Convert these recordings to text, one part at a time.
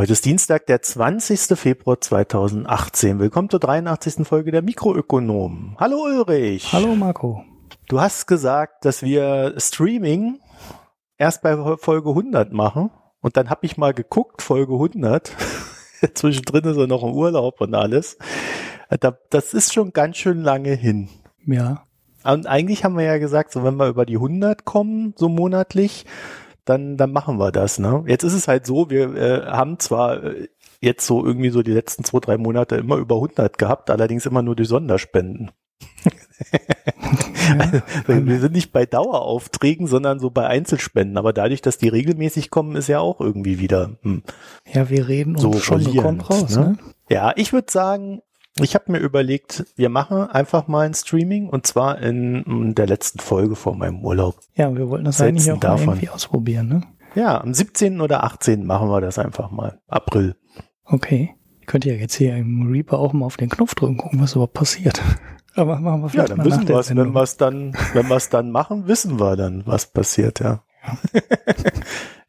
Heute ist Dienstag, der 20. Februar 2018. Willkommen zur 83. Folge der Mikroökonomen. Hallo Ulrich. Hallo Marco. Du hast gesagt, dass wir Streaming erst bei Folge 100 machen. Und dann habe ich mal geguckt, Folge 100. Zwischendrin ist er noch im Urlaub und alles. Das ist schon ganz schön lange hin. Ja. Und eigentlich haben wir ja gesagt, so wenn wir über die 100 kommen, so monatlich, dann, dann machen wir das. Ne? Jetzt ist es halt so, wir äh, haben zwar äh, jetzt so irgendwie so die letzten zwei, drei Monate immer über 100 gehabt, allerdings immer nur die Sonderspenden. ja. wir sind nicht bei Daueraufträgen, sondern so bei Einzelspenden. Aber dadurch, dass die regelmäßig kommen, ist ja auch irgendwie wieder. Hm, ja, wir reden uns so schon so kommt raus. Ne? Ne? Ja, ich würde sagen, ich habe mir überlegt, wir machen einfach mal ein Streaming und zwar in der letzten Folge vor meinem Urlaub. Ja, wir wollten das Setzen eigentlich auch davon. irgendwie ausprobieren, ne? Ja, am 17. oder 18. machen wir das einfach mal. April. Okay. Ich könnte ja jetzt hier im Reaper auch mal auf den Knopf drücken, gucken, was überhaupt passiert. Aber machen wir vielleicht ja, dann mal wissen wir es. Wenn wir es dann, wenn wir es dann machen, wissen wir dann, was passiert, ja. ja.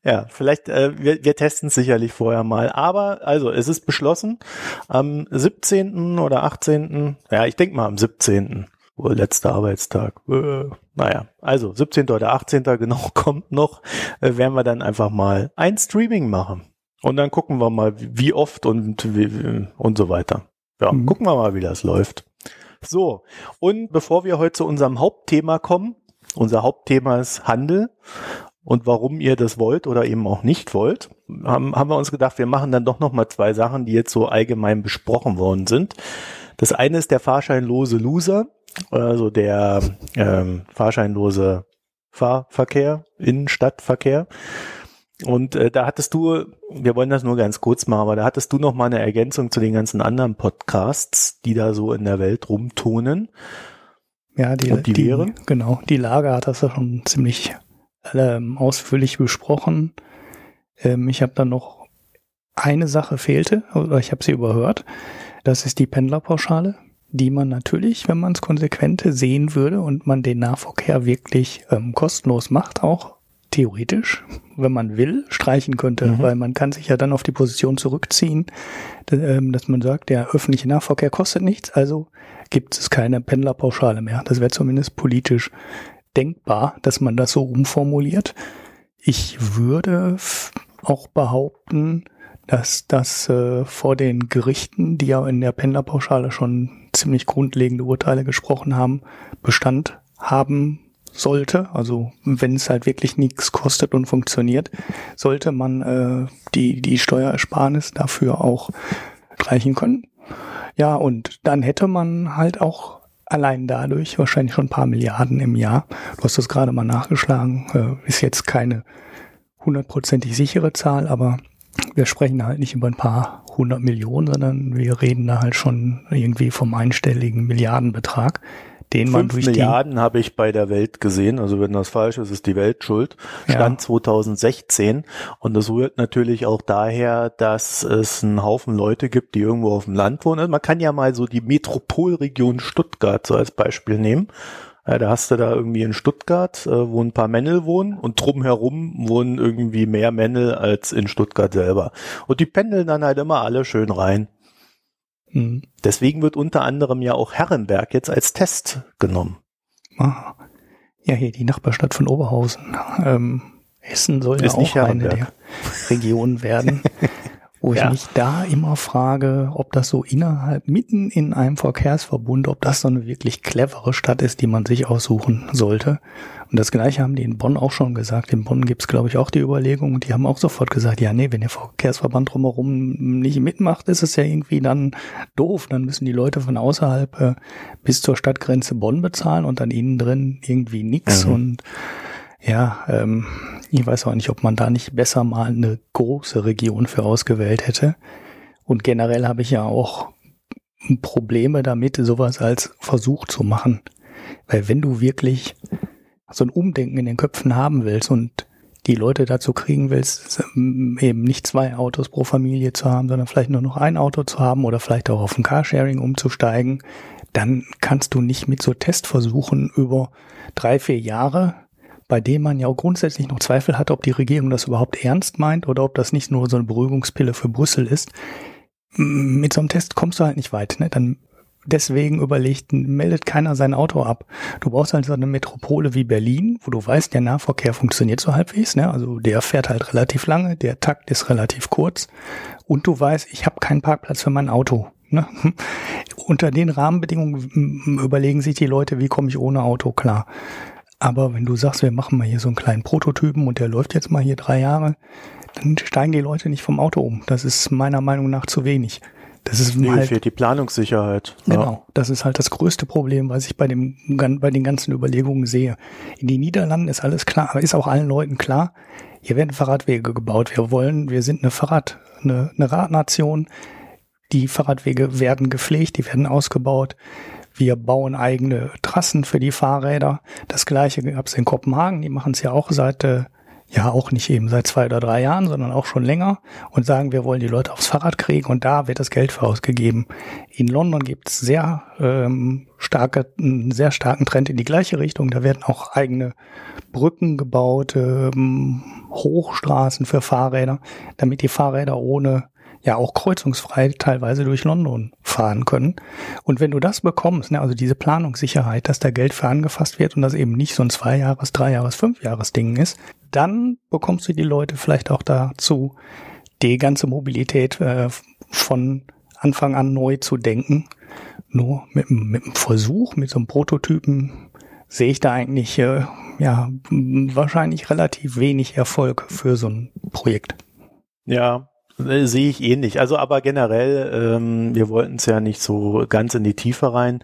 Ja, vielleicht, äh, wir, wir testen es sicherlich vorher mal. Aber also, es ist beschlossen, am 17. oder 18., ja, ich denke mal am 17. letzter Arbeitstag. Äh, naja, also 17. oder 18. genau kommt noch, äh, werden wir dann einfach mal ein Streaming machen. Und dann gucken wir mal, wie oft und wie, und so weiter. Ja, mhm. gucken wir mal, wie das läuft. So, und bevor wir heute zu unserem Hauptthema kommen, unser Hauptthema ist Handel und warum ihr das wollt oder eben auch nicht wollt, haben, haben wir uns gedacht, wir machen dann doch noch mal zwei Sachen, die jetzt so allgemein besprochen worden sind. Das eine ist der fahrscheinlose Loser, also der ähm, fahrscheinlose Fahrverkehr, Innenstadtverkehr. Und äh, da hattest du, wir wollen das nur ganz kurz machen, aber da hattest du noch mal eine Ergänzung zu den ganzen anderen Podcasts, die da so in der Welt rumtonen. Ja, die, Und die, die wäre? genau, die Lage hat das ja schon ziemlich ähm, ausführlich besprochen. Ähm, ich habe dann noch eine Sache fehlte, oder ich habe sie überhört. Das ist die Pendlerpauschale, die man natürlich, wenn man es konsequent sehen würde und man den Nahverkehr wirklich ähm, kostenlos macht, auch theoretisch, wenn man will, streichen könnte, mhm. weil man kann sich ja dann auf die Position zurückziehen, ähm, dass man sagt, der öffentliche Nahverkehr kostet nichts, also gibt es keine Pendlerpauschale mehr. Das wäre zumindest politisch denkbar, dass man das so umformuliert. Ich würde auch behaupten, dass das äh, vor den Gerichten, die ja in der Pendlerpauschale schon ziemlich grundlegende Urteile gesprochen haben, Bestand haben sollte. Also wenn es halt wirklich nichts kostet und funktioniert, sollte man äh, die, die Steuerersparnis dafür auch streichen können. Ja, und dann hätte man halt auch allein dadurch wahrscheinlich schon ein paar Milliarden im Jahr. Du hast das gerade mal nachgeschlagen, äh, ist jetzt keine hundertprozentig sichere Zahl, aber wir sprechen halt nicht über ein paar hundert Millionen, sondern wir reden da halt schon irgendwie vom einstelligen Milliardenbetrag den man durch Milliarden habe ich bei der Welt gesehen. Also wenn das falsch ist, ist die Welt schuld. Stand ja. 2016. Und das rührt natürlich auch daher, dass es einen Haufen Leute gibt, die irgendwo auf dem Land wohnen. Also man kann ja mal so die Metropolregion Stuttgart so als Beispiel nehmen. Ja, da hast du da irgendwie in Stuttgart, äh, wo ein paar Männel wohnen und drumherum wohnen irgendwie mehr Männel als in Stuttgart selber. Und die pendeln dann halt immer alle schön rein. Mhm. Deswegen wird unter anderem ja auch Herrenberg jetzt als Test genommen. Ah. Ja, hier die Nachbarstadt von Oberhausen. Ähm, Hessen soll Ist ja auch eine der Regionen werden. wo ja. ich mich da immer frage, ob das so innerhalb, mitten in einem Verkehrsverbund, ob das so eine wirklich clevere Stadt ist, die man sich aussuchen sollte. Und das Gleiche haben die in Bonn auch schon gesagt. In Bonn gibt's glaube ich, auch die Überlegung, die haben auch sofort gesagt, ja, nee, wenn der Verkehrsverband drumherum nicht mitmacht, ist es ja irgendwie dann doof. Dann müssen die Leute von außerhalb äh, bis zur Stadtgrenze Bonn bezahlen und dann innen drin irgendwie nix. Mhm. Und ja, ähm, ich weiß auch nicht, ob man da nicht besser mal eine große Region für ausgewählt hätte. Und generell habe ich ja auch Probleme damit, sowas als Versuch zu machen. Weil wenn du wirklich so ein Umdenken in den Köpfen haben willst und die Leute dazu kriegen willst, eben nicht zwei Autos pro Familie zu haben, sondern vielleicht nur noch ein Auto zu haben oder vielleicht auch auf ein Carsharing umzusteigen, dann kannst du nicht mit so Testversuchen über drei, vier Jahre bei dem man ja auch grundsätzlich noch Zweifel hat, ob die Regierung das überhaupt ernst meint oder ob das nicht nur so eine Beruhigungspille für Brüssel ist. Mit so einem Test kommst du halt nicht weit. Ne? Dann deswegen überlegt, meldet keiner sein Auto ab. Du brauchst halt so eine Metropole wie Berlin, wo du weißt, der Nahverkehr funktioniert so halbwegs. Ne? Also der fährt halt relativ lange, der Takt ist relativ kurz und du weißt, ich habe keinen Parkplatz für mein Auto. Ne? Unter den Rahmenbedingungen überlegen sich die Leute, wie komme ich ohne Auto klar. Aber wenn du sagst, wir machen mal hier so einen kleinen Prototypen und der läuft jetzt mal hier drei Jahre, dann steigen die Leute nicht vom Auto um. Das ist meiner Meinung nach zu wenig. Das ist nee, halt, fehlt die Planungssicherheit. Genau, ja. das ist halt das größte Problem, was ich bei dem bei den ganzen Überlegungen sehe. In den Niederlanden ist alles klar, aber ist auch allen Leuten klar, hier werden Fahrradwege gebaut. Wir wollen, wir sind eine Fahrrad, eine, eine Radnation. Die Fahrradwege werden gepflegt, die werden ausgebaut. Wir bauen eigene Trassen für die Fahrräder. Das gleiche gab es in Kopenhagen. Die machen es ja auch seit, äh, ja auch nicht eben seit zwei oder drei Jahren, sondern auch schon länger und sagen, wir wollen die Leute aufs Fahrrad kriegen und da wird das Geld für ausgegeben. In London gibt es sehr ähm, starke, einen sehr starken Trend in die gleiche Richtung. Da werden auch eigene Brücken gebaut, ähm, Hochstraßen für Fahrräder, damit die Fahrräder ohne ja auch kreuzungsfrei teilweise durch London fahren können. Und wenn du das bekommst, ne, also diese Planungssicherheit, dass da Geld für angefasst wird und das eben nicht so ein Zwei-Jahres-, Drei-Jahres-, Fünf-Jahres-Ding ist, dann bekommst du die Leute vielleicht auch dazu, die ganze Mobilität äh, von Anfang an neu zu denken. Nur mit, mit einem Versuch, mit so einem Prototypen sehe ich da eigentlich äh, ja wahrscheinlich relativ wenig Erfolg für so ein Projekt. Ja, äh, sehe ich ähnlich. Also aber generell, ähm, wir wollten es ja nicht so ganz in die Tiefe rein,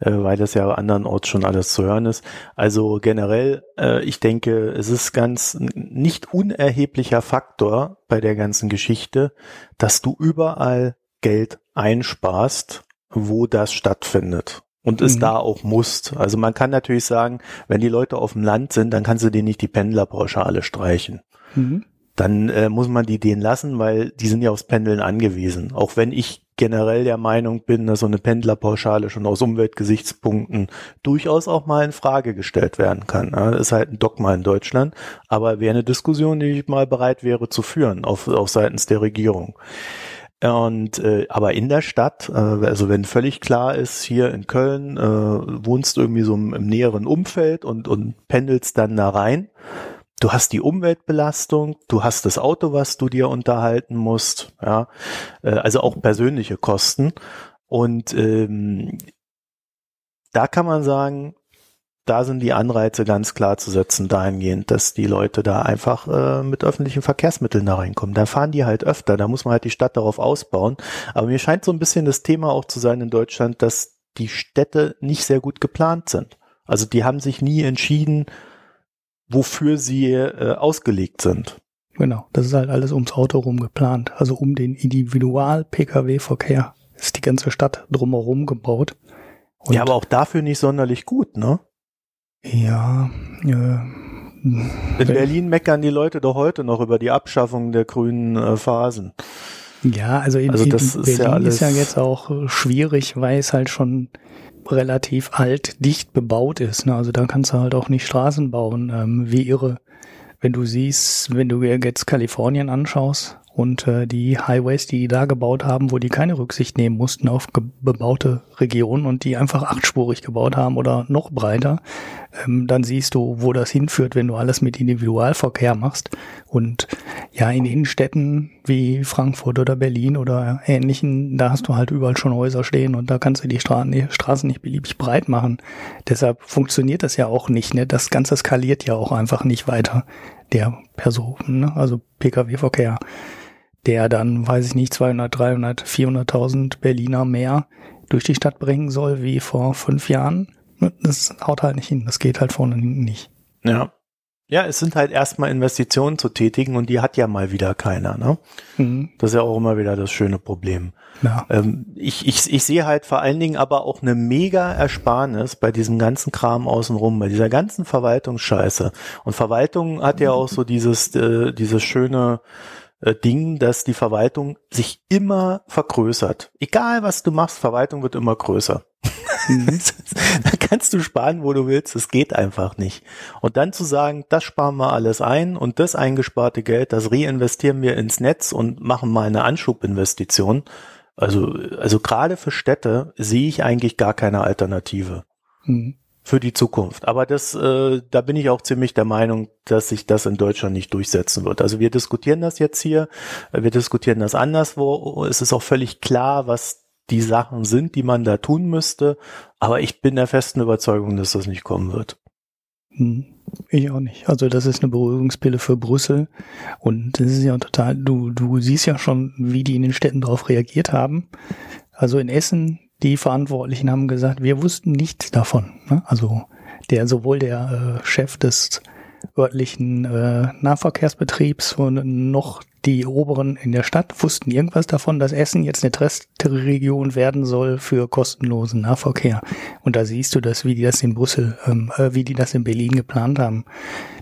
äh, weil das ja andernorts schon alles zu hören ist. Also generell, äh, ich denke, es ist ganz nicht unerheblicher Faktor bei der ganzen Geschichte, dass du überall Geld einsparst, wo das stattfindet und es mhm. da auch musst. Also man kann natürlich sagen, wenn die Leute auf dem Land sind, dann kannst du denen nicht die Pendlerpauschale streichen. Mhm dann äh, muss man die denen lassen, weil die sind ja aufs Pendeln angewiesen. Auch wenn ich generell der Meinung bin, dass so eine Pendlerpauschale schon aus Umweltgesichtspunkten durchaus auch mal in Frage gestellt werden kann. Das ist halt ein Dogma in Deutschland, aber wäre eine Diskussion, die ich mal bereit wäre zu führen, auf, auf seitens der Regierung. Und äh, aber in der Stadt, äh, also wenn völlig klar ist, hier in Köln äh, wohnst du irgendwie so im, im näheren Umfeld und, und pendelst dann da rein, Du hast die Umweltbelastung, du hast das Auto, was du dir unterhalten musst, ja, äh, also auch persönliche Kosten. Und ähm, da kann man sagen, da sind die Anreize ganz klar zu setzen dahingehend, dass die Leute da einfach äh, mit öffentlichen Verkehrsmitteln da reinkommen. Da fahren die halt öfter, da muss man halt die Stadt darauf ausbauen. Aber mir scheint so ein bisschen das Thema auch zu sein in Deutschland, dass die Städte nicht sehr gut geplant sind. Also die haben sich nie entschieden, wofür sie äh, ausgelegt sind. Genau, das ist halt alles ums Auto rum geplant. Also um den Individual-Pkw-Verkehr ist die ganze Stadt drumherum gebaut. Und ja, aber auch dafür nicht sonderlich gut, ne? Ja, äh, in Berlin meckern die Leute doch heute noch über die Abschaffung der grünen äh, Phasen. Ja, also in, also das in Berlin ist ja, ist ja jetzt auch schwierig, weil es halt schon relativ alt, dicht bebaut ist. Ne? Also da kannst du halt auch nicht Straßen bauen, ähm, wie irre. Wenn du siehst, wenn du jetzt Kalifornien anschaust, und äh, die Highways, die die da gebaut haben, wo die keine Rücksicht nehmen mussten auf bebaute Regionen und die einfach achtspurig gebaut haben oder noch breiter, ähm, dann siehst du, wo das hinführt, wenn du alles mit Individualverkehr machst. Und ja, in Innenstädten wie Frankfurt oder Berlin oder ähnlichen, da hast du halt überall schon Häuser stehen und da kannst du die Straßen, die Straßen nicht beliebig breit machen. Deshalb funktioniert das ja auch nicht. Ne? Das Ganze skaliert ja auch einfach nicht weiter der Personen, ne? also Pkw-Verkehr der dann, weiß ich nicht, 200, 300, 400.000 Berliner mehr durch die Stadt bringen soll wie vor fünf Jahren. Das haut halt nicht hin. Das geht halt vorne und hinten nicht. Ja. Ja, es sind halt erstmal Investitionen zu tätigen und die hat ja mal wieder keiner. Ne? Mhm. Das ist ja auch immer wieder das schöne Problem. Ja. Ähm, ich, ich, ich sehe halt vor allen Dingen aber auch eine mega Ersparnis bei diesem ganzen Kram außenrum, bei dieser ganzen Verwaltungsscheiße. Und Verwaltung hat ja auch so dieses, äh, dieses schöne äh, Ding, dass die Verwaltung sich immer vergrößert. Egal was du machst, Verwaltung wird immer größer. Mhm. da kannst du sparen, wo du willst. Es geht einfach nicht. Und dann zu sagen, das sparen wir alles ein und das eingesparte Geld, das reinvestieren wir ins Netz und machen mal eine Anschubinvestition. Also, also gerade für Städte sehe ich eigentlich gar keine Alternative. Mhm für die Zukunft. Aber das, äh, da bin ich auch ziemlich der Meinung, dass sich das in Deutschland nicht durchsetzen wird. Also wir diskutieren das jetzt hier, wir diskutieren das anderswo. Es ist auch völlig klar, was die Sachen sind, die man da tun müsste. Aber ich bin der festen Überzeugung, dass das nicht kommen wird. Hm, ich auch nicht. Also das ist eine Beruhigungspille für Brüssel. Und das ist ja total, du, du siehst ja schon, wie die in den Städten darauf reagiert haben. Also in Essen die Verantwortlichen haben gesagt, wir wussten nichts davon. Ne? Also der sowohl der äh, Chef des örtlichen äh, Nahverkehrsbetriebs und noch die Oberen in der Stadt wussten irgendwas davon, dass Essen jetzt eine Testregion werden soll für kostenlosen Nahverkehr. Und da siehst du das, wie die das in Brüssel, ähm, äh, wie die das in Berlin geplant haben.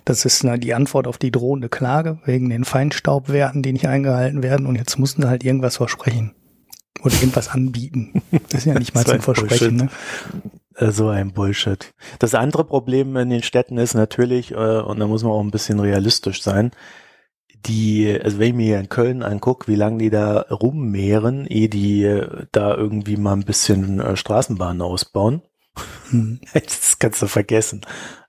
Das ist na, die Antwort auf die drohende Klage wegen den Feinstaubwerten, die nicht eingehalten werden. Und jetzt mussten sie halt irgendwas versprechen oder irgendwas anbieten. Das ist ja nicht mal zum Versprechen. Ne? Äh, so ein Bullshit. Das andere Problem in den Städten ist natürlich, äh, und da muss man auch ein bisschen realistisch sein, die, also wenn ich mir hier in Köln angucke, wie lange die da rummehren, ehe die äh, da irgendwie mal ein bisschen Straßenbahnen ausbauen. Das kannst du vergessen.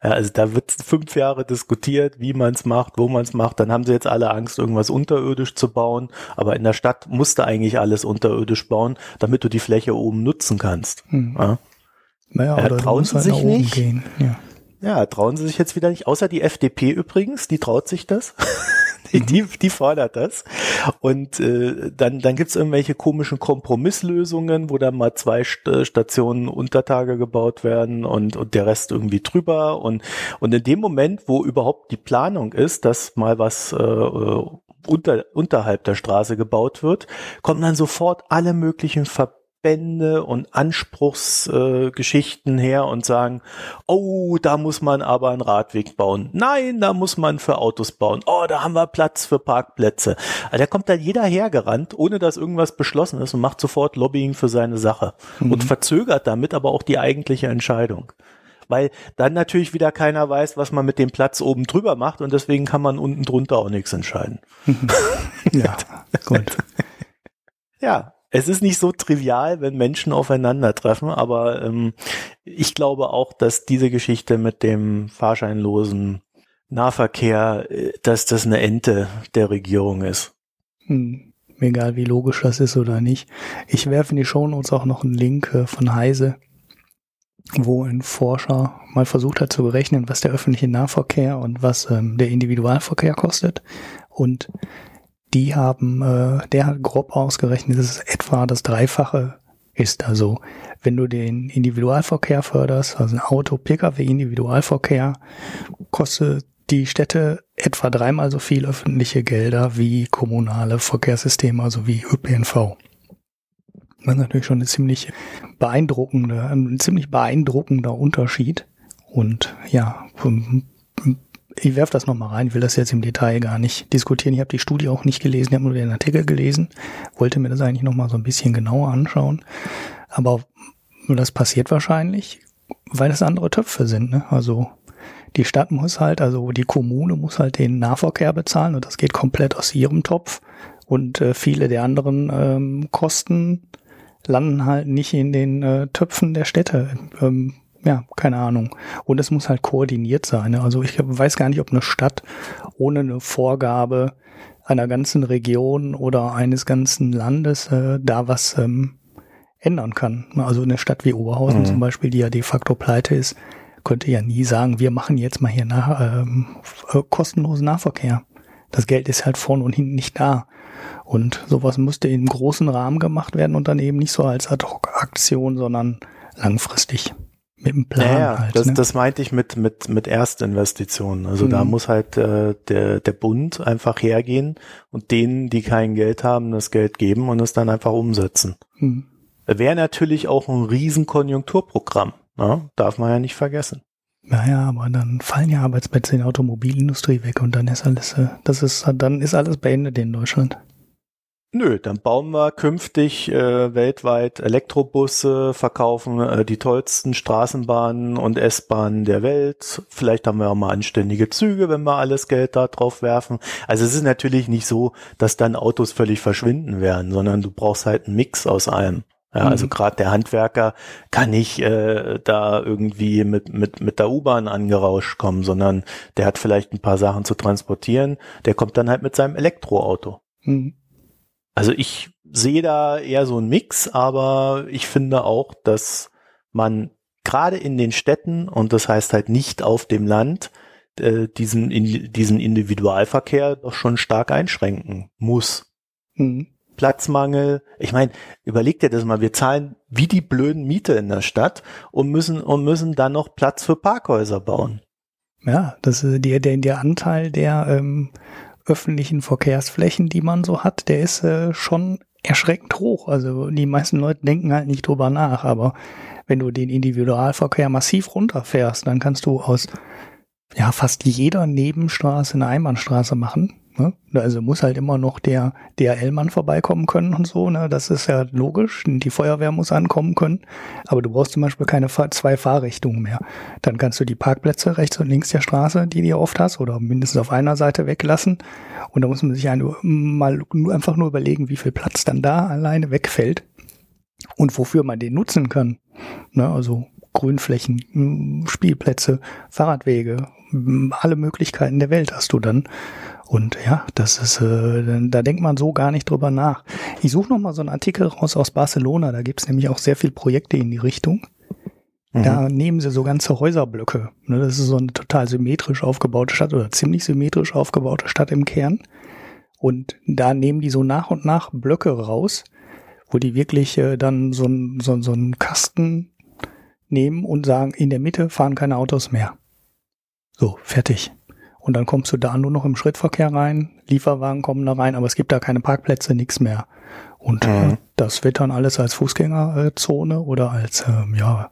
Ja, also da wird fünf Jahre diskutiert, wie man es macht, wo man es macht. Dann haben sie jetzt alle Angst, irgendwas unterirdisch zu bauen. Aber in der Stadt musst du eigentlich alles unterirdisch bauen, damit du die Fläche oben nutzen kannst. Hm. Ja. Naja, ja, trauen sie halt sich nicht. Ja. ja, trauen sie sich jetzt wieder nicht. Außer die FDP übrigens, die traut sich das. die, die fordert das. Und äh, dann, dann gibt's irgendwelche komischen Kompromisslösungen, wo dann mal zwei St äh, Stationen Untertage gebaut werden und, und der Rest irgendwie drüber. Und, und in dem Moment, wo überhaupt die Planung ist, dass mal was äh, äh unter, unterhalb der Straße gebaut wird, kommen dann sofort alle möglichen Ver Verbände und Anspruchsgeschichten äh, her und sagen, oh, da muss man aber einen Radweg bauen. Nein, da muss man für Autos bauen. Oh, da haben wir Platz für Parkplätze. Also da kommt dann jeder hergerannt, ohne dass irgendwas beschlossen ist und macht sofort Lobbying für seine Sache mhm. und verzögert damit aber auch die eigentliche Entscheidung weil dann natürlich wieder keiner weiß, was man mit dem Platz oben drüber macht und deswegen kann man unten drunter auch nichts entscheiden. ja, gut. Ja, es ist nicht so trivial, wenn Menschen aufeinandertreffen, aber ähm, ich glaube auch, dass diese Geschichte mit dem fahrscheinlosen Nahverkehr, äh, dass das eine Ente der Regierung ist. Hm. Egal wie logisch das ist oder nicht. Ich werfe in die Shownotes auch noch einen Link äh, von Heise, wo ein Forscher mal versucht hat zu berechnen, was der öffentliche Nahverkehr und was ähm, der Individualverkehr kostet. Und die haben, äh, der hat grob ausgerechnet, dass es etwa das Dreifache ist. Also wenn du den Individualverkehr förderst, also ein Auto, Pkw, Individualverkehr, kostet die Städte etwa dreimal so viel öffentliche Gelder wie kommunale Verkehrssysteme, also wie ÖPNV. Das ist natürlich schon eine ziemlich beeindruckende, ein ziemlich beeindruckender Unterschied. Und ja, ich werfe das nochmal rein, will das jetzt im Detail gar nicht diskutieren. Ich habe die Studie auch nicht gelesen, ich habe nur den Artikel gelesen, wollte mir das eigentlich nochmal so ein bisschen genauer anschauen. Aber das passiert wahrscheinlich, weil es andere Töpfe sind. Ne? Also die Stadt muss halt, also die Kommune muss halt den Nahverkehr bezahlen und das geht komplett aus ihrem Topf. Und äh, viele der anderen ähm, Kosten landen halt nicht in den äh, Töpfen der Städte. Ähm, ja, keine Ahnung. Und es muss halt koordiniert sein. Ne? Also ich weiß gar nicht, ob eine Stadt ohne eine Vorgabe einer ganzen Region oder eines ganzen Landes äh, da was ähm, ändern kann. Also eine Stadt wie Oberhausen mhm. zum Beispiel, die ja de facto pleite ist, könnte ja nie sagen, wir machen jetzt mal hier nach, ähm, äh, kostenlosen Nahverkehr. Das Geld ist halt vorne und hinten nicht da. Und sowas müsste in großen Rahmen gemacht werden und dann eben nicht so als Ad-Hoc-Aktion, sondern langfristig mit dem Plan ja, halt. Das, ne? das meinte ich mit, mit, mit Erstinvestitionen. Also mhm. da muss halt äh, der, der Bund einfach hergehen und denen, die kein Geld haben, das Geld geben und es dann einfach umsetzen. Mhm. Wäre natürlich auch ein Riesenkonjunkturprogramm. Ne? Darf man ja nicht vergessen. Naja, aber dann fallen ja Arbeitsplätze in der Automobilindustrie weg und dann ist alles, äh, das ist, dann ist alles beendet in Deutschland. Nö, dann bauen wir künftig äh, weltweit Elektrobusse, verkaufen äh, die tollsten Straßenbahnen und S-Bahnen der Welt. Vielleicht haben wir auch mal anständige Züge, wenn wir alles Geld da drauf werfen. Also es ist natürlich nicht so, dass dann Autos völlig verschwinden werden, sondern du brauchst halt einen Mix aus allem. Ja, also mhm. also gerade der Handwerker kann nicht äh, da irgendwie mit, mit, mit der U-Bahn angerauscht kommen, sondern der hat vielleicht ein paar Sachen zu transportieren. Der kommt dann halt mit seinem Elektroauto. Mhm. Also ich sehe da eher so einen Mix, aber ich finde auch, dass man gerade in den Städten, und das heißt halt nicht auf dem Land, äh, diesen, in, diesen Individualverkehr doch schon stark einschränken muss. Mhm. Platzmangel. Ich meine, überleg dir das mal, wir zahlen wie die blöden Miete in der Stadt und müssen und müssen dann noch Platz für Parkhäuser bauen. Ja, das ist der, der, der Anteil der ähm, öffentlichen Verkehrsflächen, die man so hat, der ist äh, schon erschreckend hoch. Also die meisten Leute denken halt nicht drüber nach, aber wenn du den Individualverkehr massiv runterfährst, dann kannst du aus ja fast jeder Nebenstraße eine Einbahnstraße machen. Ne? Also muss halt immer noch der DRL-Mann vorbeikommen können und so. Ne? Das ist ja logisch. Die Feuerwehr muss ankommen können. Aber du brauchst zum Beispiel keine zwei Fahrrichtungen mehr. Dann kannst du die Parkplätze rechts und links der Straße, die du oft hast, oder mindestens auf einer Seite weglassen. Und da muss man sich mal einfach nur überlegen, wie viel Platz dann da alleine wegfällt und wofür man den nutzen kann. Ne? Also Grünflächen, Spielplätze, Fahrradwege, alle Möglichkeiten der Welt hast du dann. Und ja, das ist, äh, da denkt man so gar nicht drüber nach. Ich suche noch mal so einen Artikel raus aus Barcelona. Da gibt's nämlich auch sehr viel Projekte in die Richtung. Da mhm. nehmen sie so ganze Häuserblöcke. Ne, das ist so eine total symmetrisch aufgebaute Stadt oder ziemlich symmetrisch aufgebaute Stadt im Kern. Und da nehmen die so nach und nach Blöcke raus, wo die wirklich äh, dann so, ein, so, so einen Kasten nehmen und sagen, in der Mitte fahren keine Autos mehr. So, fertig. Und dann kommst du da nur noch im Schrittverkehr rein, Lieferwagen kommen da rein, aber es gibt da keine Parkplätze, nichts mehr. Und mhm. äh, das wird dann alles als Fußgängerzone oder als ähm, ja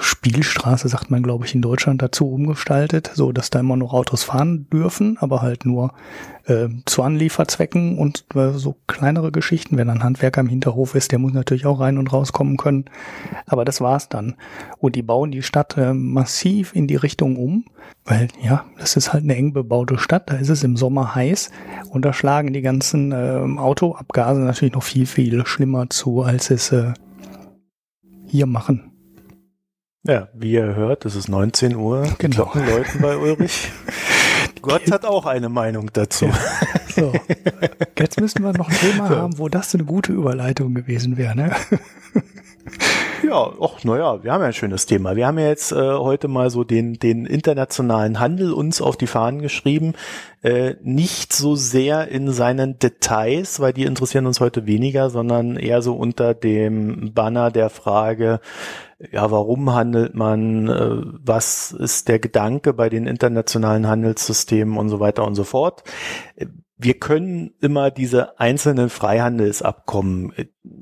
Spielstraße, sagt man, glaube ich, in Deutschland dazu umgestaltet, so dass da immer noch Autos fahren dürfen, aber halt nur äh, zu Anlieferzwecken und äh, so kleinere Geschichten. Wenn ein Handwerker im Hinterhof ist, der muss natürlich auch rein und rauskommen können. Aber das war's dann. Und die bauen die Stadt äh, massiv in die Richtung um, weil ja, das ist halt eine eng bebaute Stadt. Da ist es im Sommer heiß und da schlagen die ganzen äh, Autoabgase natürlich noch viel, viel schlimmer zu, als es äh, hier machen. Ja, wie ihr hört, es ist 19 Uhr. Genau. Glocken läuten bei Ulrich. Gott hat auch eine Meinung dazu. Ja. So. Jetzt müssten wir noch ein Thema so. haben, wo das eine gute Überleitung gewesen wäre, ne? Ja, ach, naja, wir haben ja ein schönes Thema. Wir haben ja jetzt äh, heute mal so den, den internationalen Handel uns auf die Fahnen geschrieben. Äh, nicht so sehr in seinen Details, weil die interessieren uns heute weniger, sondern eher so unter dem Banner der Frage, ja, warum handelt man, äh, was ist der Gedanke bei den internationalen Handelssystemen und so weiter und so fort. Wir können immer diese einzelnen Freihandelsabkommen,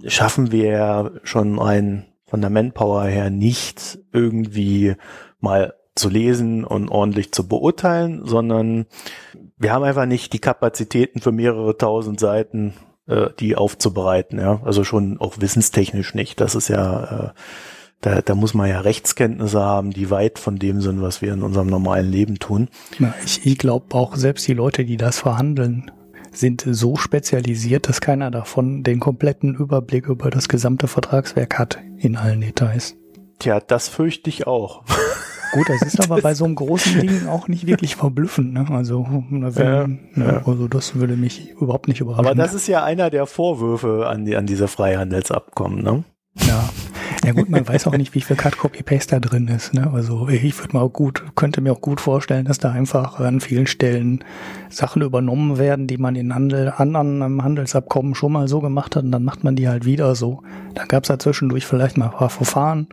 schaffen wir ja schon ein von der Manpower her nicht irgendwie mal zu lesen und ordentlich zu beurteilen, sondern wir haben einfach nicht die Kapazitäten für mehrere tausend Seiten, äh, die aufzubereiten. Ja, also schon auch wissenstechnisch nicht. Das ist ja äh, da, da muss man ja Rechtskenntnisse haben, die weit von dem sind, was wir in unserem normalen Leben tun. Ja, ich ich glaube auch selbst die Leute, die das verhandeln, sind so spezialisiert, dass keiner davon den kompletten Überblick über das gesamte Vertragswerk hat in allen Details. Tja, das fürchte ich auch. Gut, das ist aber bei so einem großen Ding auch nicht wirklich verblüffend. Ne? Also, wenn, ja, ne? also das würde mich überhaupt nicht überraschen. Aber das ist ja einer der Vorwürfe an, die, an diese Freihandelsabkommen. Ne? Ja. Ja gut, man weiß auch nicht, wie viel Cut-Copy-Paste da drin ist. Ne? Also ich würde mal auch gut, könnte mir auch gut vorstellen, dass da einfach an vielen Stellen Sachen übernommen werden, die man in Handel, anderen Handelsabkommen schon mal so gemacht hat und dann macht man die halt wieder so. Da gab es da zwischendurch vielleicht mal ein paar Verfahren,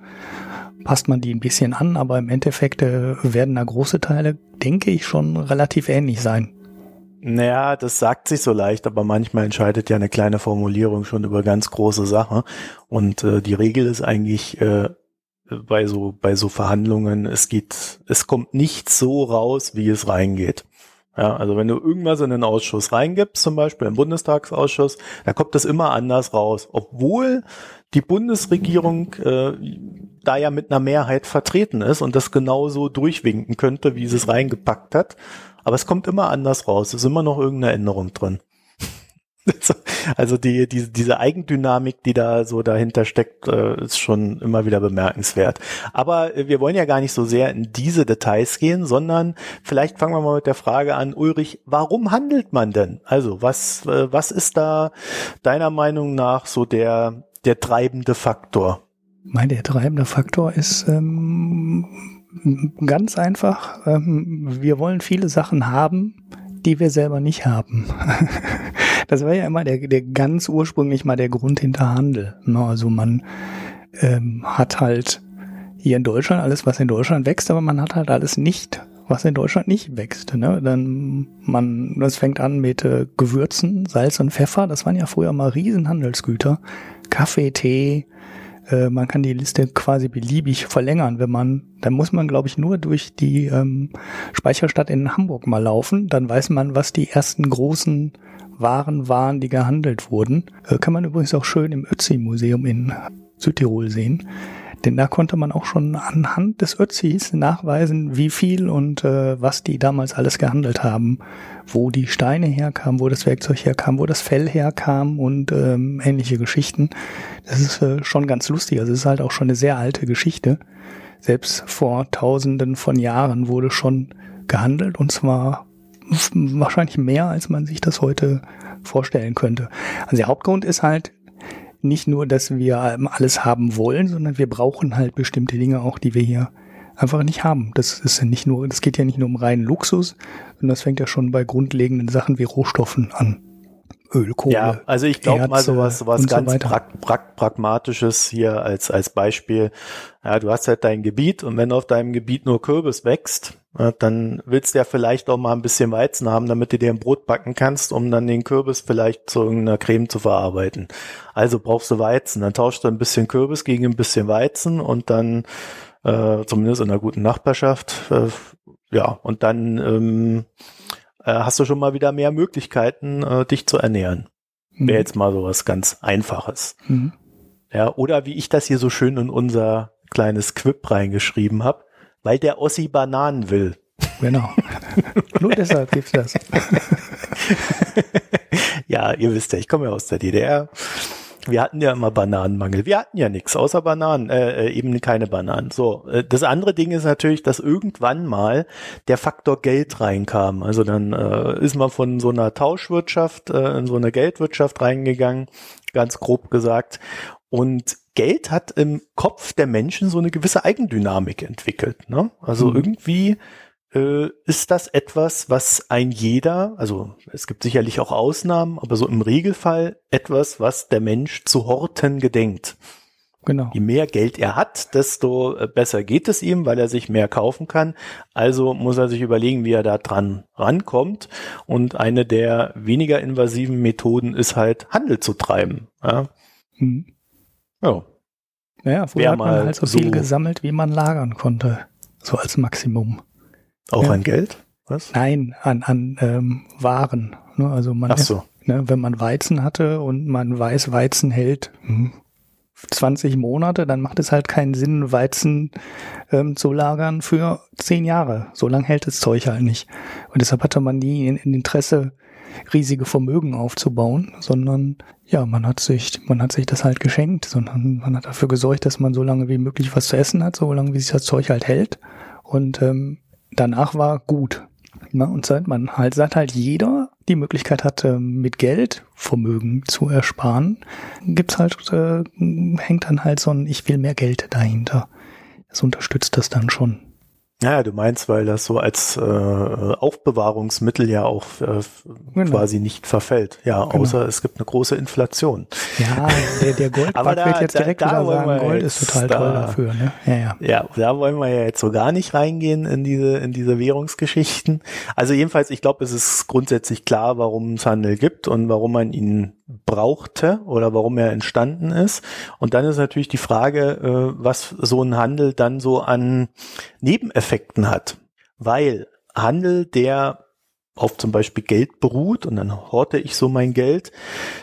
passt man die ein bisschen an, aber im Endeffekt äh, werden da große Teile, denke ich, schon relativ ähnlich sein. Naja, das sagt sich so leicht, aber manchmal entscheidet ja eine kleine Formulierung schon über ganz große Sachen. Und äh, die Regel ist eigentlich äh, bei so bei so Verhandlungen, es geht, es kommt nicht so raus, wie es reingeht. Ja, also wenn du irgendwas in den Ausschuss reingibst, zum Beispiel im Bundestagsausschuss, da kommt das immer anders raus, obwohl die Bundesregierung äh, da ja mit einer Mehrheit vertreten ist und das genauso durchwinken könnte, wie sie es reingepackt hat. Aber es kommt immer anders raus. Es ist immer noch irgendeine Änderung drin. Also die, die, diese Eigendynamik, die da so dahinter steckt, äh, ist schon immer wieder bemerkenswert. Aber wir wollen ja gar nicht so sehr in diese Details gehen, sondern vielleicht fangen wir mal mit der Frage an, Ulrich, warum handelt man denn? Also was, äh, was ist da deiner Meinung nach so der, der treibende Faktor? Mein, der treibende Faktor ist ähm, ganz einfach, ähm, wir wollen viele Sachen haben, die wir selber nicht haben. das war ja immer der, der ganz ursprünglich mal der Grund hinter Handel. Ne? Also man ähm, hat halt hier in Deutschland alles, was in Deutschland wächst, aber man hat halt alles nicht, was in Deutschland nicht wächst. Ne? Dann man, das fängt an mit äh, Gewürzen, Salz und Pfeffer. Das waren ja früher mal Riesenhandelsgüter. Kaffee, Tee, äh, man kann die Liste quasi beliebig verlängern, wenn man, dann muss man, glaube ich, nur durch die ähm, Speicherstadt in Hamburg mal laufen, dann weiß man, was die ersten großen Waren waren, die gehandelt wurden. Äh, kann man übrigens auch schön im Ötzi-Museum in Südtirol sehen. Denn da konnte man auch schon anhand des Ötzis nachweisen, wie viel und äh, was die damals alles gehandelt haben, wo die Steine herkamen, wo das Werkzeug herkam, wo das Fell herkam und ähm, ähnliche Geschichten. Das ist äh, schon ganz lustig. Also es ist halt auch schon eine sehr alte Geschichte. Selbst vor Tausenden von Jahren wurde schon gehandelt und zwar wahrscheinlich mehr, als man sich das heute vorstellen könnte. Also der Hauptgrund ist halt, nicht nur, dass wir ähm, alles haben wollen, sondern wir brauchen halt bestimmte Dinge auch, die wir hier einfach nicht haben. Das ist ja nicht nur, das geht ja nicht nur um reinen Luxus, sondern das fängt ja schon bei grundlegenden Sachen wie Rohstoffen an. Öl, Kohle. Ja, also ich glaube mal sowas, sowas ganz so pra pra pragmatisches hier als, als Beispiel. Ja, du hast halt dein Gebiet und wenn auf deinem Gebiet nur Kürbis wächst, dann willst du ja vielleicht auch mal ein bisschen Weizen haben, damit du dir ein Brot backen kannst, um dann den Kürbis vielleicht zu irgendeiner Creme zu verarbeiten. Also brauchst du Weizen. Dann tauschst du ein bisschen Kürbis gegen ein bisschen Weizen und dann, äh, zumindest in einer guten Nachbarschaft, äh, ja, und dann ähm, äh, hast du schon mal wieder mehr Möglichkeiten, äh, dich zu ernähren. Mhm. Wäre jetzt mal so was ganz Einfaches. Mhm. Ja, oder wie ich das hier so schön in unser kleines Quip reingeschrieben habe, weil der Ossi Bananen will. Genau. Nur deshalb gibt's das. ja, ihr wisst ja, ich komme ja aus der DDR. Wir hatten ja immer Bananenmangel. Wir hatten ja nichts außer Bananen, äh, äh, eben keine Bananen. So, äh, das andere Ding ist natürlich, dass irgendwann mal der Faktor Geld reinkam. Also dann äh, ist man von so einer Tauschwirtschaft äh, in so eine Geldwirtschaft reingegangen, ganz grob gesagt. Und Geld hat im Kopf der Menschen so eine gewisse Eigendynamik entwickelt. Ne? Also mhm. irgendwie äh, ist das etwas, was ein jeder, also es gibt sicherlich auch Ausnahmen, aber so im Regelfall etwas, was der Mensch zu horten gedenkt. Genau. Je mehr Geld er hat, desto äh, besser geht es ihm, weil er sich mehr kaufen kann. Also muss er sich überlegen, wie er da dran rankommt. Und eine der weniger invasiven Methoden ist halt Handel zu treiben. Ja. Mhm. Ja. Naja, früher hat man halt so viel gesammelt, wie man lagern konnte. So als Maximum. Auch ja. an Geld? Was? Nein, an, an ähm, Waren. Ne? Also man, Ach so. ne, wenn man Weizen hatte und man weiß, Weizen hält hm, 20 Monate, dann macht es halt keinen Sinn, Weizen ähm, zu lagern für 10 Jahre. So lange hält das Zeug halt nicht. Und deshalb hatte man nie in, in Interesse, riesige Vermögen aufzubauen, sondern ja, man hat sich, man hat sich das halt geschenkt, sondern man hat dafür gesorgt, dass man so lange wie möglich was zu essen hat, so lange wie sich das Zeug halt hält. Und ähm, danach war gut. Ne? Und seit man halt, seit halt jeder die Möglichkeit hat, ähm, mit Geld Vermögen zu ersparen, gibt's halt, äh, hängt dann halt so ein Ich will mehr Geld dahinter. Das unterstützt das dann schon. Ja, du meinst, weil das so als äh, Aufbewahrungsmittel ja auch äh, genau. quasi nicht verfällt. Ja, genau. außer es gibt eine große Inflation. Ja, der, der Goldbart wird jetzt direkt da, da wieder sagen, Gold ist total da, toll dafür. Ne? Ja, ja. ja, da wollen wir ja jetzt so gar nicht reingehen in diese in diese Währungsgeschichten. Also jedenfalls, ich glaube, es ist grundsätzlich klar, warum es Handel gibt und warum man ihn brauchte oder warum er entstanden ist. Und dann ist natürlich die Frage, äh, was so ein Handel dann so an Nebeneffekten hat. Weil Handel, der auf zum Beispiel Geld beruht und dann horte ich so mein Geld,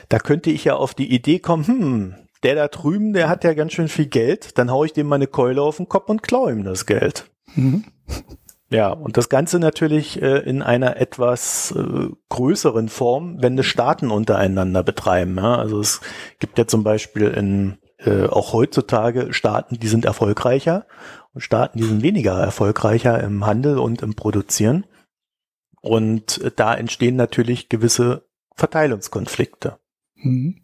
da könnte ich ja auf die Idee kommen, hm, der da drüben, der hat ja ganz schön viel Geld, dann haue ich dem meine Keule auf den Kopf und klaue ihm das Geld. Mhm. Ja, und das Ganze natürlich äh, in einer etwas äh, größeren Form, wenn das Staaten untereinander betreiben. Ja? Also es gibt ja zum Beispiel in äh, auch heutzutage Staaten, die sind erfolgreicher und Staaten, die sind weniger erfolgreicher im Handel und im Produzieren. Und äh, da entstehen natürlich gewisse Verteilungskonflikte. Mhm.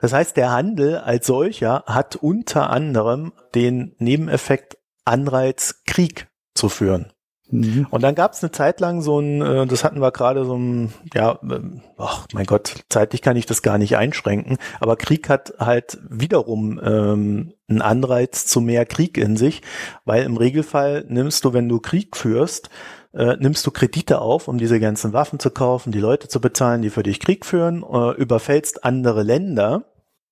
Das heißt, der Handel als solcher hat unter anderem den Nebeneffekt Anreiz, Krieg zu führen. Mhm. Und dann gab es eine Zeit lang so ein, äh, das hatten wir gerade so ein, ja, äh, ach mein Gott, zeitlich kann ich das gar nicht einschränken, aber Krieg hat halt wiederum ähm, einen Anreiz zu mehr Krieg in sich, weil im Regelfall nimmst du, wenn du Krieg führst, äh, nimmst du Kredite auf, um diese ganzen Waffen zu kaufen, die Leute zu bezahlen, die für dich Krieg führen, äh, überfällst andere Länder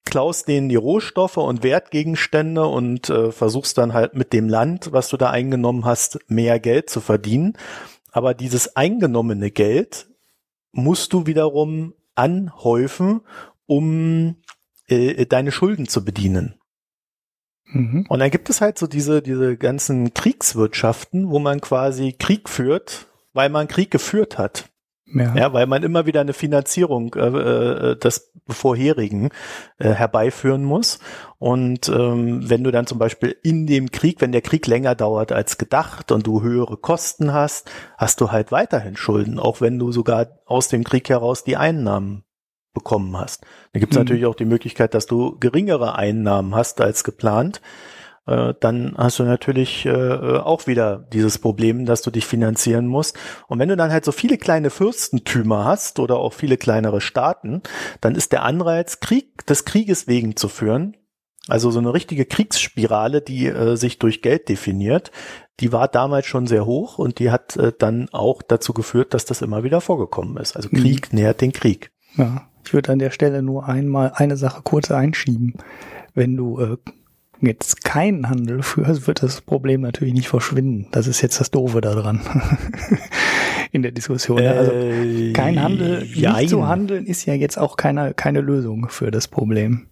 klaust denen die Rohstoffe und Wertgegenstände und äh, versuchst dann halt mit dem Land, was du da eingenommen hast, mehr Geld zu verdienen. Aber dieses eingenommene Geld musst du wiederum anhäufen, um äh, deine Schulden zu bedienen. Mhm. Und dann gibt es halt so diese, diese ganzen Kriegswirtschaften, wo man quasi Krieg führt, weil man Krieg geführt hat. Ja. ja, weil man immer wieder eine Finanzierung äh, äh, des vorherigen äh, herbeiführen muss. Und ähm, wenn du dann zum Beispiel in dem Krieg, wenn der Krieg länger dauert als gedacht und du höhere Kosten hast, hast du halt weiterhin Schulden, auch wenn du sogar aus dem Krieg heraus die Einnahmen bekommen hast. Da gibt es mhm. natürlich auch die Möglichkeit, dass du geringere Einnahmen hast als geplant äh, dann hast du natürlich äh, auch wieder dieses Problem, dass du dich finanzieren musst. Und wenn du dann halt so viele kleine Fürstentümer hast oder auch viele kleinere Staaten, dann ist der Anreiz, Krieg des Krieges wegen zu führen, also so eine richtige Kriegsspirale, die äh, sich durch Geld definiert, die war damals schon sehr hoch und die hat äh, dann auch dazu geführt, dass das immer wieder vorgekommen ist. Also Krieg mhm. nähert den Krieg. Ja, ich würde an der Stelle nur einmal eine Sache kurz einschieben. Wenn du äh, jetzt keinen Handel führst, wird das Problem natürlich nicht verschwinden. Das ist jetzt das Doofe daran in der Diskussion. Äh, also kein Handel, jein. nicht zu handeln, ist ja jetzt auch keine, keine Lösung für das Problem.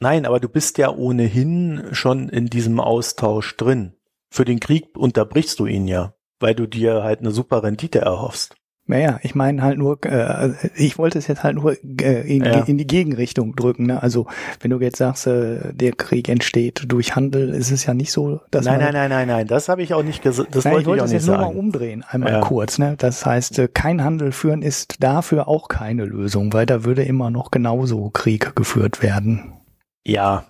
Nein, aber du bist ja ohnehin schon in diesem Austausch drin. Für den Krieg unterbrichst du ihn ja, weil du dir halt eine super Rendite erhoffst. Naja, ich meine halt nur, äh, ich wollte es jetzt halt nur äh, in, ja. in, die Gegenrichtung drücken. Ne? Also wenn du jetzt sagst, äh, der Krieg entsteht durch Handel, ist es ja nicht so, dass nein, man, nein, nein, nein, nein, das habe ich auch nicht gesagt. Das nein, wollte ich, wollte ich auch nicht sagen. Es jetzt nur mal umdrehen, einmal ja. kurz. Ne? Das heißt, äh, kein Handel führen ist dafür auch keine Lösung, weil da würde immer noch genauso Krieg geführt werden. Ja,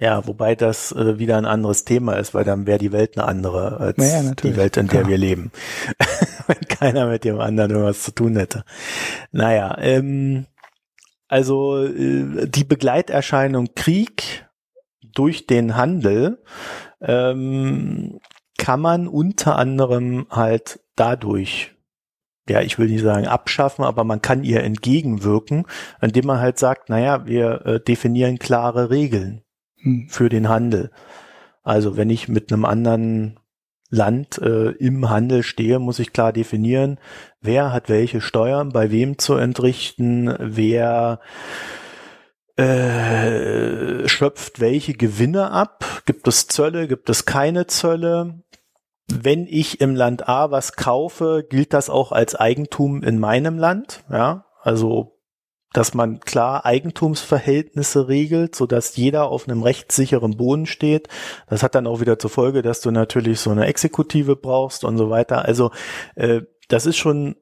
ja, wobei das äh, wieder ein anderes Thema ist, weil dann wäre die Welt eine andere als ja, die Welt, in der ja. wir leben. Wenn keiner mit dem anderen irgendwas zu tun hätte. Naja, ähm, also äh, die Begleiterscheinung Krieg durch den Handel ähm, kann man unter anderem halt dadurch ja, ich will nicht sagen abschaffen, aber man kann ihr entgegenwirken, indem man halt sagt, naja, wir äh, definieren klare Regeln. Hm. für den Handel. Also wenn ich mit einem anderen Land äh, im Handel stehe, muss ich klar definieren, wer hat welche Steuern, bei wem zu entrichten, wer äh, schöpft welche Gewinne ab, gibt es Zölle, gibt es keine Zölle. Wenn ich im Land A was kaufe, gilt das auch als Eigentum in meinem Land, ja, also dass man klar Eigentumsverhältnisse regelt, so dass jeder auf einem rechtssicheren Boden steht. Das hat dann auch wieder zur Folge, dass du natürlich so eine Exekutive brauchst und so weiter. Also äh, das ist schon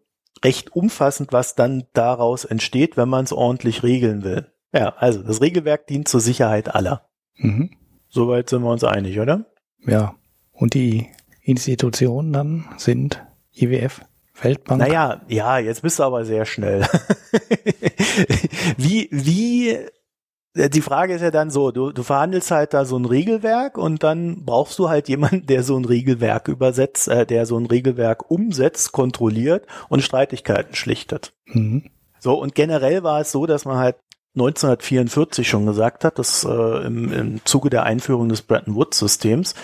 recht umfassend, was dann daraus entsteht, wenn man es ordentlich regeln will. Ja, also das Regelwerk dient zur Sicherheit aller. Mhm. Soweit sind wir uns einig, oder? Ja. Und die Institutionen dann sind IWF, Weltbank. Naja, ja, jetzt bist du aber sehr schnell. wie, wie, äh, die Frage ist ja dann so, du, du verhandelst halt da so ein Regelwerk und dann brauchst du halt jemanden, der so ein Regelwerk übersetzt, äh, der so ein Regelwerk umsetzt, kontrolliert und Streitigkeiten schlichtet. Mhm. So, und generell war es so, dass man halt 1944 schon gesagt hat, dass äh, im, im Zuge der Einführung des Bretton Woods Systems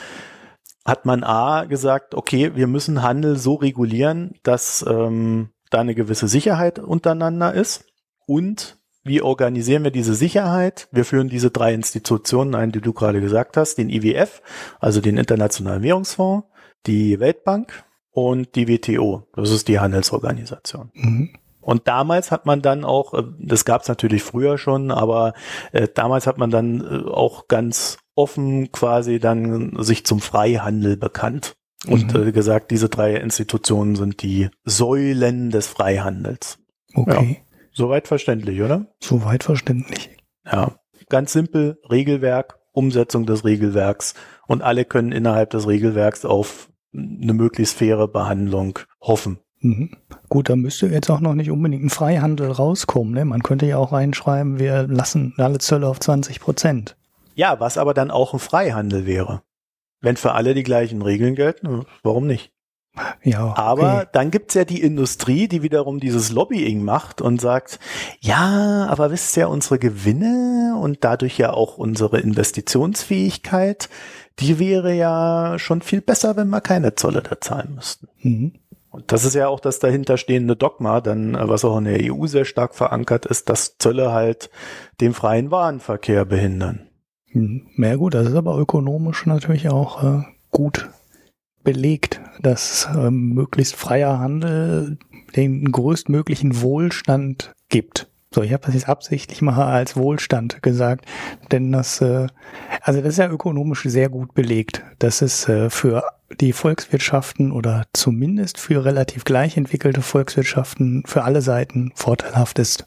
hat man A gesagt, okay, wir müssen Handel so regulieren, dass, ähm, da eine gewisse Sicherheit untereinander ist und wie organisieren wir diese Sicherheit? Wir führen diese drei Institutionen ein, die du gerade gesagt hast, den IWF, also den Internationalen Währungsfonds, die Weltbank und die WTO, das ist die Handelsorganisation. Mhm. Und damals hat man dann auch, äh, das gab es natürlich früher schon, aber äh, damals hat man dann äh, auch ganz offen quasi dann sich zum Freihandel bekannt und mhm. äh, gesagt, diese drei Institutionen sind die Säulen des Freihandels. Okay. Ja. Soweit verständlich, oder? Soweit verständlich. Ja. Ganz simpel, Regelwerk, Umsetzung des Regelwerks und alle können innerhalb des Regelwerks auf eine möglichst faire Behandlung hoffen. Mhm. Gut, da müsste jetzt auch noch nicht unbedingt ein Freihandel rauskommen. Ne? Man könnte ja auch reinschreiben, wir lassen alle Zölle auf 20 Prozent. Ja, was aber dann auch ein Freihandel wäre. Wenn für alle die gleichen Regeln gelten, warum nicht? Ja, okay. Aber dann gibt's ja die Industrie, die wiederum dieses Lobbying macht und sagt, ja, aber wisst ihr, unsere Gewinne und dadurch ja auch unsere Investitionsfähigkeit, die wäre ja schon viel besser, wenn wir keine Zolle da zahlen müssten. Mhm. Und das ist ja auch das dahinterstehende Dogma, dann, was auch in der EU sehr stark verankert ist, dass Zölle halt den freien Warenverkehr behindern. Mhm. Ja gut, das ist aber ökonomisch natürlich auch äh, gut belegt, dass ähm, möglichst freier Handel den größtmöglichen Wohlstand gibt. So, ich habe das jetzt absichtlich mal als Wohlstand gesagt, denn das, äh, also das ist ja ökonomisch sehr gut belegt, dass es äh, für die Volkswirtschaften oder zumindest für relativ gleich entwickelte Volkswirtschaften für alle Seiten vorteilhaft ist.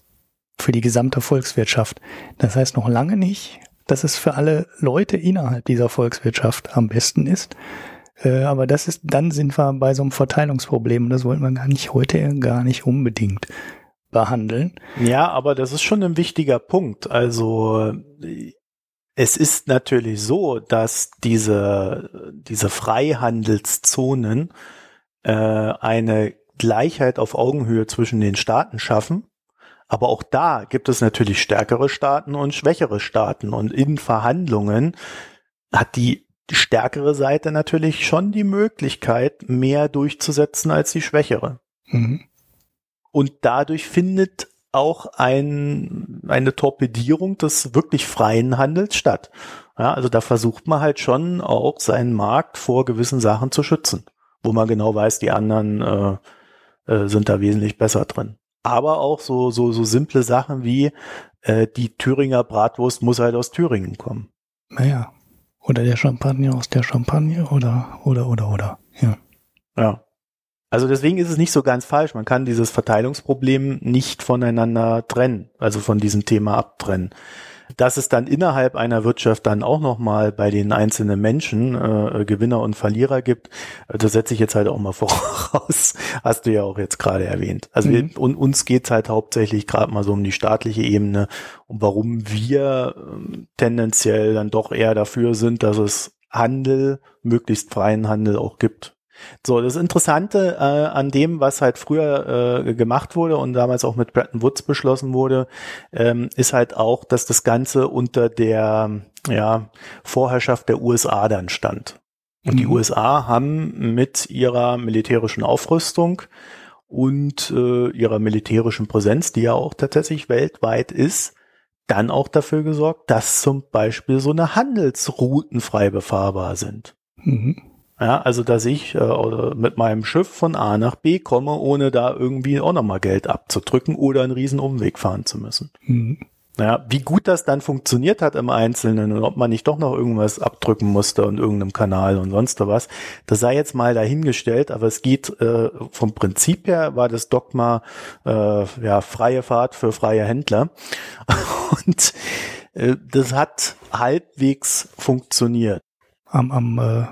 Für die gesamte Volkswirtschaft. Das heißt noch lange nicht, dass es für alle Leute innerhalb dieser Volkswirtschaft am besten ist. Äh, aber das ist, dann sind wir bei so einem Verteilungsproblem und das wollen wir gar nicht heute gar nicht unbedingt behandeln. Ja, aber das ist schon ein wichtiger Punkt. Also es ist natürlich so, dass diese, diese Freihandelszonen äh, eine Gleichheit auf Augenhöhe zwischen den Staaten schaffen. Aber auch da gibt es natürlich stärkere Staaten und schwächere Staaten. Und in Verhandlungen hat die stärkere Seite natürlich schon die Möglichkeit, mehr durchzusetzen als die schwächere. Mhm. Und dadurch findet auch ein, eine Torpedierung des wirklich freien Handels statt. Ja, also da versucht man halt schon auch seinen Markt vor gewissen Sachen zu schützen, wo man genau weiß, die anderen äh, äh, sind da wesentlich besser drin. Aber auch so, so, so simple Sachen wie äh, die Thüringer Bratwurst muss halt aus Thüringen kommen. Naja, oder der Champagner aus der Champagne oder, oder, oder, oder. Ja. Ja. Also deswegen ist es nicht so ganz falsch. Man kann dieses Verteilungsproblem nicht voneinander trennen, also von diesem Thema abtrennen. Dass es dann innerhalb einer Wirtschaft dann auch nochmal bei den einzelnen Menschen äh, Gewinner und Verlierer gibt, äh, das setze ich jetzt halt auch mal voraus. Hast du ja auch jetzt gerade erwähnt. Also mhm. wir, und uns geht's halt hauptsächlich gerade mal so um die staatliche Ebene und warum wir äh, tendenziell dann doch eher dafür sind, dass es Handel, möglichst freien Handel auch gibt. So, das Interessante äh, an dem, was halt früher äh, gemacht wurde und damals auch mit Bretton Woods beschlossen wurde, ähm, ist halt auch, dass das Ganze unter der ja, Vorherrschaft der USA dann stand. Und mhm. die USA haben mit ihrer militärischen Aufrüstung und äh, ihrer militärischen Präsenz, die ja auch tatsächlich weltweit ist, dann auch dafür gesorgt, dass zum Beispiel so eine Handelsrouten frei befahrbar sind. Mhm. Ja, also dass ich äh, mit meinem Schiff von A nach B komme, ohne da irgendwie auch nochmal Geld abzudrücken oder einen riesen Umweg fahren zu müssen. Mhm. Ja, wie gut das dann funktioniert hat im Einzelnen und ob man nicht doch noch irgendwas abdrücken musste und irgendeinem Kanal und sonst was, das sei jetzt mal dahingestellt, aber es geht äh, vom Prinzip her war das Dogma äh, ja freie Fahrt für freie Händler und äh, das hat halbwegs funktioniert. Am, am äh,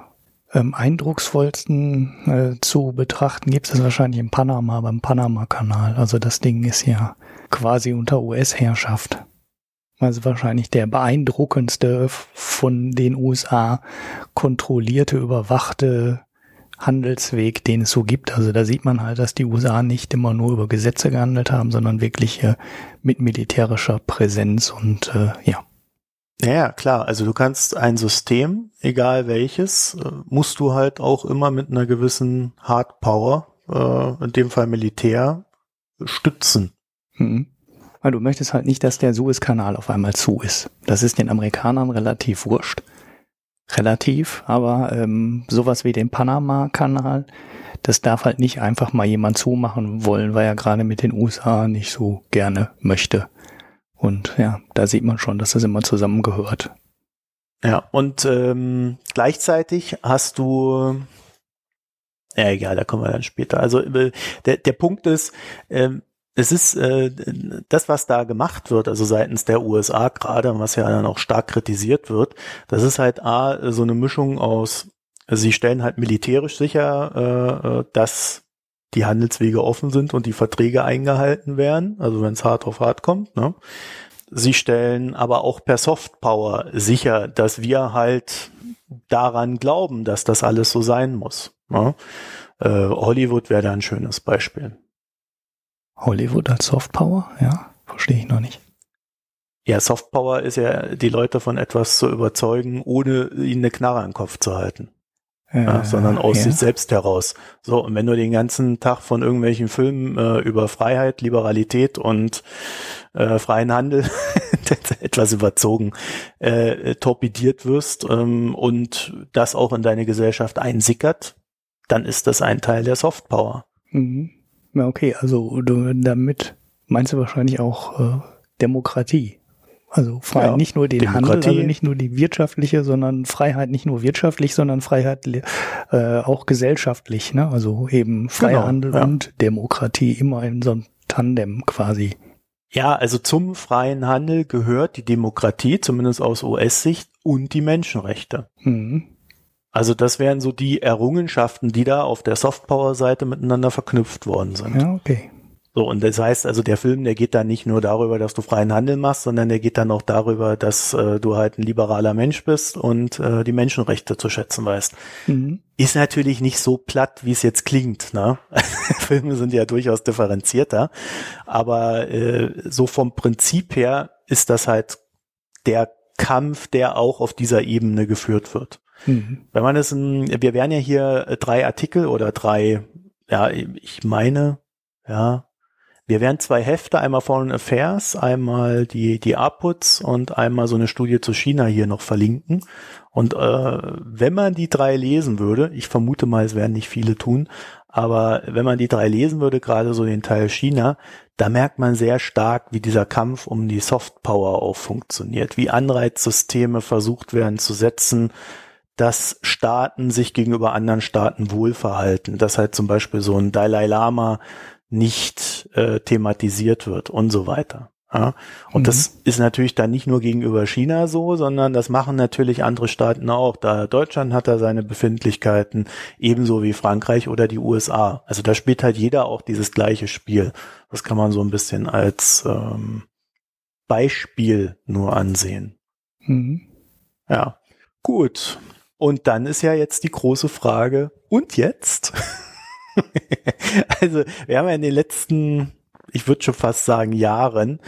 ähm, eindrucksvollsten äh, zu betrachten gibt es wahrscheinlich in Panama, beim Panama-Kanal. Also das Ding ist ja quasi unter US-Herrschaft. Also wahrscheinlich der beeindruckendste von den USA kontrollierte, überwachte Handelsweg, den es so gibt. Also da sieht man halt, dass die USA nicht immer nur über Gesetze gehandelt haben, sondern wirklich äh, mit militärischer Präsenz und äh, ja. Ja, klar. Also du kannst ein System, egal welches, äh, musst du halt auch immer mit einer gewissen Hard Power, äh, in dem Fall Militär, stützen. Mhm. Weil du möchtest halt nicht, dass der Suezkanal auf einmal zu ist. Das ist den Amerikanern relativ wurscht. Relativ, aber ähm, sowas wie den Panama-Kanal, das darf halt nicht einfach mal jemand zumachen wollen, weil er gerade mit den USA nicht so gerne möchte. Und ja, da sieht man schon, dass das immer zusammengehört. Ja, und ähm, gleichzeitig hast du, ja egal, da kommen wir dann später. Also äh, der, der Punkt ist, ähm, es ist äh, das, was da gemacht wird, also seitens der USA gerade, was ja dann auch stark kritisiert wird, das ist halt A, so eine Mischung aus, sie stellen halt militärisch sicher, äh, äh dass die Handelswege offen sind und die Verträge eingehalten werden, also wenn es hart auf hart kommt. Ne? Sie stellen aber auch per Softpower sicher, dass wir halt daran glauben, dass das alles so sein muss. Ne? Äh, Hollywood wäre da ein schönes Beispiel. Hollywood als Softpower? Ja, verstehe ich noch nicht. Ja, Softpower ist ja, die Leute von etwas zu überzeugen, ohne ihnen eine Knarre im Kopf zu halten ja, sondern aus ja. sich selbst heraus. So, und wenn du den ganzen Tag von irgendwelchen Filmen äh, über Freiheit, Liberalität und äh, freien Handel etwas überzogen äh, torpediert wirst ähm, und das auch in deine Gesellschaft einsickert, dann ist das ein Teil der Softpower. Mhm. Ja, okay, also du, damit meinst du wahrscheinlich auch äh, Demokratie. Also Freiheit ja, nicht nur den Demokratie. Handel, also nicht nur die wirtschaftliche, sondern Freiheit nicht nur wirtschaftlich, sondern Freiheit äh, auch gesellschaftlich. Ne? Also eben freier genau, Handel ja. und Demokratie immer in so einem Tandem quasi. Ja, also zum freien Handel gehört die Demokratie, zumindest aus US-Sicht, und die Menschenrechte. Mhm. Also das wären so die Errungenschaften, die da auf der Softpower-Seite miteinander verknüpft worden sind. Ja, okay. So, und das heißt also, der Film, der geht dann nicht nur darüber, dass du freien Handel machst, sondern der geht dann auch darüber, dass äh, du halt ein liberaler Mensch bist und äh, die Menschenrechte zu schätzen weißt. Mhm. Ist natürlich nicht so platt, wie es jetzt klingt. Ne? Filme sind ja durchaus differenzierter, aber äh, so vom Prinzip her ist das halt der Kampf, der auch auf dieser Ebene geführt wird. Mhm. Wenn man es, wir werden ja hier drei Artikel oder drei, ja, ich meine, ja, wir werden zwei Hefte, einmal Foreign Affairs, einmal die, die APUTS und einmal so eine Studie zu China hier noch verlinken. Und äh, wenn man die drei lesen würde, ich vermute mal, es werden nicht viele tun, aber wenn man die drei lesen würde, gerade so den Teil China, da merkt man sehr stark, wie dieser Kampf um die Softpower auch funktioniert, wie Anreizsysteme versucht werden zu setzen, dass Staaten sich gegenüber anderen Staaten wohlverhalten, dass halt zum Beispiel so ein Dalai Lama nicht äh, thematisiert wird und so weiter. Ja? Und mhm. das ist natürlich dann nicht nur gegenüber China so, sondern das machen natürlich andere Staaten auch. Da Deutschland hat da seine Befindlichkeiten, ebenso wie Frankreich oder die USA. Also da spielt halt jeder auch dieses gleiche Spiel. Das kann man so ein bisschen als ähm, Beispiel nur ansehen. Mhm. Ja, gut. Und dann ist ja jetzt die große Frage, und jetzt? also wir haben ja in den letzten, ich würde schon fast sagen, Jahren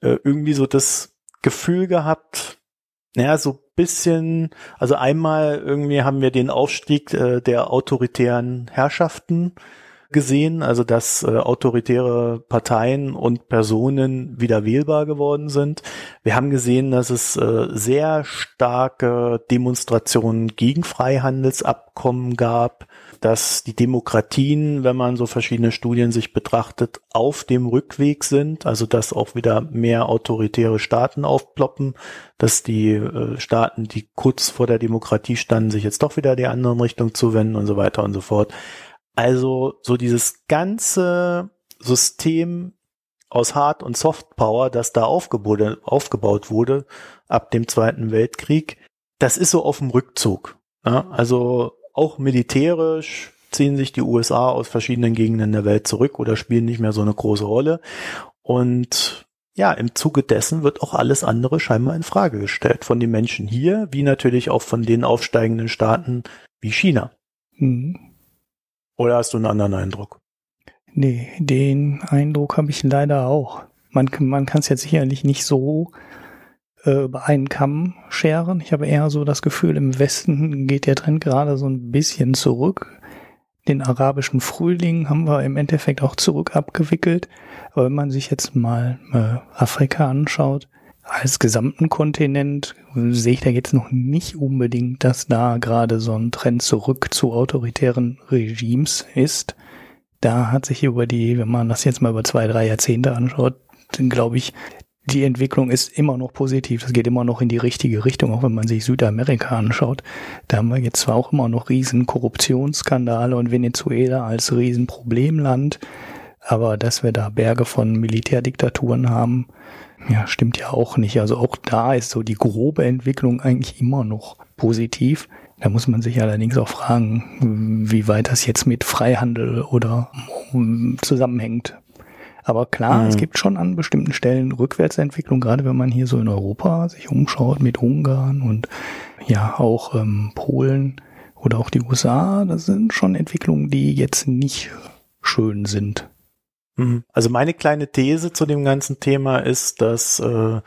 äh, irgendwie so das Gefühl gehabt, naja, so bisschen, also einmal irgendwie haben wir den Aufstieg äh, der autoritären Herrschaften gesehen, also dass äh, autoritäre Parteien und Personen wieder wählbar geworden sind. Wir haben gesehen, dass es äh, sehr starke Demonstrationen gegen Freihandelsabkommen gab dass die Demokratien, wenn man so verschiedene Studien sich betrachtet, auf dem Rückweg sind, also dass auch wieder mehr autoritäre Staaten aufploppen, dass die äh, Staaten, die kurz vor der Demokratie standen, sich jetzt doch wieder der anderen Richtung zuwenden und so weiter und so fort. Also so dieses ganze System aus Hard- und Softpower, das da aufgebaut, wurde ab dem Zweiten Weltkrieg, das ist so auf dem Rückzug. Ja, also auch militärisch ziehen sich die USA aus verschiedenen Gegenden der Welt zurück oder spielen nicht mehr so eine große Rolle. Und ja, im Zuge dessen wird auch alles andere scheinbar in Frage gestellt. Von den Menschen hier, wie natürlich auch von den aufsteigenden Staaten wie China. Mhm. Oder hast du einen anderen Eindruck? Nee, den Eindruck habe ich leider auch. Man, man kann es jetzt sicherlich nicht so äh, über einen Kamm scheren. Ich habe eher so das Gefühl, im Westen geht der Trend gerade so ein bisschen zurück. den arabischen Frühling haben wir im Endeffekt auch zurück abgewickelt. Aber wenn man sich jetzt mal äh, Afrika anschaut, als gesamten Kontinent sehe ich da jetzt noch nicht unbedingt, dass da gerade so ein Trend zurück zu autoritären Regimes ist. Da hat sich über die, wenn man das jetzt mal über zwei, drei Jahrzehnte anschaut, glaube ich, die Entwicklung ist immer noch positiv. Das geht immer noch in die richtige Richtung, auch wenn man sich Südamerika anschaut. Da haben wir jetzt zwar auch immer noch riesen Korruptionsskandale und Venezuela als Riesenproblemland, aber dass wir da Berge von Militärdiktaturen haben, ja, stimmt ja auch nicht. Also auch da ist so die grobe Entwicklung eigentlich immer noch positiv. Da muss man sich allerdings auch fragen, wie weit das jetzt mit Freihandel oder zusammenhängt. Aber klar, mhm. es gibt schon an bestimmten Stellen Rückwärtsentwicklung, gerade wenn man hier so in Europa sich umschaut mit Ungarn und ja auch ähm, Polen oder auch die USA. Das sind schon Entwicklungen, die jetzt nicht schön sind. Mhm. Also meine kleine These zu dem ganzen Thema ist, dass äh,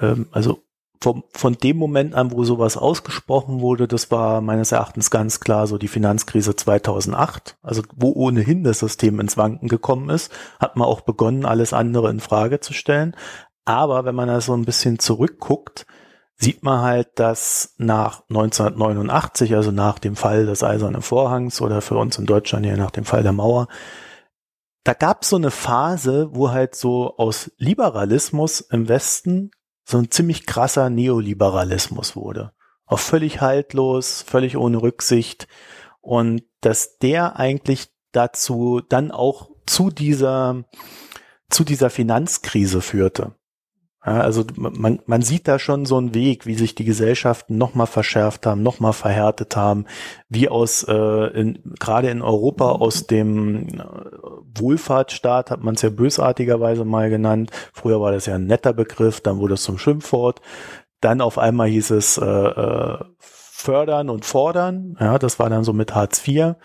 ähm, also vom, von dem Moment an, wo sowas ausgesprochen wurde, das war meines Erachtens ganz klar so die Finanzkrise 2008, also wo ohnehin das System ins Wanken gekommen ist, hat man auch begonnen, alles andere in Frage zu stellen. Aber wenn man da so ein bisschen zurückguckt, sieht man halt, dass nach 1989, also nach dem Fall des Eisernen Vorhangs oder für uns in Deutschland hier nach dem Fall der Mauer, da gab es so eine Phase, wo halt so aus Liberalismus im Westen so ein ziemlich krasser Neoliberalismus wurde. Auch völlig haltlos, völlig ohne Rücksicht. Und dass der eigentlich dazu dann auch zu dieser, zu dieser Finanzkrise führte. Also man, man sieht da schon so einen Weg, wie sich die Gesellschaften nochmal verschärft haben, nochmal verhärtet haben, wie aus äh, in, gerade in Europa aus dem äh, Wohlfahrtsstaat hat man es ja bösartigerweise mal genannt. Früher war das ja ein netter Begriff, dann wurde es zum Schimpfwort. Dann auf einmal hieß es äh, äh, fördern und fordern. Ja, das war dann so mit Hartz IV.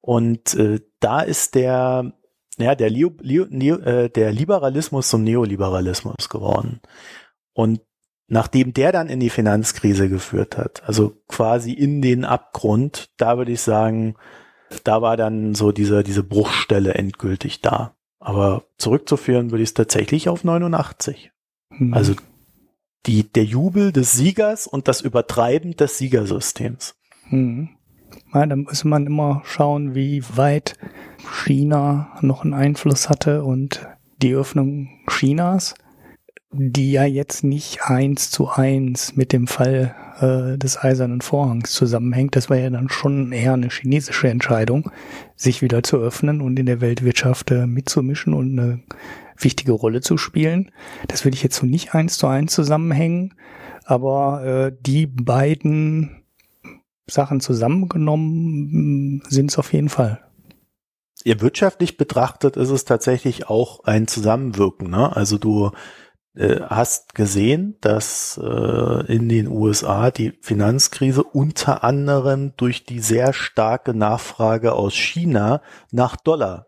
Und äh, da ist der ja, der, Leo, Leo, Neo, äh, der Liberalismus zum Neoliberalismus geworden. Und nachdem der dann in die Finanzkrise geführt hat, also quasi in den Abgrund, da würde ich sagen, da war dann so diese, diese Bruchstelle endgültig da. Aber zurückzuführen würde ich es tatsächlich auf 89. Mhm. Also die, der Jubel des Siegers und das Übertreiben des Siegersystems. Mhm. Ja, da muss man immer schauen, wie weit China noch einen Einfluss hatte und die Öffnung Chinas, die ja jetzt nicht eins zu eins mit dem Fall äh, des Eisernen Vorhangs zusammenhängt. Das war ja dann schon eher eine chinesische Entscheidung, sich wieder zu öffnen und in der Weltwirtschaft äh, mitzumischen und eine wichtige Rolle zu spielen. Das würde ich jetzt so nicht eins zu eins zusammenhängen, aber äh, die beiden Sachen zusammengenommen sind es auf jeden Fall. Ja, wirtschaftlich betrachtet ist es tatsächlich auch ein Zusammenwirken. Ne? Also du äh, hast gesehen, dass äh, in den USA die Finanzkrise unter anderem durch die sehr starke Nachfrage aus China nach Dollar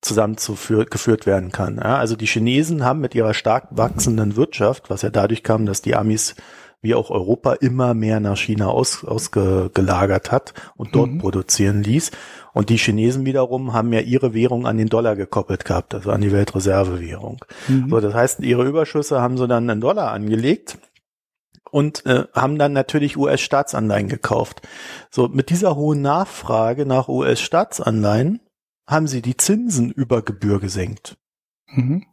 zusammengeführt werden kann. Ja? Also die Chinesen haben mit ihrer stark wachsenden Wirtschaft, was ja dadurch kam, dass die Amis wie auch Europa immer mehr nach China aus, ausgelagert hat und dort mhm. produzieren ließ. Und die Chinesen wiederum haben ja ihre Währung an den Dollar gekoppelt gehabt, also an die Weltreservewährung. Mhm. So, das heißt, ihre Überschüsse haben sie dann in Dollar angelegt und äh, haben dann natürlich US-Staatsanleihen gekauft. So, mit dieser hohen Nachfrage nach US-Staatsanleihen haben sie die Zinsen über Gebühr gesenkt. Mhm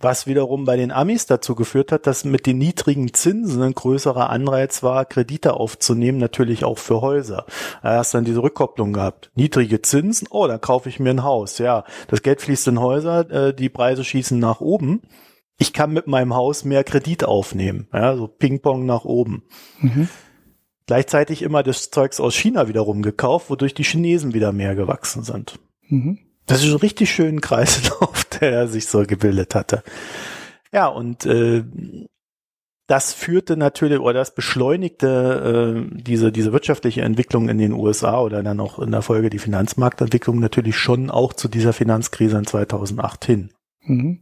was wiederum bei den Amis dazu geführt hat, dass mit den niedrigen Zinsen ein größerer Anreiz war, Kredite aufzunehmen, natürlich auch für Häuser. Da hast dann diese Rückkopplung gehabt. Niedrige Zinsen, oh, dann kaufe ich mir ein Haus. Ja, das Geld fließt in Häuser, äh, die Preise schießen nach oben. Ich kann mit meinem Haus mehr Kredit aufnehmen. Ja, so Ping-Pong nach oben. Mhm. Gleichzeitig immer das Zeugs aus China wiederum gekauft, wodurch die Chinesen wieder mehr gewachsen sind. Mhm. Das ist ein richtig schönen Kreislauf, der sich so gebildet hatte. Ja, und äh, das führte natürlich oder das beschleunigte äh, diese, diese wirtschaftliche Entwicklung in den USA oder dann auch in der Folge die Finanzmarktentwicklung natürlich schon auch zu dieser Finanzkrise in 2008 hin. Mhm.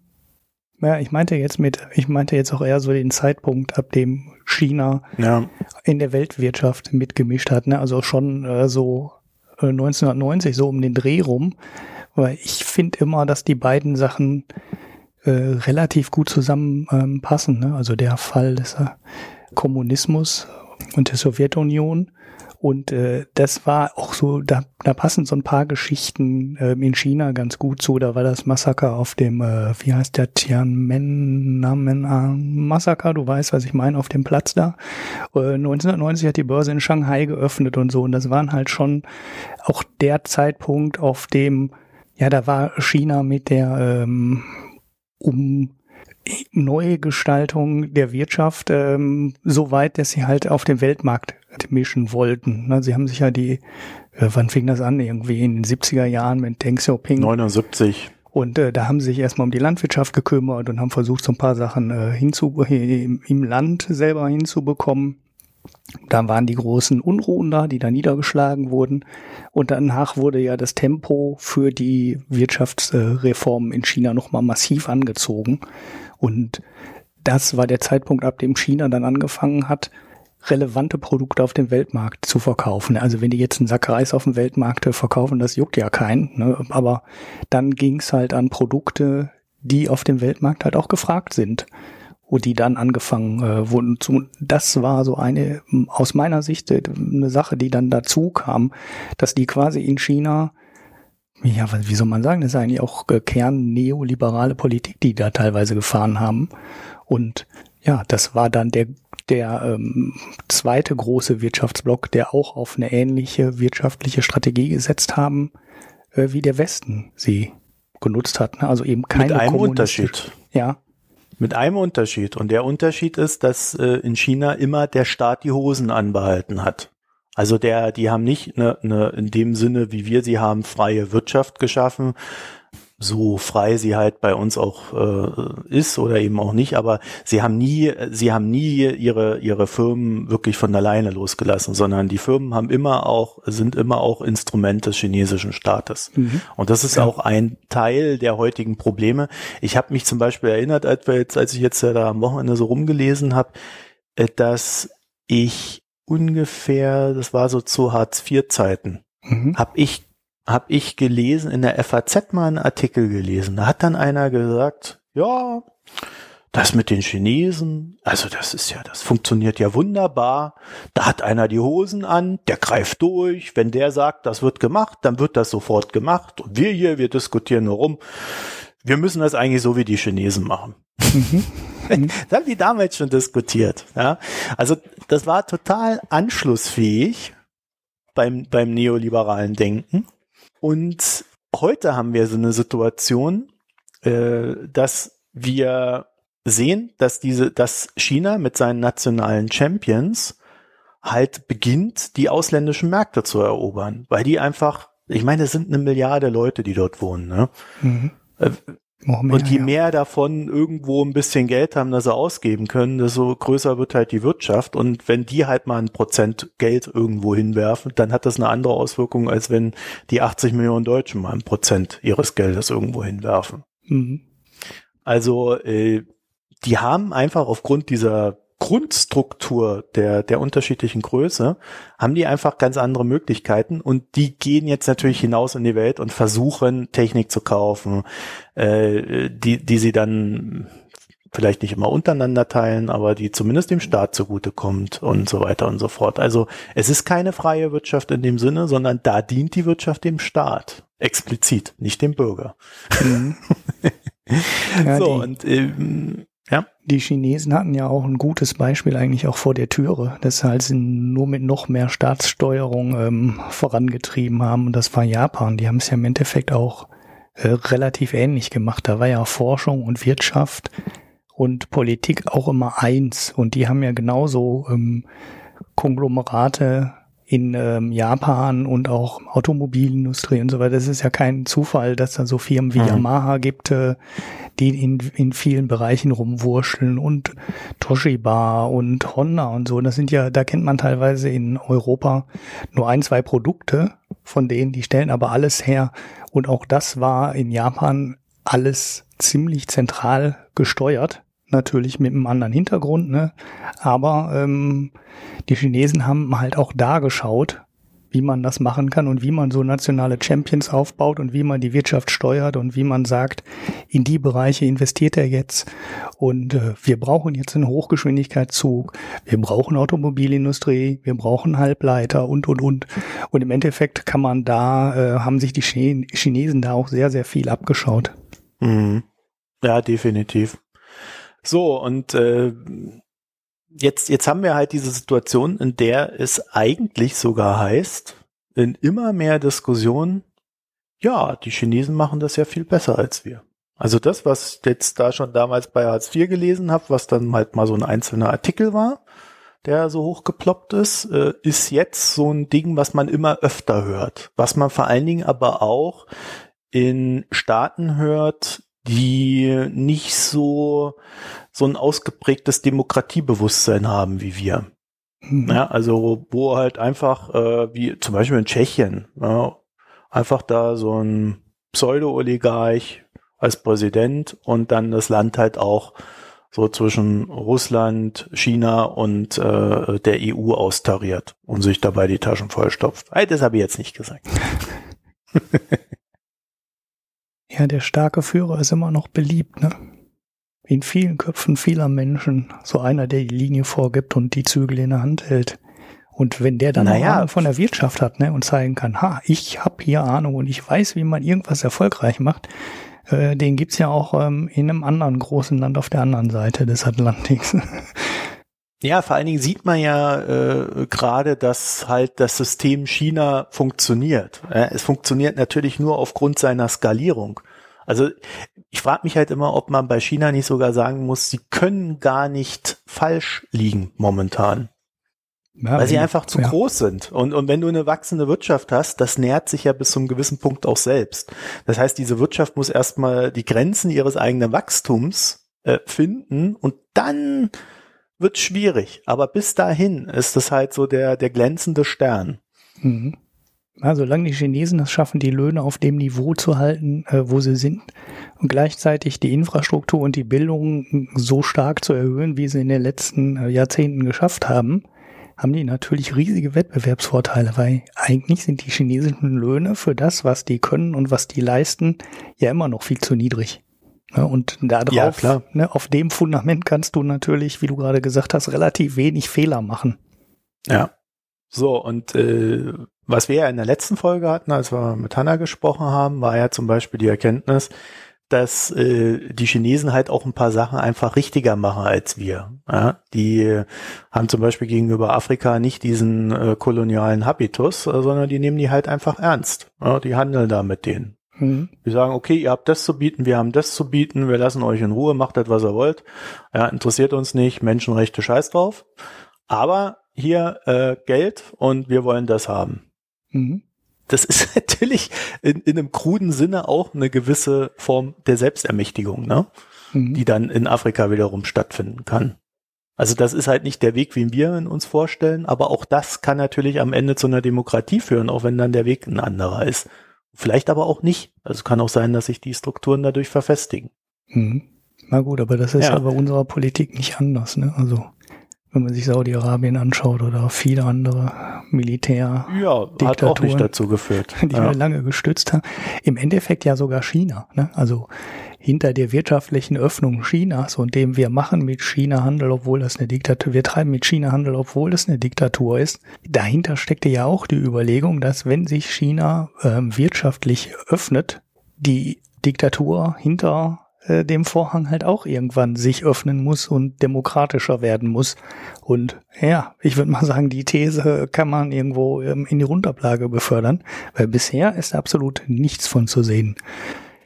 Ja, ich meinte jetzt mit, ich meinte jetzt auch eher so den Zeitpunkt, ab dem China ja. in der Weltwirtschaft mitgemischt hat, ne? Also schon äh, so 1990 so um den Dreh rum, weil ich finde immer, dass die beiden Sachen äh, relativ gut zusammenpassen. Ähm, ne? Also der Fall des äh, Kommunismus und der Sowjetunion und äh, das war auch so, da, da passen so ein paar Geschichten äh, in China ganz gut zu. Da war das Massaker auf dem, äh, wie heißt der, Tiananmen-Massaker, du weißt, was ich meine, auf dem Platz da. Äh, 1990 hat die Börse in Shanghai geöffnet und so. Und das waren halt schon auch der Zeitpunkt, auf dem, ja, da war China mit der ähm, um neue Gestaltung der Wirtschaft ähm, so weit, dass sie halt auf dem Weltmarkt mischen wollten. Ne, sie haben sich ja die, äh, wann fing das an? Irgendwie in den 70er Jahren mit Deng Xiaoping. 79. Und äh, da haben sie sich erstmal um die Landwirtschaft gekümmert und haben versucht, so ein paar Sachen äh, hinzu, äh, im Land selber hinzubekommen. Dann waren die großen Unruhen da, die da niedergeschlagen wurden. Und danach wurde ja das Tempo für die Wirtschaftsreformen in China nochmal massiv angezogen. Und das war der Zeitpunkt, ab dem China dann angefangen hat, relevante Produkte auf dem Weltmarkt zu verkaufen. Also wenn die jetzt einen Sack Reis auf dem Weltmarkt verkaufen, das juckt ja keinen. Ne? Aber dann ging es halt an Produkte, die auf dem Weltmarkt halt auch gefragt sind und die dann angefangen äh, wurden zu. Das war so eine aus meiner Sicht äh, eine Sache, die dann dazu kam, dass die quasi in China ja, wie soll man sagen, das ist eigentlich auch äh, Kern neoliberale Politik, die da teilweise gefahren haben. Und ja, das war dann der der ähm, zweite große Wirtschaftsblock, der auch auf eine ähnliche wirtschaftliche Strategie gesetzt haben, äh, wie der Westen sie genutzt hat. Ne? Also eben keine Mit einem Unterschied. Ja. Mit einem Unterschied. Und der Unterschied ist, dass äh, in China immer der Staat die Hosen anbehalten hat. Also der, die haben nicht ne, ne, in dem Sinne, wie wir sie haben, freie Wirtschaft geschaffen, so frei sie halt bei uns auch äh, ist oder eben auch nicht, aber sie haben nie, sie haben nie ihre ihre Firmen wirklich von alleine losgelassen, sondern die Firmen haben immer auch sind immer auch Instrument des chinesischen Staates. Mhm. Und das ist ja. auch ein Teil der heutigen Probleme. Ich habe mich zum Beispiel erinnert, als wir jetzt, als ich jetzt ja da am Wochenende so rumgelesen habe, äh, dass ich ungefähr, das war so zu Hartz IV Zeiten, mhm. habe ich habe ich gelesen, in der FAZ mal einen Artikel gelesen. Da hat dann einer gesagt, ja, das mit den Chinesen, also das ist ja, das funktioniert ja wunderbar. Da hat einer die Hosen an, der greift durch. Wenn der sagt, das wird gemacht, dann wird das sofort gemacht. Und wir hier, wir diskutieren nur rum. Wir müssen das eigentlich so wie die Chinesen machen. Mhm. das haben die damals schon diskutiert. Ja? Also das war total anschlussfähig beim, beim neoliberalen Denken. Und heute haben wir so eine Situation, äh, dass wir sehen, dass diese, dass China mit seinen nationalen Champions halt beginnt, die ausländischen Märkte zu erobern, weil die einfach, ich meine, es sind eine Milliarde Leute, die dort wohnen. Ne? Mhm. Äh, Mehr, und je mehr davon irgendwo ein bisschen Geld haben, das sie ausgeben können, desto größer wird halt die Wirtschaft. Und wenn die halt mal ein Prozent Geld irgendwo hinwerfen, dann hat das eine andere Auswirkung, als wenn die 80 Millionen Deutschen mal ein Prozent ihres Geldes irgendwo hinwerfen. Mhm. Also äh, die haben einfach aufgrund dieser Grundstruktur der, der unterschiedlichen Größe, haben die einfach ganz andere Möglichkeiten und die gehen jetzt natürlich hinaus in die Welt und versuchen, Technik zu kaufen, äh, die, die sie dann vielleicht nicht immer untereinander teilen, aber die zumindest dem Staat zugutekommt und so weiter und so fort. Also es ist keine freie Wirtschaft in dem Sinne, sondern da dient die Wirtschaft dem Staat. Explizit, nicht dem Bürger. Mhm. ja, so, und ähm. Die Chinesen hatten ja auch ein gutes Beispiel eigentlich auch vor der Türe, das halt sie nur mit noch mehr Staatssteuerung ähm, vorangetrieben haben. Und das war Japan. Die haben es ja im Endeffekt auch äh, relativ ähnlich gemacht. Da war ja Forschung und Wirtschaft und Politik auch immer eins. Und die haben ja genauso ähm, Konglomerate in ähm, Japan und auch Automobilindustrie und so weiter. Es ist ja kein Zufall, dass da so Firmen wie mhm. Yamaha gibt, äh, die in, in vielen Bereichen rumwurscheln und Toshiba und Honda und so. Das sind ja, da kennt man teilweise in Europa nur ein, zwei Produkte von denen, die stellen aber alles her. Und auch das war in Japan alles ziemlich zentral gesteuert natürlich mit einem anderen Hintergrund, ne? Aber ähm, die Chinesen haben halt auch da geschaut, wie man das machen kann und wie man so nationale Champions aufbaut und wie man die Wirtschaft steuert und wie man sagt, in die Bereiche investiert er jetzt und äh, wir brauchen jetzt einen Hochgeschwindigkeitszug, wir brauchen Automobilindustrie, wir brauchen Halbleiter und und und und im Endeffekt kann man da äh, haben sich die Chinesen da auch sehr sehr viel abgeschaut. Mhm. Ja, definitiv. So und äh, jetzt, jetzt haben wir halt diese Situation, in der es eigentlich sogar heißt, in immer mehr Diskussionen, ja, die Chinesen machen das ja viel besser als wir. Also das, was ich jetzt da schon damals bei Hartz IV gelesen habe, was dann halt mal so ein einzelner Artikel war, der so hochgeploppt ist, äh, ist jetzt so ein Ding, was man immer öfter hört. Was man vor allen Dingen aber auch in Staaten hört, die nicht so so ein ausgeprägtes Demokratiebewusstsein haben wie wir. Mhm. Ja, also wo halt einfach, äh, wie zum Beispiel in Tschechien, ja, einfach da so ein Pseudo-Oligarch als Präsident und dann das Land halt auch so zwischen Russland, China und äh, der EU austariert und sich dabei die Taschen vollstopft. Hey, das habe ich jetzt nicht gesagt. ja, der starke Führer ist immer noch beliebt, ne? in vielen Köpfen vieler Menschen so einer, der die Linie vorgibt und die Zügel in der Hand hält. Und wenn der dann naja. Ahnung von der Wirtschaft hat ne, und zeigen kann, ha, ich habe hier Ahnung und ich weiß, wie man irgendwas erfolgreich macht, äh, den gibt's ja auch ähm, in einem anderen großen Land auf der anderen Seite des Atlantiks. Ja, vor allen Dingen sieht man ja äh, gerade, dass halt das System China funktioniert. Es funktioniert natürlich nur aufgrund seiner Skalierung. Also ich frage mich halt immer, ob man bei China nicht sogar sagen muss, sie können gar nicht falsch liegen momentan. Ja, weil sie einfach zu ja. groß sind. Und, und wenn du eine wachsende Wirtschaft hast, das nährt sich ja bis zu einem gewissen Punkt auch selbst. Das heißt, diese Wirtschaft muss erstmal die Grenzen ihres eigenen Wachstums äh, finden und dann wird schwierig. Aber bis dahin ist das halt so der, der glänzende Stern. Mhm. Ja, solange die Chinesen es schaffen, die Löhne auf dem Niveau zu halten, äh, wo sie sind, und gleichzeitig die Infrastruktur und die Bildung so stark zu erhöhen, wie sie in den letzten äh, Jahrzehnten geschafft haben, haben die natürlich riesige Wettbewerbsvorteile, weil eigentlich sind die chinesischen Löhne für das, was die können und was die leisten, ja immer noch viel zu niedrig. Ja, und darauf, ja, ne, auf dem Fundament kannst du natürlich, wie du gerade gesagt hast, relativ wenig Fehler machen. Ja. So, und äh, was wir ja in der letzten Folge hatten, als wir mit Hanna gesprochen haben, war ja zum Beispiel die Erkenntnis, dass äh, die Chinesen halt auch ein paar Sachen einfach richtiger machen als wir. Ja? Die haben zum Beispiel gegenüber Afrika nicht diesen äh, kolonialen Habitus, äh, sondern die nehmen die halt einfach ernst. Ja? Die handeln da mit denen. Mhm. Die sagen, okay, ihr habt das zu bieten, wir haben das zu bieten, wir lassen euch in Ruhe, macht das, was ihr wollt. Ja, interessiert uns nicht, Menschenrechte, scheiß drauf. Aber hier äh, Geld und wir wollen das haben. Mhm. Das ist natürlich in, in einem kruden Sinne auch eine gewisse Form der Selbstermächtigung, ne? Mhm. die dann in Afrika wiederum stattfinden kann. Also das ist halt nicht der Weg, wie wir ihn uns vorstellen, aber auch das kann natürlich am Ende zu einer Demokratie führen, auch wenn dann der Weg ein anderer ist. Vielleicht aber auch nicht. Also kann auch sein, dass sich die Strukturen dadurch verfestigen. Mhm. Na gut, aber das ist ja. ja bei unserer Politik nicht anders. Ne? Also wenn man sich Saudi-Arabien anschaut oder viele andere Militär ja, hat auch nicht dazu geführt, die ja. wir lange gestützt haben. Im Endeffekt ja sogar China. Ne? Also hinter der wirtschaftlichen Öffnung Chinas und dem wir machen mit China Handel, obwohl das eine Diktatur, wir treiben mit China Handel, obwohl das eine Diktatur ist. Dahinter steckte ja auch die Überlegung, dass wenn sich China ähm, wirtschaftlich öffnet, die Diktatur hinter äh, dem Vorhang halt auch irgendwann sich öffnen muss und demokratischer werden muss. Und ja, ich würde mal sagen, die These kann man irgendwo ähm, in die Runterplage befördern, weil bisher ist absolut nichts von zu sehen.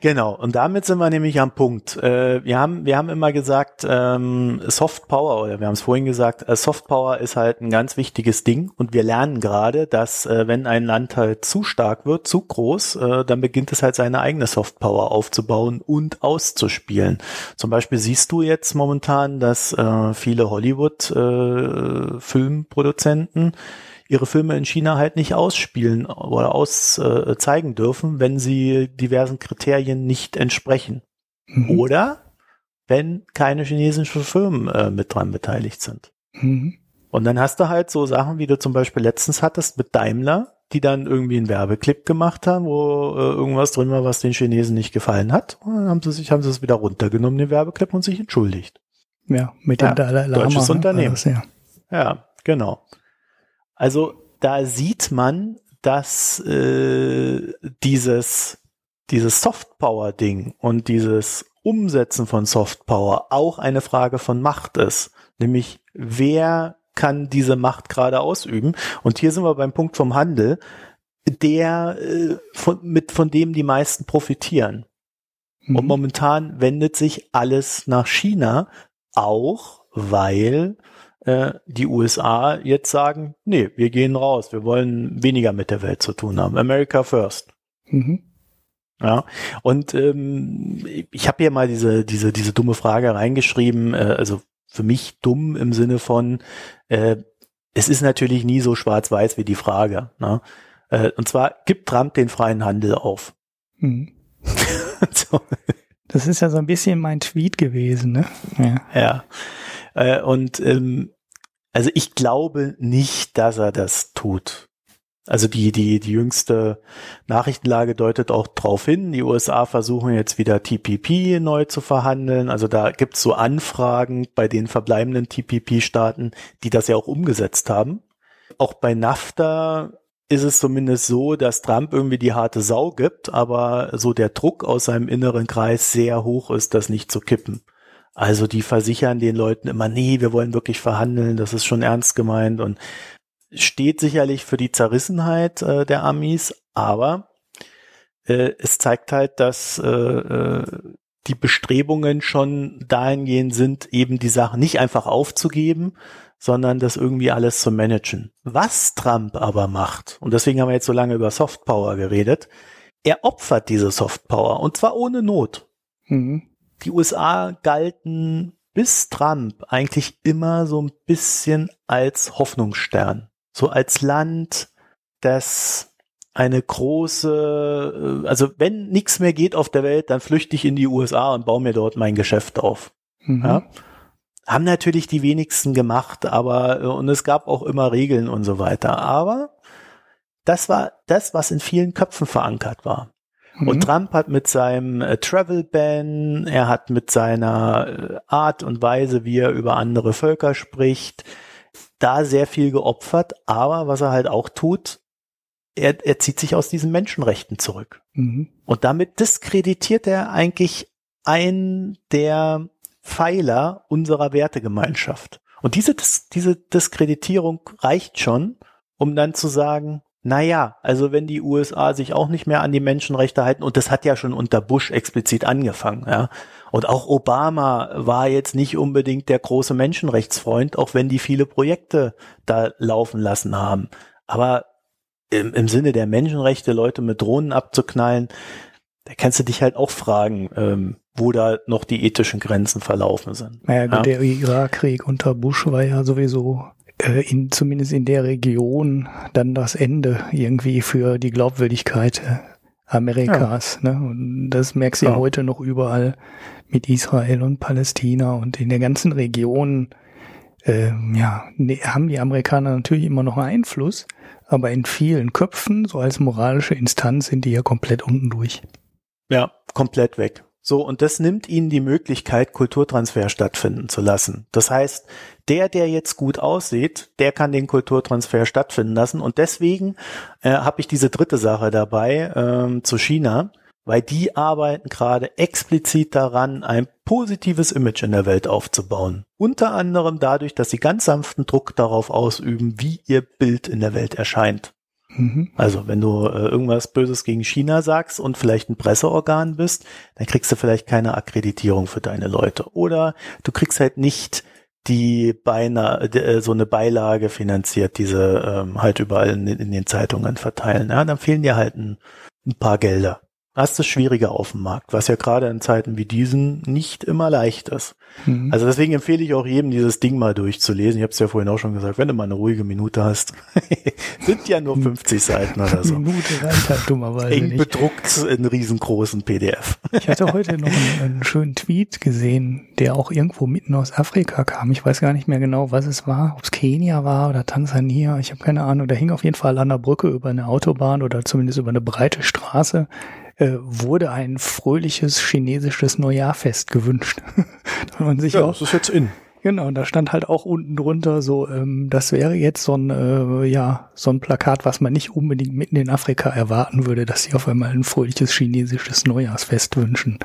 Genau, und damit sind wir nämlich am Punkt. Äh, wir, haben, wir haben immer gesagt, ähm, Soft Power, oder wir haben es vorhin gesagt, äh, Soft Power ist halt ein ganz wichtiges Ding und wir lernen gerade, dass äh, wenn ein Land halt zu stark wird, zu groß, äh, dann beginnt es halt seine eigene Soft Power aufzubauen und auszuspielen. Zum Beispiel siehst du jetzt momentan, dass äh, viele Hollywood-Filmproduzenten äh, ihre Filme in China halt nicht ausspielen oder auszeigen äh, dürfen, wenn sie diversen Kriterien nicht entsprechen. Mhm. Oder wenn keine chinesischen Firmen äh, mit dran beteiligt sind. Mhm. Und dann hast du halt so Sachen, wie du zum Beispiel letztens hattest mit Daimler, die dann irgendwie einen Werbeclip gemacht haben, wo äh, irgendwas drin war, was den Chinesen nicht gefallen hat. Und dann haben sie sich, haben sie es wieder runtergenommen, den Werbeclip, und sich entschuldigt. Ja, mit dem ja, Dalai Lama. Deutsches ne? Unternehmen. Das, ja. ja, genau. Also da sieht man, dass äh, dieses, dieses Softpower-Ding und dieses Umsetzen von Softpower auch eine Frage von Macht ist. Nämlich, wer kann diese Macht gerade ausüben? Und hier sind wir beim Punkt vom Handel, der äh, von, mit, von dem die meisten profitieren. Mhm. Und momentan wendet sich alles nach China, auch weil äh, die USA jetzt sagen, nee, wir gehen raus, wir wollen weniger mit der Welt zu tun haben. America first. Mhm. Ja, und ähm, ich habe hier mal diese, diese, diese dumme Frage reingeschrieben, äh, also für mich dumm im Sinne von, äh, es ist natürlich nie so schwarz-weiß wie die Frage. Ne? Äh, und zwar, gibt Trump den freien Handel auf? Mhm. so. Das ist ja so ein bisschen mein Tweet gewesen, ne? Ja. ja. Äh, und ähm, also ich glaube nicht, dass er das tut. Also die, die, die jüngste Nachrichtenlage deutet auch darauf hin. Die USA versuchen jetzt wieder TPP neu zu verhandeln. Also da gibt's so Anfragen bei den verbleibenden TPP-Staaten, die das ja auch umgesetzt haben. Auch bei NAFTA ist es zumindest so, dass Trump irgendwie die harte Sau gibt, aber so der Druck aus seinem inneren Kreis sehr hoch ist, das nicht zu kippen. Also die versichern den Leuten immer, nee, wir wollen wirklich verhandeln, das ist schon ernst gemeint und steht sicherlich für die Zerrissenheit äh, der Amis, aber äh, es zeigt halt, dass äh, äh, die Bestrebungen schon dahingehend sind, eben die Sachen nicht einfach aufzugeben, sondern das irgendwie alles zu managen. Was Trump aber macht, und deswegen haben wir jetzt so lange über Softpower geredet, er opfert diese Softpower und zwar ohne Not. Mhm die USA galten bis Trump eigentlich immer so ein bisschen als Hoffnungsstern. So als Land, das eine große, äh, also wenn nichts mehr geht auf der Welt, dann flüchte ich in die USA und baue mir dort mein Geschäft auf. Mhm. Ja? Haben natürlich die wenigsten gemacht, aber äh, und es gab auch immer Regeln und so weiter. Aber das war das, was in vielen Köpfen verankert war. Mhm. Und Trump hat mit seinem äh, Travel Ban, er hat mit seiner äh, Art und Weise, wie er über andere Völker spricht, da sehr viel geopfert. Aber was er halt auch tut, er, er zieht sich aus diesen Menschenrechten zurück. Mhm. Und damit diskreditiert er eigentlich einen der Pfeiler unserer Wertegemeinschaft. Und diese, diese Diskreditierung reicht schon, um dann zu sagen, naja, also wenn die USA sich auch nicht mehr an die Menschenrechte halten, und das hat ja schon unter Bush explizit angefangen, ja. Und auch Obama war jetzt nicht unbedingt der große Menschenrechtsfreund, auch wenn die viele Projekte da laufen lassen haben. Aber im, im Sinne der Menschenrechte, Leute mit Drohnen abzuknallen, da kannst du dich halt auch fragen, ähm, wo da noch die ethischen Grenzen verlaufen sind. Naja, ja? der Irakkrieg unter Bush war ja sowieso äh, in, zumindest in der Region dann das Ende irgendwie für die Glaubwürdigkeit äh, Amerikas. Ja. Ne? Und das merkst du ja. ja heute noch überall mit Israel und Palästina und in der ganzen Region. Äh, ja, ne, haben die Amerikaner natürlich immer noch Einfluss, aber in vielen Köpfen, so als moralische Instanz, sind die ja komplett unten durch. Ja, komplett weg. So, und das nimmt ihnen die Möglichkeit, Kulturtransfer stattfinden zu lassen. Das heißt, der, der jetzt gut aussieht, der kann den Kulturtransfer stattfinden lassen. Und deswegen äh, habe ich diese dritte Sache dabei ähm, zu China, weil die arbeiten gerade explizit daran, ein positives Image in der Welt aufzubauen. Unter anderem dadurch, dass sie ganz sanften Druck darauf ausüben, wie ihr Bild in der Welt erscheint. Mhm. Also wenn du äh, irgendwas Böses gegen China sagst und vielleicht ein Presseorgan bist, dann kriegst du vielleicht keine Akkreditierung für deine Leute. Oder du kriegst halt nicht die beinahe äh, so eine Beilage finanziert, diese ähm, halt überall in, in, den Zeitungen verteilen. Ja, dann fehlen dir halt ein, ein paar Gelder. Hast du schwieriger auf dem Markt, was ja gerade in Zeiten wie diesen nicht immer leicht ist. Mhm. Also deswegen empfehle ich auch jedem, dieses Ding mal durchzulesen. Ich habe es ja vorhin auch schon gesagt, wenn du mal eine ruhige Minute hast, sind ja nur 50 Seiten oder so. Minute reicht halt dummerweise Eng nicht. bedruckt in riesengroßen PDF. ich hatte heute noch einen, einen, schönen Tweet gesehen, der auch irgendwo mitten aus Afrika kam. Ich weiß gar nicht mehr genau, was es war, ob es Kenia war oder Tansania. Ich habe keine Ahnung. Da hing auf jeden Fall an der Brücke über eine Autobahn oder zumindest über eine breite Straße äh, wurde ein fröhliches chinesisches Neujahrfest gewünscht. da man sich ja, auch, das ist jetzt in. Genau, und da stand halt auch unten drunter so, ähm, das wäre jetzt so ein, äh, ja, so ein Plakat, was man nicht unbedingt mitten in Afrika erwarten würde, dass sie auf einmal ein fröhliches chinesisches Neujahrsfest wünschen.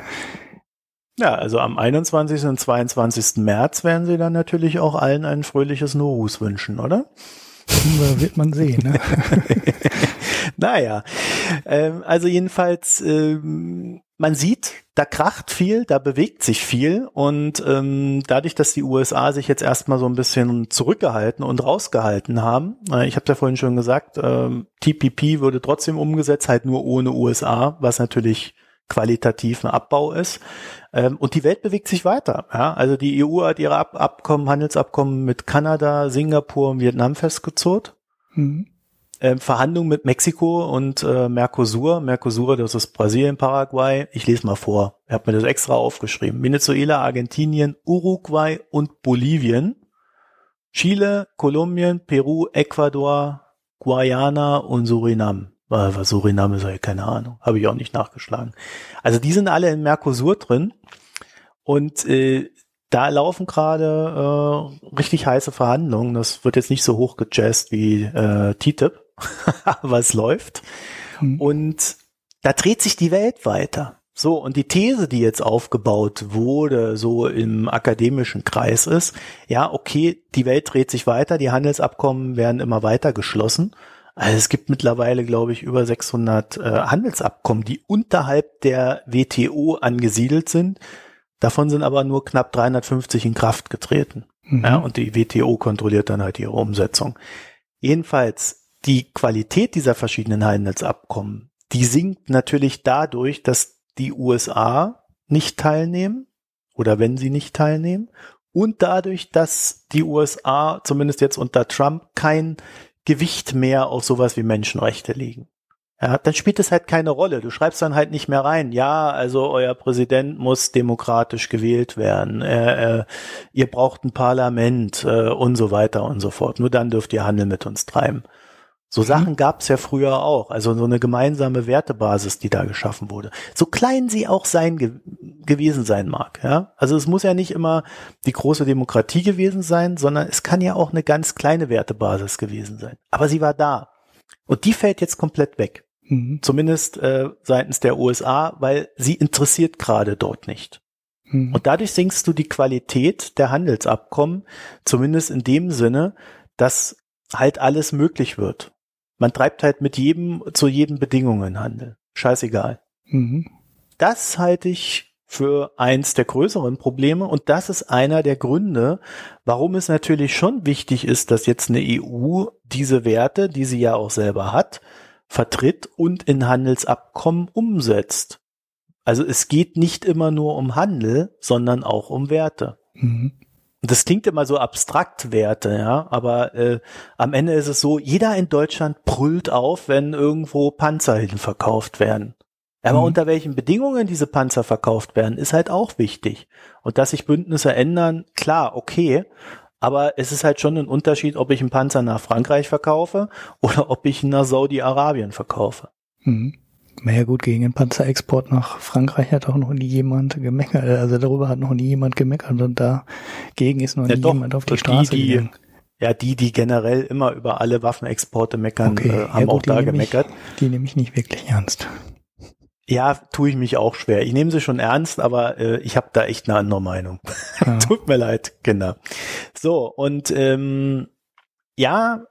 Ja, also am 21. und 22. März werden sie dann natürlich auch allen ein fröhliches Norus wünschen, oder? wird man sehen. Ne? naja, ähm, also jedenfalls, ähm, man sieht, da kracht viel, da bewegt sich viel und ähm, dadurch, dass die USA sich jetzt erstmal so ein bisschen zurückgehalten und rausgehalten haben, äh, ich habe ja vorhin schon gesagt, äh, TPP würde trotzdem umgesetzt, halt nur ohne USA, was natürlich qualitativ ein Abbau ist. Ähm, und die Welt bewegt sich weiter. Ja? Also die EU hat ihre Ab Abkommen, Handelsabkommen mit Kanada, Singapur und Vietnam festgezurrt. Mhm. Ähm, Verhandlungen mit Mexiko und äh, Mercosur. Mercosur, das ist Brasilien, Paraguay. Ich lese mal vor. Ich habe mir das extra aufgeschrieben. Venezuela, Argentinien, Uruguay und Bolivien. Chile, Kolumbien, Peru, Ecuador, Guayana und Surinam. Was Suriname sei, keine Ahnung. Habe ich auch nicht nachgeschlagen. Also die sind alle in Mercosur drin. Und äh, da laufen gerade äh, richtig heiße Verhandlungen. Das wird jetzt nicht so hoch gejazzt wie äh, TTIP, aber es läuft. Mhm. Und da dreht sich die Welt weiter. So, und die These, die jetzt aufgebaut wurde, so im akademischen Kreis ist, ja, okay, die Welt dreht sich weiter, die Handelsabkommen werden immer weiter geschlossen. Also es gibt mittlerweile, glaube ich, über 600 äh, Handelsabkommen, die unterhalb der WTO angesiedelt sind. Davon sind aber nur knapp 350 in Kraft getreten. Mhm. Ja, und die WTO kontrolliert dann halt ihre Umsetzung. Jedenfalls, die Qualität dieser verschiedenen Handelsabkommen, die sinkt natürlich dadurch, dass die USA nicht teilnehmen oder wenn sie nicht teilnehmen und dadurch, dass die USA zumindest jetzt unter Trump kein Gewicht mehr auf sowas wie Menschenrechte legen. Ja, dann spielt es halt keine Rolle. Du schreibst dann halt nicht mehr rein. Ja, also euer Präsident muss demokratisch gewählt werden. Äh, äh, ihr braucht ein Parlament äh, und so weiter und so fort. Nur dann dürft ihr Handel mit uns treiben. So mhm. Sachen gab es ja früher auch, also so eine gemeinsame Wertebasis, die da geschaffen wurde. So klein sie auch sein ge gewesen sein mag, ja. Also es muss ja nicht immer die große Demokratie gewesen sein, sondern es kann ja auch eine ganz kleine Wertebasis gewesen sein. Aber sie war da. Und die fällt jetzt komplett weg. Mhm. Zumindest äh, seitens der USA, weil sie interessiert gerade dort nicht. Mhm. Und dadurch sinkst du die Qualität der Handelsabkommen, zumindest in dem Sinne, dass halt alles möglich wird. Man treibt halt mit jedem zu jedem Bedingungen Handel. Scheißegal. Mhm. Das halte ich für eins der größeren Probleme und das ist einer der Gründe, warum es natürlich schon wichtig ist, dass jetzt eine EU diese Werte, die sie ja auch selber hat, vertritt und in Handelsabkommen umsetzt. Also es geht nicht immer nur um Handel, sondern auch um Werte. Mhm das klingt immer so abstrakt Werte, ja, aber äh, am Ende ist es so, jeder in Deutschland brüllt auf, wenn irgendwo Panzer hin verkauft werden. Aber mhm. unter welchen Bedingungen diese Panzer verkauft werden, ist halt auch wichtig. Und dass sich Bündnisse ändern, klar, okay, aber es ist halt schon ein Unterschied, ob ich einen Panzer nach Frankreich verkaufe oder ob ich ihn nach Saudi-Arabien verkaufe. Mhm. Naja gut, gegen den Panzerexport nach Frankreich hat auch noch nie jemand gemeckert. Also darüber hat noch nie jemand gemeckert und dagegen ist noch ja nie doch, jemand auf die Straße die, gegangen. Ja, die, die generell immer über alle Waffenexporte meckern, okay. äh, haben ja, gut, auch da gemeckert. Ich, die nehme ich nicht wirklich ernst. Ja, tue ich mich auch schwer. Ich nehme sie schon ernst, aber äh, ich habe da echt eine andere Meinung. Ja. Tut mir leid, genau. So, und ähm, ja,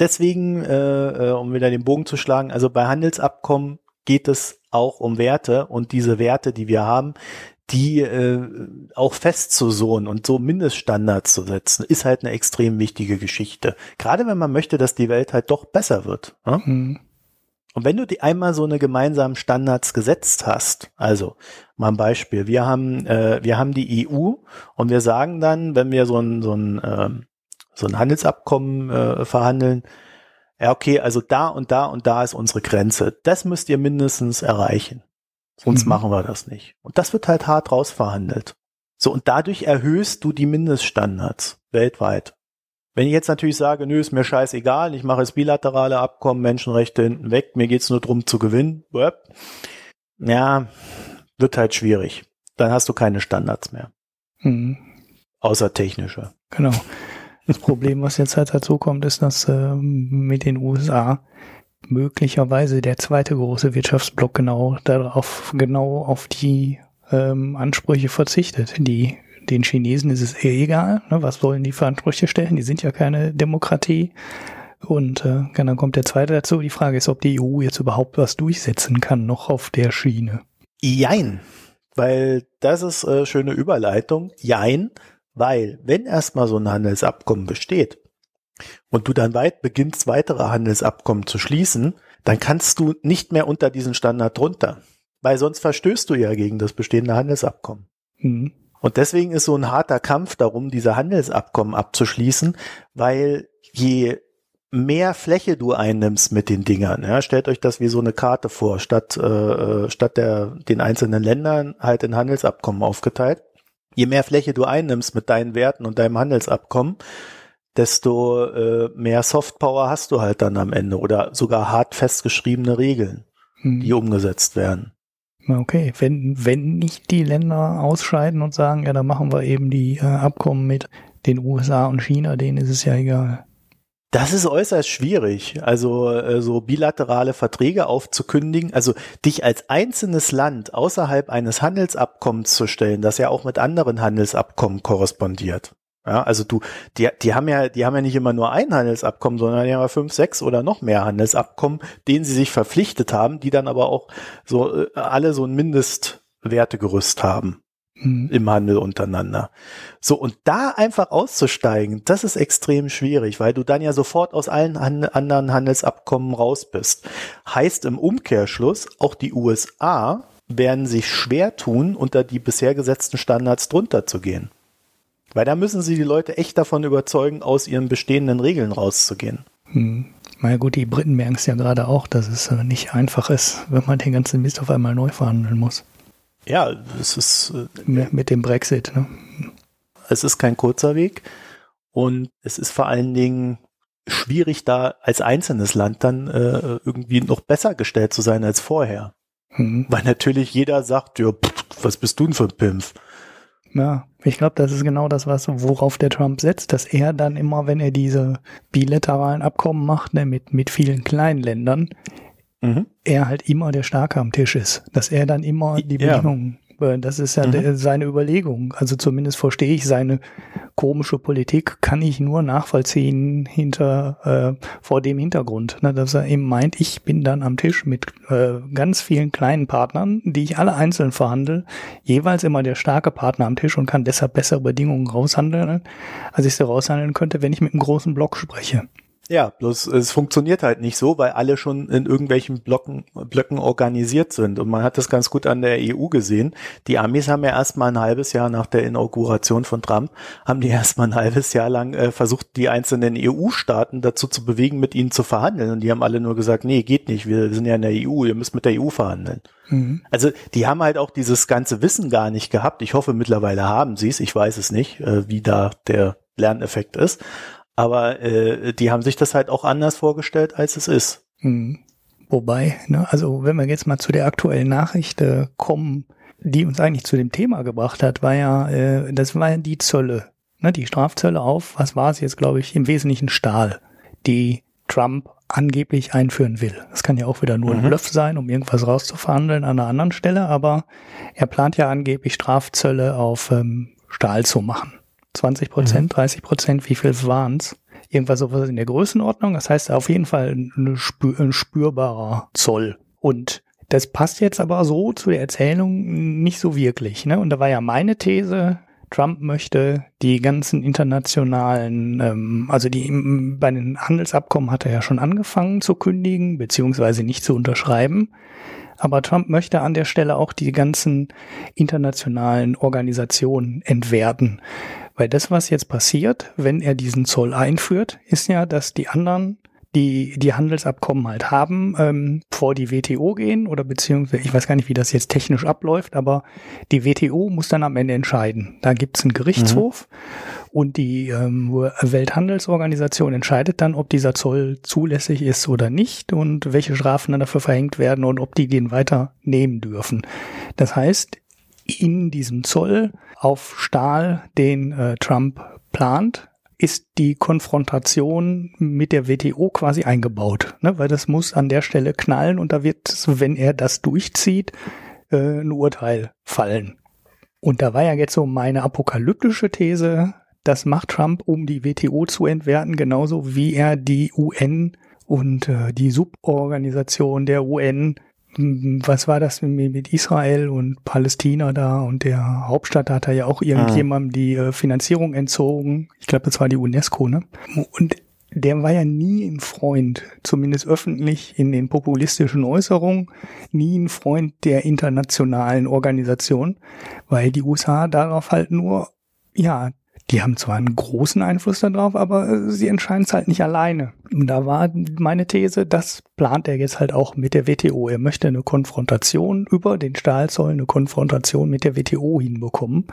deswegen, äh, äh, um wieder den Bogen zu schlagen, also bei Handelsabkommen geht es auch um Werte und diese Werte, die wir haben, die äh, auch festzusohnen und so Mindeststandards zu setzen, ist halt eine extrem wichtige Geschichte. Gerade wenn man möchte, dass die Welt halt doch besser wird. Ne? Mhm. Und wenn du die einmal so eine gemeinsamen Standards gesetzt hast, also mal ein Beispiel, wir haben, äh, wir haben die EU und wir sagen dann, wenn wir so ein, so ein, äh, so ein Handelsabkommen äh, verhandeln, ja, okay, also da und da und da ist unsere Grenze. Das müsst ihr mindestens erreichen. Sonst mhm. machen wir das nicht. Und das wird halt hart rausverhandelt. So, und dadurch erhöhst du die Mindeststandards weltweit. Wenn ich jetzt natürlich sage, nö, ist mir scheißegal, ich mache jetzt bilaterale Abkommen, Menschenrechte hinten weg, mir geht's nur drum zu gewinnen, ja, wird halt schwierig. Dann hast du keine Standards mehr. Mhm. Außer technische. Genau. Das Problem, was jetzt halt dazu kommt, ist, dass äh, mit den USA möglicherweise der zweite große Wirtschaftsblock genau darauf, genau auf die ähm, Ansprüche verzichtet. Die, den Chinesen ist es eher egal, ne, was wollen die für Ansprüche stellen, die sind ja keine Demokratie. Und äh, dann kommt der zweite dazu. Die Frage ist, ob die EU jetzt überhaupt was durchsetzen kann, noch auf der Schiene. Jein, weil das ist äh, schöne Überleitung. Jein, weil wenn erstmal so ein Handelsabkommen besteht und du dann weit beginnst, weitere Handelsabkommen zu schließen, dann kannst du nicht mehr unter diesen Standard drunter. Weil sonst verstößt du ja gegen das bestehende Handelsabkommen. Mhm. Und deswegen ist so ein harter Kampf darum, diese Handelsabkommen abzuschließen, weil je mehr Fläche du einnimmst mit den Dingern, ja, stellt euch das wie so eine Karte vor, statt, äh, äh statt der, den einzelnen Ländern halt in Handelsabkommen aufgeteilt. Je mehr Fläche du einnimmst mit deinen Werten und deinem Handelsabkommen, desto äh, mehr Softpower hast du halt dann am Ende oder sogar hart festgeschriebene Regeln, hm. die umgesetzt werden. Okay, wenn, wenn nicht die Länder ausscheiden und sagen, ja, dann machen wir eben die äh, Abkommen mit den USA und China, denen ist es ja egal. Das ist äußerst schwierig, also äh, so bilaterale Verträge aufzukündigen, also dich als einzelnes Land außerhalb eines Handelsabkommens zu stellen, das ja auch mit anderen Handelsabkommen korrespondiert. Ja, also du, die, die haben ja, die haben ja nicht immer nur ein Handelsabkommen, sondern die haben ja fünf, sechs oder noch mehr Handelsabkommen, denen sie sich verpflichtet haben, die dann aber auch so äh, alle so ein Mindestwertegerüst haben mhm. im Handel untereinander. So, und da einfach auszusteigen, das ist extrem schwierig, weil du dann ja sofort aus allen han anderen Handelsabkommen raus bist. Heißt im Umkehrschluss, auch die USA werden sich schwer tun, unter die bisher gesetzten Standards drunter zu gehen. Weil da müssen sie die Leute echt davon überzeugen, aus ihren bestehenden Regeln rauszugehen. Hm. Na ja, gut, die Briten merken es ja gerade auch, dass es äh, nicht einfach ist, wenn man den ganzen Mist auf einmal neu verhandeln muss. Ja, es ist. Äh, mit dem Brexit, ne? Es ist kein kurzer Weg und es ist vor allen Dingen schwierig, da als einzelnes Land dann äh, irgendwie noch besser gestellt zu sein als vorher. Hm. Weil natürlich jeder sagt, ja, pff, was bist du denn für ein Pimpf? Ja, ich glaube, das ist genau das, was worauf der Trump setzt, dass er dann immer, wenn er diese bilateralen Abkommen macht, ne, mit, mit vielen kleinen Ländern, mhm. er halt immer der Starke am Tisch ist. Dass er dann immer die Bedingungen das ist ja mhm. seine Überlegung. Also zumindest verstehe ich seine komische Politik, kann ich nur nachvollziehen hinter äh, vor dem Hintergrund, ne, dass er eben meint, ich bin dann am Tisch mit äh, ganz vielen kleinen Partnern, die ich alle einzeln verhandle, jeweils immer der starke Partner am Tisch und kann deshalb bessere Bedingungen raushandeln, als ich sie raushandeln könnte, wenn ich mit einem großen Block spreche. Ja, bloß es funktioniert halt nicht so, weil alle schon in irgendwelchen Blocken, Blöcken organisiert sind. Und man hat das ganz gut an der EU gesehen. Die Amis haben ja erstmal ein halbes Jahr nach der Inauguration von Trump, haben die erstmal ein halbes Jahr lang äh, versucht, die einzelnen EU-Staaten dazu zu bewegen, mit ihnen zu verhandeln. Und die haben alle nur gesagt, nee, geht nicht, wir sind ja in der EU, ihr müsst mit der EU verhandeln. Mhm. Also die haben halt auch dieses ganze Wissen gar nicht gehabt. Ich hoffe, mittlerweile haben sie es. Ich weiß es nicht, äh, wie da der Lerneffekt ist. Aber äh, die haben sich das halt auch anders vorgestellt, als es ist. Hm. Wobei, ne, also wenn wir jetzt mal zu der aktuellen Nachricht äh, kommen, die uns eigentlich zu dem Thema gebracht hat, war ja, äh, das war ja die Zölle, ne, die Strafzölle auf, was war es jetzt, glaube ich, im Wesentlichen Stahl, die Trump angeblich einführen will. Das kann ja auch wieder nur mhm. ein Bluff sein, um irgendwas rauszuverhandeln an einer anderen Stelle, aber er plant ja angeblich Strafzölle auf ähm, Stahl zu machen. 20 Prozent, mhm. 30 Prozent, wie viel waren's? Irgendwas sowas in der Größenordnung. Das heißt auf jeden Fall ein, spür, ein spürbarer Zoll. Und das passt jetzt aber so zu der Erzählung nicht so wirklich. Ne? Und da war ja meine These, Trump möchte die ganzen internationalen, ähm, also die bei den Handelsabkommen hat er ja schon angefangen zu kündigen, beziehungsweise nicht zu unterschreiben. Aber Trump möchte an der Stelle auch die ganzen internationalen Organisationen entwerten. Weil das, was jetzt passiert, wenn er diesen Zoll einführt, ist ja, dass die anderen die die Handelsabkommen halt haben, ähm, vor die WTO gehen oder beziehungsweise, ich weiß gar nicht, wie das jetzt technisch abläuft, aber die WTO muss dann am Ende entscheiden. Da gibt's einen Gerichtshof mhm. und die ähm, Welthandelsorganisation entscheidet dann, ob dieser Zoll zulässig ist oder nicht und welche Strafen dann dafür verhängt werden und ob die den weiter nehmen dürfen. Das heißt, in diesem Zoll auf Stahl, den äh, Trump plant, ist die Konfrontation mit der WTO quasi eingebaut, ne? weil das muss an der Stelle knallen und da wird, wenn er das durchzieht, äh, ein Urteil fallen. Und da war ja jetzt so meine apokalyptische These, das macht Trump, um die WTO zu entwerten, genauso wie er die UN und äh, die Suborganisation der UN was war das mit Israel und Palästina da und der Hauptstadt hat er ja auch irgendjemandem die äh, Finanzierung entzogen. Ich glaube, das war die UNESCO, ne? Und der war ja nie ein Freund, zumindest öffentlich in den populistischen Äußerungen, nie ein Freund der internationalen Organisation, weil die USA darauf halt nur, ja, die haben zwar einen großen Einfluss darauf, aber äh, sie entscheiden es halt nicht alleine. Und da war meine These, das plant er jetzt halt auch mit der WTO. Er möchte eine Konfrontation über den Stahlzoll, eine Konfrontation mit der WTO hinbekommen.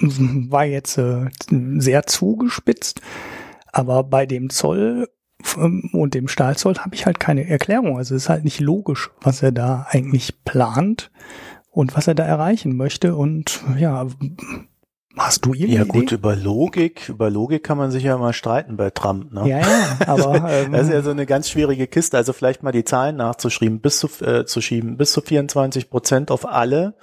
War jetzt äh, sehr zugespitzt, aber bei dem Zoll ähm, und dem Stahlzoll habe ich halt keine Erklärung. Also es ist halt nicht logisch, was er da eigentlich plant und was er da erreichen möchte. Und ja, Hast du irgendeine Ja gut, Idee? über Logik, über Logik kann man sich ja mal streiten bei Trump, ne? Ja, ja, aber ähm, das ist ja so eine ganz schwierige Kiste. Also vielleicht mal die Zahlen nachzuschreiben, bis zu äh, zu schieben, bis zu 24 Prozent auf alle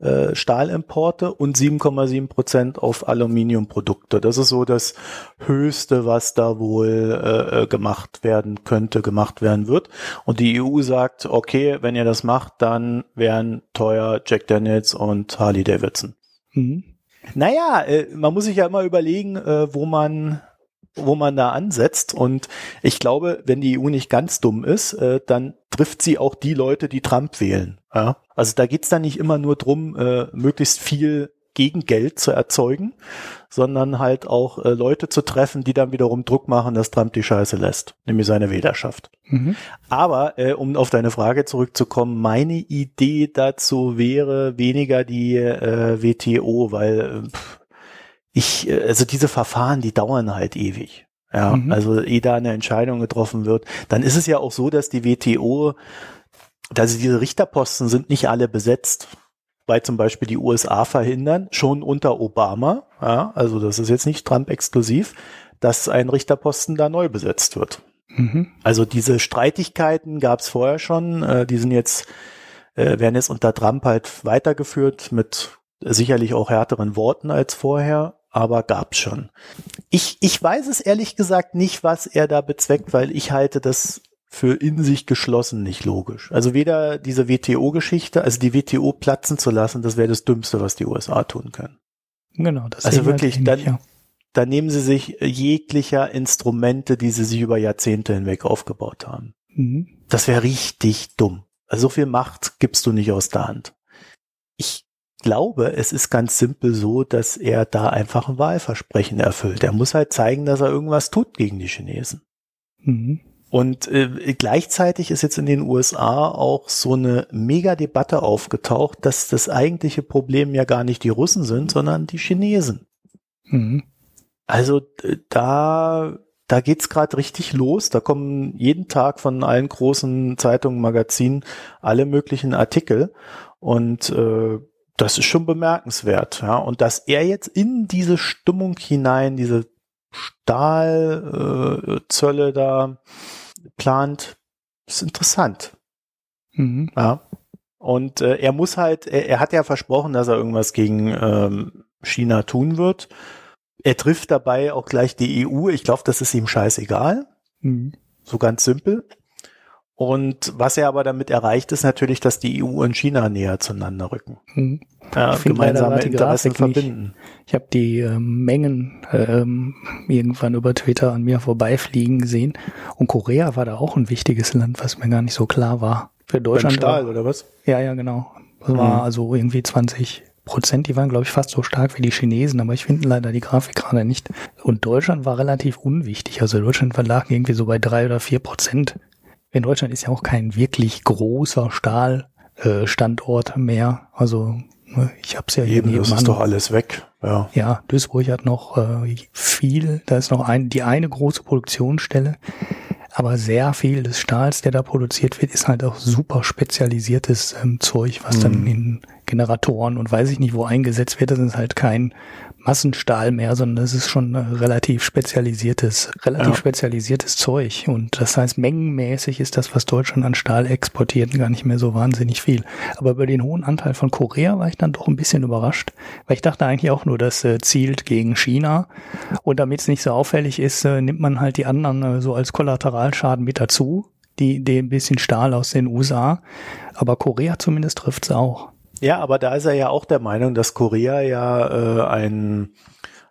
äh, Stahlimporte und 7,7 Prozent auf Aluminiumprodukte. Das ist so das Höchste, was da wohl äh, äh gemacht werden könnte, gemacht werden wird. Und die EU sagt, okay, wenn ihr das macht, dann wären teuer Jack Daniels und Harley Davidson. Mhm. Naja, äh, man muss sich ja immer überlegen, äh, wo man wo man da ansetzt. Und ich glaube, wenn die EU nicht ganz dumm ist, äh, dann trifft sie auch die Leute, die Trump wählen. Also da geht's dann nicht immer nur drum, möglichst viel Gegengeld zu erzeugen, sondern halt auch äh, Leute zu treffen, die dann wiederum Druck machen, dass Trump die Scheiße lässt, nämlich seine Wählerschaft. Mhm. Aber äh, um auf deine Frage zurückzukommen, meine Idee dazu wäre weniger die äh, WTO, weil äh, ich, äh, also diese Verfahren, die dauern halt ewig. Ja, mhm. also ehe da eine Entscheidung getroffen wird, dann ist es ja auch so, dass die WTO, also diese Richterposten sind nicht alle besetzt weil zum Beispiel die USA verhindern, schon unter Obama, ja, also das ist jetzt nicht Trump exklusiv, dass ein Richterposten da neu besetzt wird. Mhm. Also diese Streitigkeiten gab es vorher schon, äh, die sind jetzt, äh, werden jetzt unter Trump halt weitergeführt mit sicherlich auch härteren Worten als vorher, aber gab's schon. Ich, ich weiß es ehrlich gesagt nicht, was er da bezweckt, weil ich halte das für in sich geschlossen nicht logisch. Also weder diese WTO-Geschichte, also die WTO platzen zu lassen, das wäre das Dümmste, was die USA tun können. Genau, das Also wirklich, dann, ja. dann nehmen sie sich jeglicher Instrumente, die sie sich über Jahrzehnte hinweg aufgebaut haben. Mhm. Das wäre richtig dumm. Also so viel Macht gibst du nicht aus der Hand. Ich glaube, es ist ganz simpel so, dass er da einfach ein Wahlversprechen erfüllt. Er muss halt zeigen, dass er irgendwas tut gegen die Chinesen. Mhm. Und äh, gleichzeitig ist jetzt in den USA auch so eine Mega-Debatte aufgetaucht, dass das eigentliche Problem ja gar nicht die Russen sind, sondern die Chinesen. Mhm. Also da, da geht's gerade richtig los. Da kommen jeden Tag von allen großen Zeitungen, Magazinen alle möglichen Artikel und äh, das ist schon bemerkenswert. Ja, und dass er jetzt in diese Stimmung hinein, diese Stahlzölle äh, da plant, ist interessant. Mhm. Ja. Und äh, er muss halt, er, er, hat ja versprochen, dass er irgendwas gegen ähm, China tun wird. Er trifft dabei auch gleich die EU. Ich glaube, das ist ihm scheißegal. Mhm. So ganz simpel. Und was er aber damit erreicht, ist natürlich, dass die EU und China näher zueinander rücken. Mhm. ja, gemeinsame Interessen verbinden. Ich habe die äh, Mengen ähm, irgendwann über Twitter an mir vorbeifliegen gesehen. Und Korea war da auch ein wichtiges Land, was mir gar nicht so klar war. Für Deutschland. Beim Stahl, oder was? Ja, ja, genau. Das mhm. war also irgendwie 20 Prozent, die waren, glaube ich, fast so stark wie die Chinesen, aber ich finde leider die Grafik gerade nicht. Und Deutschland war relativ unwichtig. Also Deutschland verlag irgendwie so bei drei oder vier Prozent. In Deutschland ist ja auch kein wirklich großer Stahlstandort äh, mehr. Also ne, ich habe es ja hier Eben, das ist doch alles weg. Ja, ja Duisburg hat noch äh, viel. Da ist noch ein, die eine große Produktionsstelle. Aber sehr viel des Stahls, der da produziert wird, ist halt auch super spezialisiertes ähm, Zeug, was mhm. dann in Generatoren und weiß ich nicht wo eingesetzt wird. Das ist halt kein Massenstahl mehr, sondern das ist schon relativ spezialisiertes, relativ ja. spezialisiertes Zeug. Und das heißt, mengenmäßig ist das, was Deutschland an Stahl exportiert, gar nicht mehr so wahnsinnig viel. Aber über den hohen Anteil von Korea war ich dann doch ein bisschen überrascht, weil ich dachte eigentlich auch nur, das äh, zielt gegen China. Und damit es nicht so auffällig ist, äh, nimmt man halt die anderen äh, so als Kollateralschaden mit dazu. Die, die ein bisschen Stahl aus den USA. Aber Korea zumindest trifft's auch. Ja, aber da ist er ja auch der Meinung, dass Korea ja äh, ein,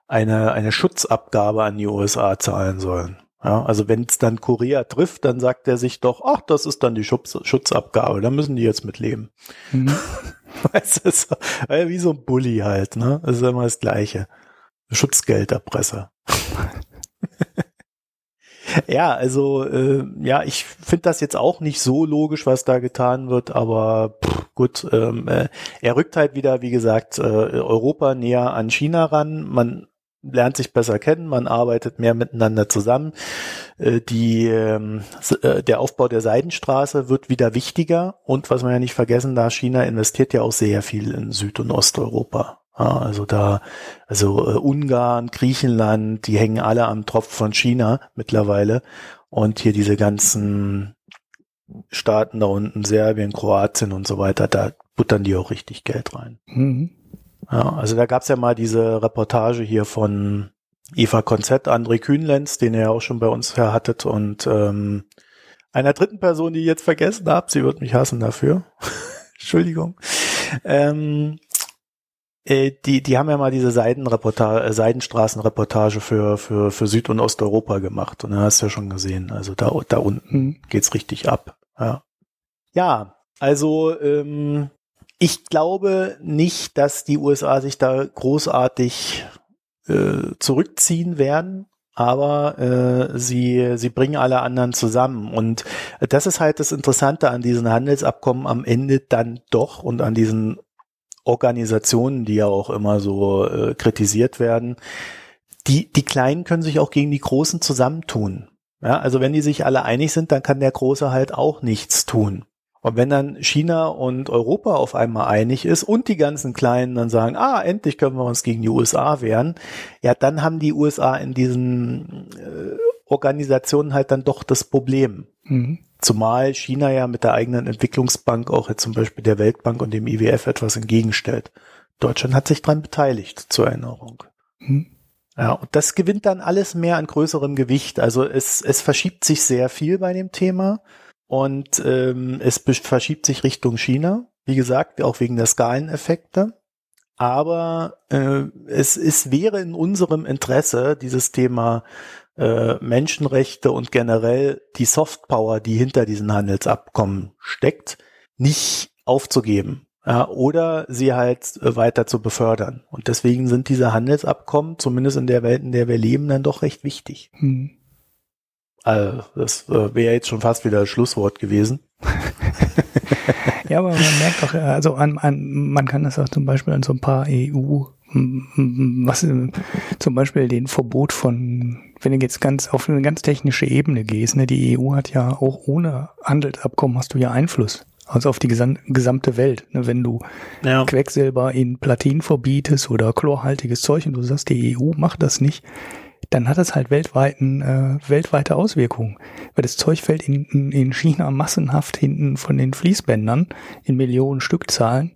eine, eine Schutzabgabe an die USA zahlen sollen. Ja, also wenn es dann Korea trifft, dann sagt er sich doch, ach, das ist dann die Schutz, Schutzabgabe, da müssen die jetzt mit leben. Mhm. weißt du, so, wie so ein Bully halt, ne? Das ist immer das Gleiche. Schutzgelderpresser. ja, also äh, ja, ich finde das jetzt auch nicht so logisch, was da getan wird, aber pff, gut, ähm, äh, er rückt halt wieder, wie gesagt, äh, Europa näher an China ran. Man lernt sich besser kennen, man arbeitet mehr miteinander zusammen. Äh, die, ähm, äh, der Aufbau der Seidenstraße wird wieder wichtiger und was man ja nicht vergessen darf, China investiert ja auch sehr viel in Süd- und Osteuropa. Ja, also da, also äh, Ungarn, Griechenland, die hängen alle am Tropf von China mittlerweile. Und hier diese ganzen Staaten da unten, Serbien, Kroatien und so weiter, da buttern die auch richtig Geld rein. Mhm. Ja, also da gab's ja mal diese Reportage hier von Eva Konzett, André Kühnlenz, den ihr ja auch schon bei uns her hattet und ähm, einer dritten Person, die ich jetzt vergessen habe, sie wird mich hassen dafür. Entschuldigung. Ähm, äh, die, die haben ja mal diese Seidenreportage, äh, Seidenstraßenreportage für, für, für Süd- und Osteuropa gemacht. Und da hast du ja schon gesehen. Also da, da unten geht's richtig ab. Ja, ja also ähm, ich glaube nicht, dass die USA sich da großartig äh, zurückziehen werden aber äh, sie, sie bringen alle anderen zusammen. Und das ist halt das Interessante an diesen Handelsabkommen am Ende dann doch und an diesen Organisationen, die ja auch immer so äh, kritisiert werden, die, die Kleinen können sich auch gegen die Großen zusammentun. Ja, also wenn die sich alle einig sind, dann kann der Große halt auch nichts tun. Und wenn dann China und Europa auf einmal einig ist und die ganzen Kleinen dann sagen, ah, endlich können wir uns gegen die USA wehren, ja, dann haben die USA in diesen äh, Organisationen halt dann doch das Problem. Mhm. Zumal China ja mit der eigenen Entwicklungsbank auch jetzt zum Beispiel der Weltbank und dem IWF etwas entgegenstellt. Deutschland hat sich dran beteiligt, zur Erinnerung. Hm. Ja, und das gewinnt dann alles mehr an größerem Gewicht. Also es, es verschiebt sich sehr viel bei dem Thema und ähm, es verschiebt sich Richtung China. Wie gesagt, auch wegen der Skaleneffekte. Aber äh, es, es wäre in unserem Interesse, dieses Thema äh, Menschenrechte und generell die Softpower, die hinter diesen Handelsabkommen steckt, nicht aufzugeben ja, oder sie halt äh, weiter zu befördern. Und deswegen sind diese Handelsabkommen, zumindest in der Welt, in der wir leben, dann doch recht wichtig. Hm. Also, das äh, wäre jetzt schon fast wieder das Schlusswort gewesen. ja, aber man merkt doch, also an, an, man kann das auch zum Beispiel an so ein paar EU was zum Beispiel den Verbot von, wenn du jetzt ganz auf eine ganz technische Ebene gehst, ne, die EU hat ja auch ohne Handelsabkommen hast du ja Einfluss. Also auf die gesamte Welt. Ne, wenn du ja. Quecksilber in Platin verbietest oder chlorhaltiges Zeug und du sagst, die EU macht das nicht, dann hat das halt weltweiten, äh, weltweite Auswirkungen. Weil das Zeug fällt in, in China massenhaft hinten von den Fließbändern in Millionen Stückzahlen.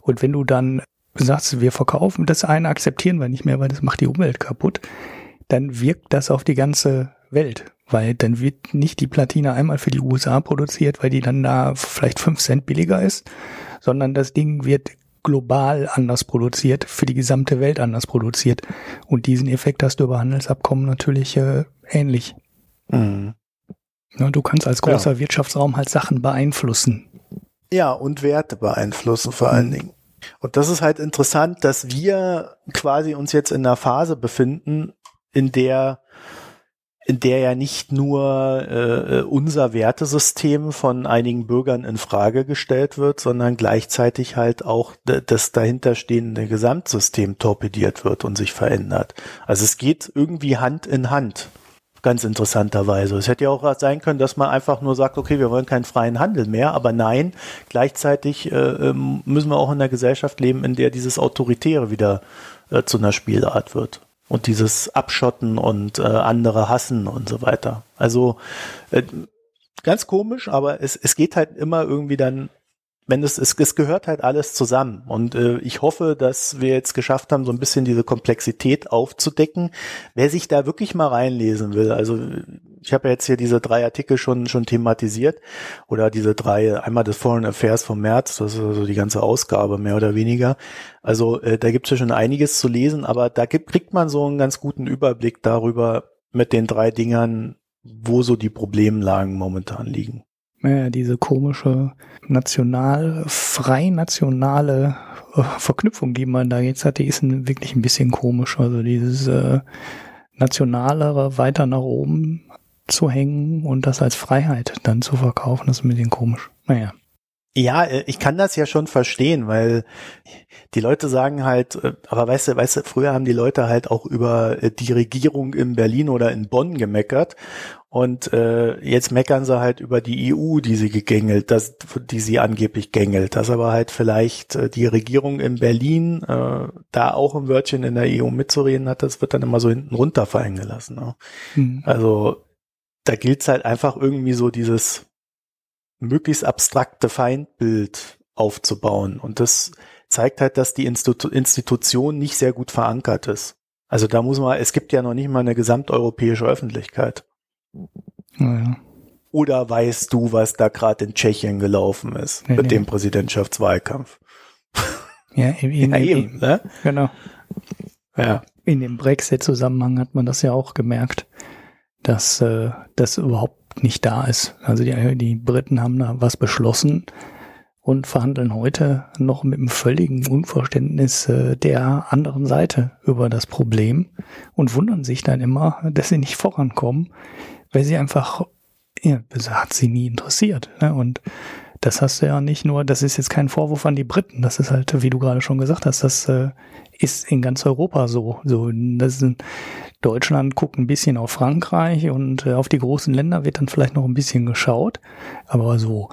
Und wenn du dann sagst, wir verkaufen das eine, akzeptieren wir nicht mehr, weil das macht die Umwelt kaputt, dann wirkt das auf die ganze Welt. Weil dann wird nicht die Platine einmal für die USA produziert, weil die dann da vielleicht fünf Cent billiger ist, sondern das Ding wird global anders produziert, für die gesamte Welt anders produziert. Und diesen Effekt hast du über Handelsabkommen natürlich äh, ähnlich. Mhm. Ja, du kannst als großer ja. Wirtschaftsraum halt Sachen beeinflussen. Ja, und Werte beeinflussen vor allen mhm. Dingen. Und das ist halt interessant, dass wir quasi uns jetzt in einer Phase befinden, in der in der ja nicht nur äh, äh, unser Wertesystem von einigen Bürgern in Frage gestellt wird, sondern gleichzeitig halt auch das dahinterstehende Gesamtsystem torpediert wird und sich verändert. Also es geht irgendwie Hand in Hand. Ganz interessanterweise. Es hätte ja auch sein können, dass man einfach nur sagt, okay, wir wollen keinen freien Handel mehr, aber nein, gleichzeitig äh, ähm, müssen wir auch in einer Gesellschaft leben, in der dieses Autoritäre wieder äh, zu einer Spielart wird und dieses Abschotten und äh, andere hassen und so weiter. Also äh, ganz komisch, aber es, es geht halt immer irgendwie dann, wenn es, es, es gehört halt alles zusammen. Und äh, ich hoffe, dass wir jetzt geschafft haben, so ein bisschen diese Komplexität aufzudecken. Wer sich da wirklich mal reinlesen will, also ich habe ja jetzt hier diese drei Artikel schon schon thematisiert oder diese drei, einmal das Foreign Affairs vom März, das ist also die ganze Ausgabe mehr oder weniger. Also äh, da gibt es ja schon einiges zu lesen, aber da gibt, kriegt man so einen ganz guten Überblick darüber mit den drei Dingern, wo so die Problemlagen momentan liegen. Ja, diese komische national, frei nationale äh, Verknüpfung, die man da jetzt hat, die ist wirklich ein bisschen komisch. Also dieses äh, nationalere weiter nach oben zu hängen und das als Freiheit dann zu verkaufen, das ist ein bisschen komisch. Naja. Ja, äh, ich kann das ja schon verstehen, weil die Leute sagen halt, äh, aber weißt du, weißt du, früher haben die Leute halt auch über die Regierung in Berlin oder in Bonn gemeckert und äh, jetzt meckern sie halt über die EU, die sie gegängelt, das, die sie angeblich gängelt. Dass aber halt vielleicht äh, die Regierung in Berlin äh, da auch ein Wörtchen in der EU mitzureden hat, das wird dann immer so hinten runterfallen gelassen. Ne? Mhm. Also da gilt es halt einfach irgendwie so dieses möglichst abstrakte Feindbild aufzubauen. Und das zeigt halt, dass die Institu Institution nicht sehr gut verankert ist. Also da muss man, es gibt ja noch nicht mal eine gesamteuropäische Öffentlichkeit. Naja. Oder weißt du, was da gerade in Tschechien gelaufen ist nee, mit nee. dem Präsidentschaftswahlkampf? Ja, in, in, ja, eben, ne? Genau. Ja. In dem Brexit-Zusammenhang hat man das ja auch gemerkt dass äh, das überhaupt nicht da ist. Also die, die Briten haben da was beschlossen und verhandeln heute noch mit einem völligen Unverständnis äh, der anderen Seite über das Problem und wundern sich dann immer, dass sie nicht vorankommen, weil sie einfach, ja, hat sie nie interessiert. Ne? Und das hast du ja nicht nur, das ist jetzt kein Vorwurf an die Briten, das ist halt, wie du gerade schon gesagt hast, das äh, ist in ganz Europa so. So, das ist, Deutschland guckt ein bisschen auf Frankreich und äh, auf die großen Länder wird dann vielleicht noch ein bisschen geschaut, aber so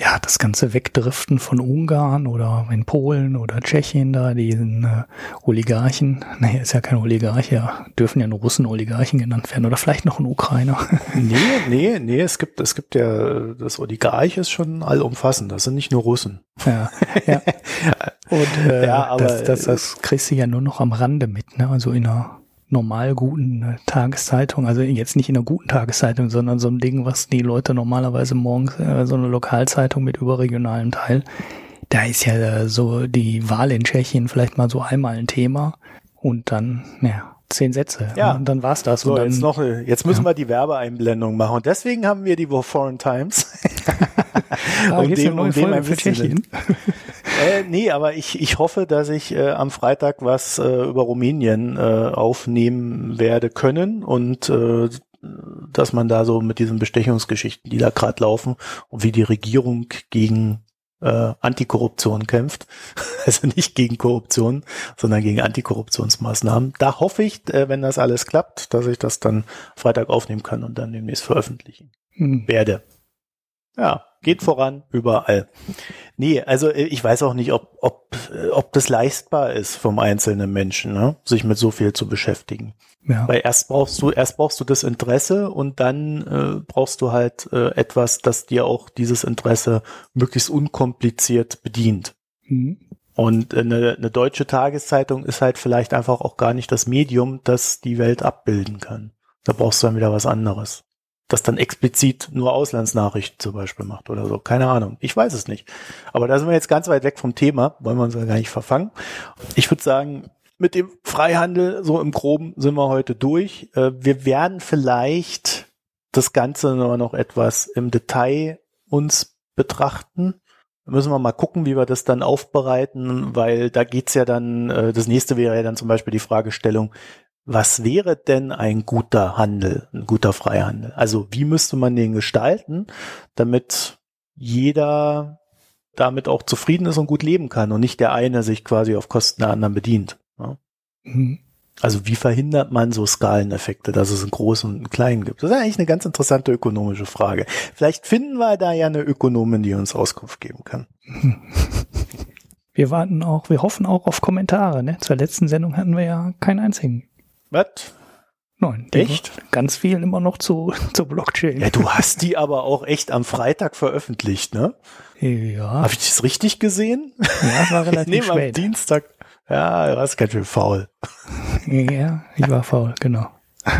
ja, das ganze Wegdriften von Ungarn oder in Polen oder Tschechien da, diesen äh, Oligarchen, nee, ist ja kein Oligarch, ja, dürfen ja nur Russen Oligarchen genannt werden oder vielleicht noch ein Ukrainer. nee, nee, nee, es gibt, es gibt ja, das Oligarch ist schon allumfassend, das sind nicht nur Russen. Ja, ja. Und äh, ja, aber, das, das, das kriegst du ja nur noch am Rande mit, ne, also in einer normal guten äh, Tageszeitung, also jetzt nicht in einer guten Tageszeitung, sondern so ein Ding, was die Leute normalerweise morgens, äh, so eine Lokalzeitung mit überregionalem Teil, da ist ja äh, so die Wahl in Tschechien vielleicht mal so einmal ein Thema und dann, ja, zehn Sätze. Ja. Und dann war's das. So, dann, jetzt noch, jetzt müssen ja. wir die Werbeeinblendung machen. Und deswegen haben wir die Foreign Times. ah, um dem, um dem ein bisschen. äh, nee, aber ich, ich hoffe, dass ich äh, am Freitag was äh, über Rumänien äh, aufnehmen werde können und äh, dass man da so mit diesen Bestechungsgeschichten, die da gerade laufen und wie die Regierung gegen äh, Antikorruption kämpft. Also nicht gegen Korruption, sondern gegen Antikorruptionsmaßnahmen. Da hoffe ich, äh, wenn das alles klappt, dass ich das dann Freitag aufnehmen kann und dann demnächst veröffentlichen hm. werde. Ja, geht voran überall. Nee, also äh, ich weiß auch nicht, ob, ob, äh, ob das leistbar ist vom einzelnen Menschen, ne? sich mit so viel zu beschäftigen. Ja. Weil erst brauchst du, erst brauchst du das Interesse und dann äh, brauchst du halt äh, etwas, das dir auch dieses Interesse möglichst unkompliziert bedient. Mhm. Und eine, eine deutsche Tageszeitung ist halt vielleicht einfach auch gar nicht das Medium, das die Welt abbilden kann. Da brauchst du dann wieder was anderes. Das dann explizit nur Auslandsnachrichten zum Beispiel macht oder so. Keine Ahnung. Ich weiß es nicht. Aber da sind wir jetzt ganz weit weg vom Thema. Wollen wir uns ja gar nicht verfangen. Ich würde sagen, mit dem Freihandel so im Groben sind wir heute durch. Äh, wir werden vielleicht das Ganze nur noch etwas im Detail uns betrachten. Müssen wir mal gucken, wie wir das dann aufbereiten, weil da geht's ja dann, äh, das nächste wäre ja dann zum Beispiel die Fragestellung, was wäre denn ein guter Handel, ein guter Freihandel? Also wie müsste man den gestalten, damit jeder damit auch zufrieden ist und gut leben kann und nicht der eine sich quasi auf Kosten der anderen bedient. Ja? Mhm. Also wie verhindert man so Skaleneffekte, dass es einen großen und einen kleinen gibt? Das ist eigentlich eine ganz interessante ökonomische Frage. Vielleicht finden wir da ja eine Ökonomin, die uns Auskunft geben kann. Wir warten auch, wir hoffen auch auf Kommentare. Ne? Zur letzten Sendung hatten wir ja keinen einzigen. Was? Nein. Echt? Ganz viel immer noch zu, zur Blockchain. Ja, du hast die aber auch echt am Freitag veröffentlicht, ne? Ja. Habe ich das richtig gesehen? Ja, es war relativ ich spät. am Dienstag. Ja, du warst ganz schön faul. Ja, ich war faul, genau.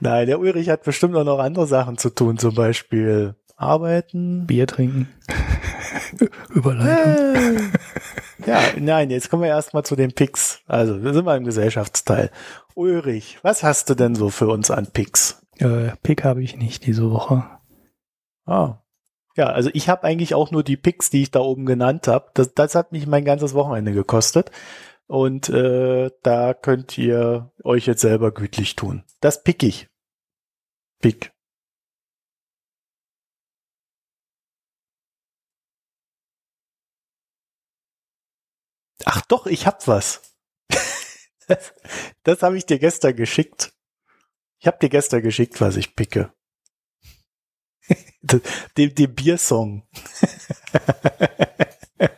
Nein, der Ulrich hat bestimmt auch noch andere Sachen zu tun, zum Beispiel arbeiten. Bier trinken. Überleitung. Ja, nein, jetzt kommen wir erstmal zu den Picks. Also, wir sind mal im Gesellschaftsteil. Ulrich, was hast du denn so für uns an Picks? Äh, Pick habe ich nicht diese Woche. Ah. Ja, also ich habe eigentlich auch nur die Picks, die ich da oben genannt habe. Das, das hat mich mein ganzes Wochenende gekostet. Und äh, da könnt ihr euch jetzt selber gütlich tun. Das pick ich. Pick. Ach doch, ich hab was. das das habe ich dir gestern geschickt. Ich habe dir gestern geschickt, was ich picke. den, den Biersong. das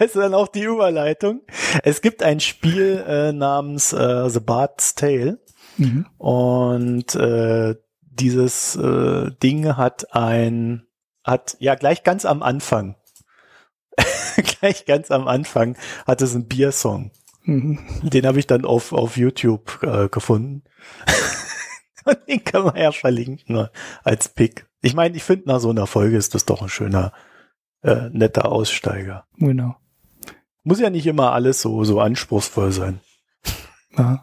ist dann auch die Überleitung. Es gibt ein Spiel äh, namens äh, The Bard's Tale. Mhm. Und äh, dieses äh, Ding hat ein, hat ja gleich ganz am Anfang gleich ganz am Anfang hat es einen Biersong. Mhm. Den habe ich dann auf, auf YouTube äh, gefunden. Und den kann man ja verlinken ne, als Pick. Ich meine, ich finde nach so einer Folge ist das doch ein schöner, äh, netter Aussteiger. Genau. Muss ja nicht immer alles so, so anspruchsvoll sein. Ja.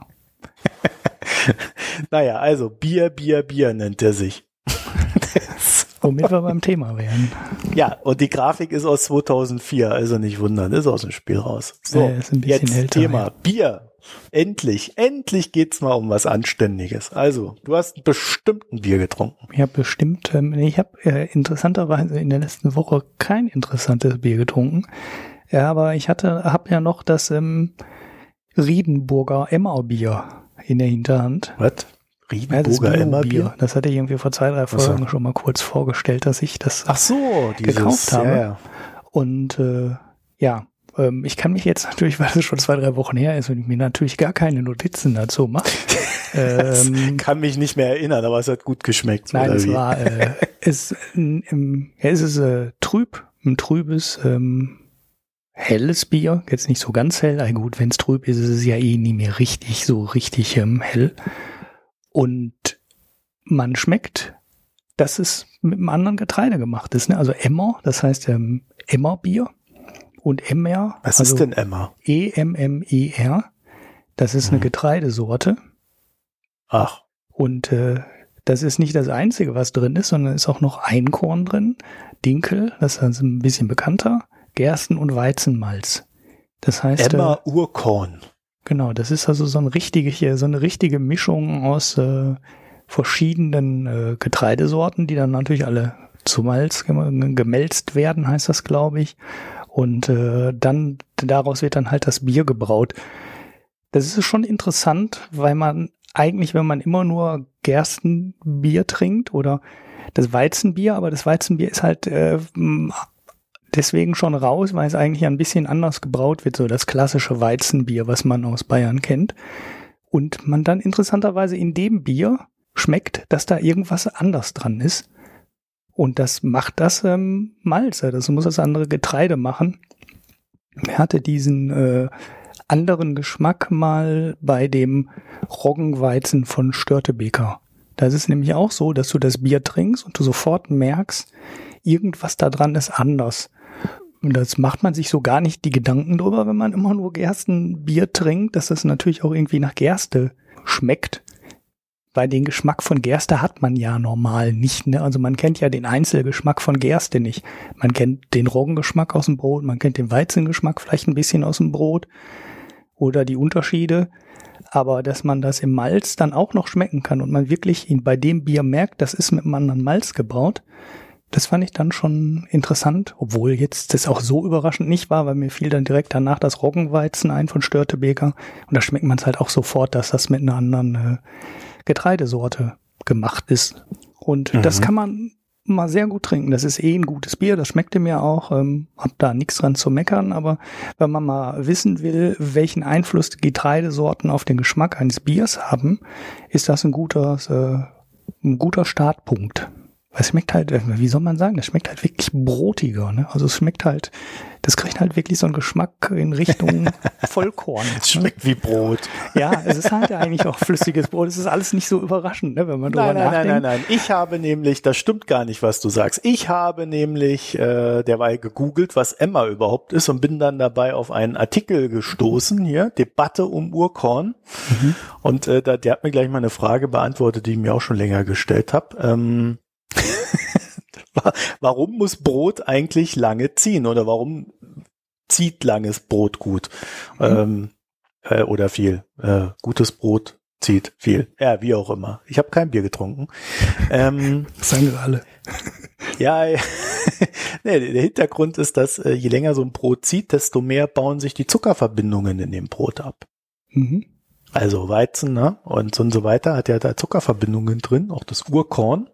naja, also Bier, Bier, Bier nennt er sich. Womit wir beim Thema wären. Ja, und die Grafik ist aus 2004, also nicht wundern, ist aus dem Spiel raus. So, ja, jetzt älter, Thema ja. Bier. Endlich, endlich geht's mal um was Anständiges. Also, du hast bestimmt ein Bier getrunken. Ich habe bestimmt, ähm, ich habe äh, interessanterweise in der letzten Woche kein interessantes Bier getrunken. Ja, aber ich hatte, habe ja noch das ähm, Riedenburger Emmerbier in der Hinterhand. Was? Riedenburger ja, Emmerbier? Das hatte ich irgendwie vor zwei, drei Folgen so. schon mal kurz vorgestellt, dass ich das Ach so, dieses, gekauft habe. Ja, ja. Und äh, ja, ähm, ich kann mich jetzt natürlich, weil es schon zwei, drei Wochen her ist und ich mir natürlich gar keine Notizen dazu mache. ähm, kann mich nicht mehr erinnern, aber es hat gut geschmeckt. Nein, es wie? war, äh, es, ähm, ja, es ist äh, trüb, ein trübes, ähm, helles Bier, jetzt nicht so ganz hell, aber gut, wenn es trüb ist, ist es ja eh nie mehr richtig, so richtig ähm, hell. Und man schmeckt, dass es mit einem anderen Getreide gemacht ist. Ne? Also Emmer, das heißt ähm, Emmerbier und Emmer. Was also ist denn Emmer? E-M-M-E-R. Das ist eine Getreidesorte. Ach. Und äh, das ist nicht das Einzige, was drin ist, sondern ist auch noch Einkorn drin, Dinkel, das ist also ein bisschen bekannter, Gersten und Weizenmalz. Das heißt. Emmer äh, Urkorn. Genau, das ist also so, ein richtige, so eine richtige Mischung aus äh, verschiedenen äh, Getreidesorten, die dann natürlich alle zu Malz gemälzt werden, heißt das, glaube ich. Und äh, dann daraus wird dann halt das Bier gebraut. Das ist schon interessant, weil man eigentlich, wenn man immer nur Gerstenbier trinkt oder das Weizenbier, aber das Weizenbier ist halt äh, deswegen schon raus, weil es eigentlich ein bisschen anders gebraut wird, so das klassische Weizenbier, was man aus Bayern kennt. Und man dann interessanterweise in dem Bier schmeckt, dass da irgendwas anders dran ist. Und das macht das ähm, Malz, das muss das andere Getreide machen. Er hatte diesen äh, anderen Geschmack mal bei dem Roggenweizen von Störtebeker. Da ist es nämlich auch so, dass du das Bier trinkst und du sofort merkst, irgendwas da dran ist anders. Und das macht man sich so gar nicht die Gedanken drüber, wenn man immer nur Gerstenbier trinkt, dass das natürlich auch irgendwie nach Gerste schmeckt. Weil den Geschmack von Gerste hat man ja normal nicht. Ne? Also man kennt ja den Einzelgeschmack von Gerste nicht. Man kennt den Roggengeschmack aus dem Brot, man kennt den Weizengeschmack vielleicht ein bisschen aus dem Brot oder die Unterschiede. Aber dass man das im Malz dann auch noch schmecken kann und man wirklich bei dem Bier merkt, das ist mit einem anderen Malz gebraut, das fand ich dann schon interessant, obwohl jetzt das auch so überraschend nicht war, weil mir fiel dann direkt danach das Roggenweizen ein von Störtebeker und da schmeckt man es halt auch sofort, dass das mit einer anderen äh, Getreidesorte gemacht ist. Und mhm. das kann man mal sehr gut trinken. Das ist eh ein gutes Bier, das schmeckte mir auch. Ähm, hab da nichts dran zu meckern, aber wenn man mal wissen will, welchen Einfluss die Getreidesorten auf den Geschmack eines Biers haben, ist das ein guter, äh, ein guter Startpunkt. Es schmeckt halt, äh, wie soll man sagen, das schmeckt halt wirklich brotiger, ne? Also es schmeckt halt, das kriegt halt wirklich so einen Geschmack in Richtung Vollkorn. es schmeckt wie Brot. Ja, es ist halt ja eigentlich auch flüssiges Brot. Es ist alles nicht so überraschend, ne, wenn man drüber nein, nein, nachdenkt. Nein, nein, nein, Ich habe nämlich, das stimmt gar nicht, was du sagst. Ich habe nämlich äh, derweil gegoogelt, was Emma überhaupt ist und bin dann dabei auf einen Artikel gestoßen hier, Debatte um Urkorn. Mhm. Und äh, da, der hat mir gleich mal eine Frage beantwortet, die ich mir auch schon länger gestellt habe. Ähm, warum muss Brot eigentlich lange ziehen oder warum zieht langes Brot gut mhm. ähm, äh, oder viel? Äh, gutes Brot zieht viel. Ja, wie auch immer. Ich habe kein Bier getrunken. Ähm, das sagen wir alle. ja, nee, der Hintergrund ist, dass äh, je länger so ein Brot zieht, desto mehr bauen sich die Zuckerverbindungen in dem Brot ab. Mhm. Also Weizen ne? und, und so weiter hat ja da Zuckerverbindungen drin, auch das Urkorn.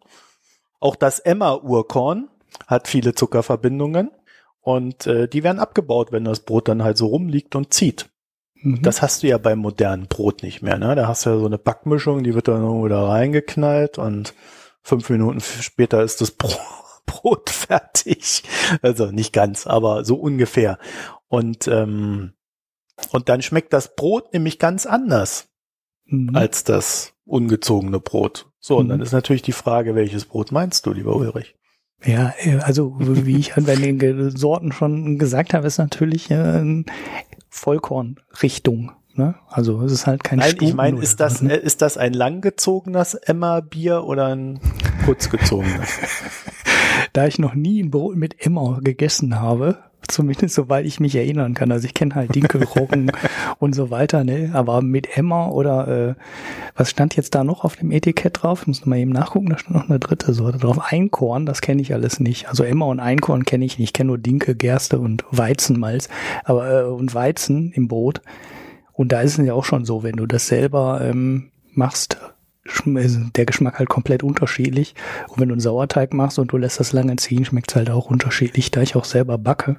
Auch das Emma-Urkorn hat viele Zuckerverbindungen und äh, die werden abgebaut, wenn das Brot dann halt so rumliegt und zieht. Mhm. Das hast du ja beim modernen Brot nicht mehr. Ne? Da hast du ja so eine Backmischung, die wird dann irgendwo da reingeknallt und fünf Minuten später ist das Brot, Brot fertig. Also nicht ganz, aber so ungefähr. Und ähm, und dann schmeckt das Brot nämlich ganz anders mhm. als das ungezogene Brot. So, und dann mhm. ist natürlich die Frage, welches Brot meinst du, lieber Ulrich? Ja, äh, also wie ich an den Sorten schon gesagt habe, ist natürlich äh, Vollkornrichtung. Ne? Also es ist halt kein Nein, Stuben ich meine, ist das, ne? ist das ein langgezogenes Emma-Bier oder ein kurzgezogenes? da ich noch nie ein Brot mit Emma gegessen habe, Zumindest soweit ich mich erinnern kann. Also ich kenne halt Dinkel, Roggen und so weiter, ne? Aber mit Emma oder äh, was stand jetzt da noch auf dem Etikett drauf? Ich muss mal eben nachgucken, da stand noch eine dritte Sorte drauf. Einkorn, das kenne ich alles nicht. Also Emma und Einkorn kenne ich nicht. Ich kenne nur Dinkel, Gerste und Weizenmalz. Aber äh, und Weizen im Brot. Und da ist es ja auch schon so, wenn du das selber ähm, machst, der Geschmack halt komplett unterschiedlich. Und wenn du einen Sauerteig machst und du lässt das lange ziehen, schmeckt es halt auch unterschiedlich, da ich auch selber backe.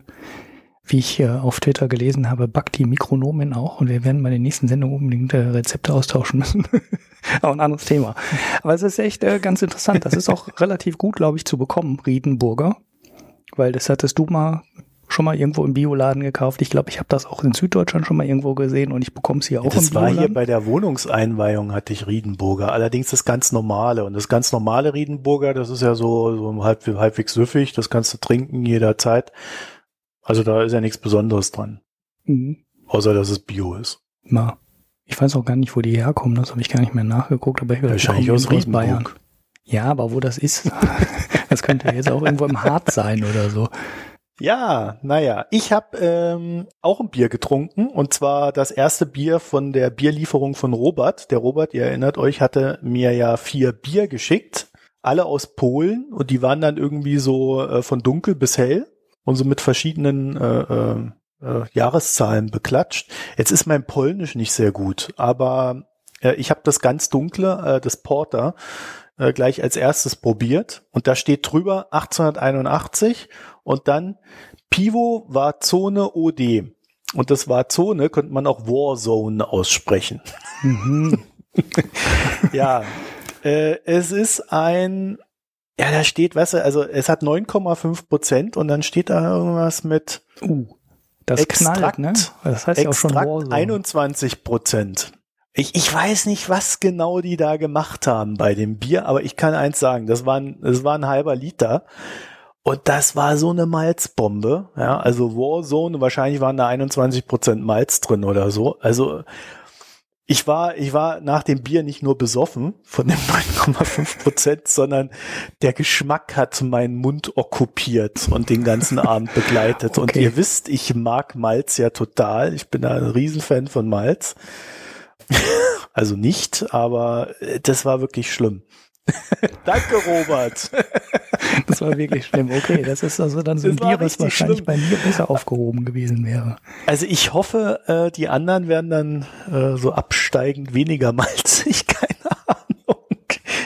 Wie ich äh, auf Twitter gelesen habe, backt die Mikronomin auch und wir werden bei den nächsten Sendungen unbedingt äh, Rezepte austauschen müssen. auch ein anderes Thema. Aber es ist echt äh, ganz interessant. Das ist auch relativ gut, glaube ich, zu bekommen, Riedenburger. Weil das hattest du mal schon mal irgendwo im Bioladen gekauft. Ich glaube, ich habe das auch in Süddeutschland schon mal irgendwo gesehen und ich bekomme es hier auch das im Bioladen. Das war hier bei der Wohnungseinweihung hatte ich Riedenburger. Allerdings das ganz normale. Und das ganz normale Riedenburger, das ist ja so, so halb, halbwegs süffig. Das kannst du trinken jederzeit. Also da ist ja nichts Besonderes dran. Mhm. Außer, dass es Bio ist. Na, ich weiß auch gar nicht, wo die herkommen. Das habe ich gar nicht mehr nachgeguckt. Aber ich Wahrscheinlich aus Riedenburg. Ja, aber wo das ist, das könnte jetzt auch irgendwo im Hart sein oder so. Ja, naja, ich habe ähm, auch ein Bier getrunken und zwar das erste Bier von der Bierlieferung von Robert. Der Robert, ihr erinnert euch, hatte mir ja vier Bier geschickt, alle aus Polen und die waren dann irgendwie so äh, von dunkel bis hell und so mit verschiedenen äh, äh, äh, Jahreszahlen beklatscht. Jetzt ist mein Polnisch nicht sehr gut, aber äh, ich habe das ganz dunkle, äh, das Porter, äh, gleich als erstes probiert und da steht drüber 1881 und dann Pivo war Zone OD. Und das war Zone, könnte man auch Warzone aussprechen. Mhm. ja, äh, es ist ein, ja, da steht, weißt du, also es hat 9,5 Prozent und dann steht da irgendwas mit, uh, Das Extrakt, knallt, ne? Das heißt Extrakt ja auch schon 21 Prozent. Ich, ich weiß nicht, was genau die da gemacht haben bei dem Bier, aber ich kann eins sagen, das war ein, das war ein halber Liter. Und das war so eine Malzbombe, ja, also Warzone, wahrscheinlich waren da 21 Prozent Malz drin oder so. Also, ich war, ich war nach dem Bier nicht nur besoffen von dem 9,5 Prozent, sondern der Geschmack hat meinen Mund okkupiert und den ganzen Abend begleitet. Okay. Und ihr wisst, ich mag Malz ja total. Ich bin da ein Riesenfan von Malz. also nicht, aber das war wirklich schlimm. Danke, Robert. das war wirklich schlimm. Okay, das ist also dann so ein Bier, was wahrscheinlich schlimm. bei mir besser aufgehoben gewesen wäre. Also ich hoffe, äh, die anderen werden dann äh, so absteigend weniger malzig. Keine Ahnung.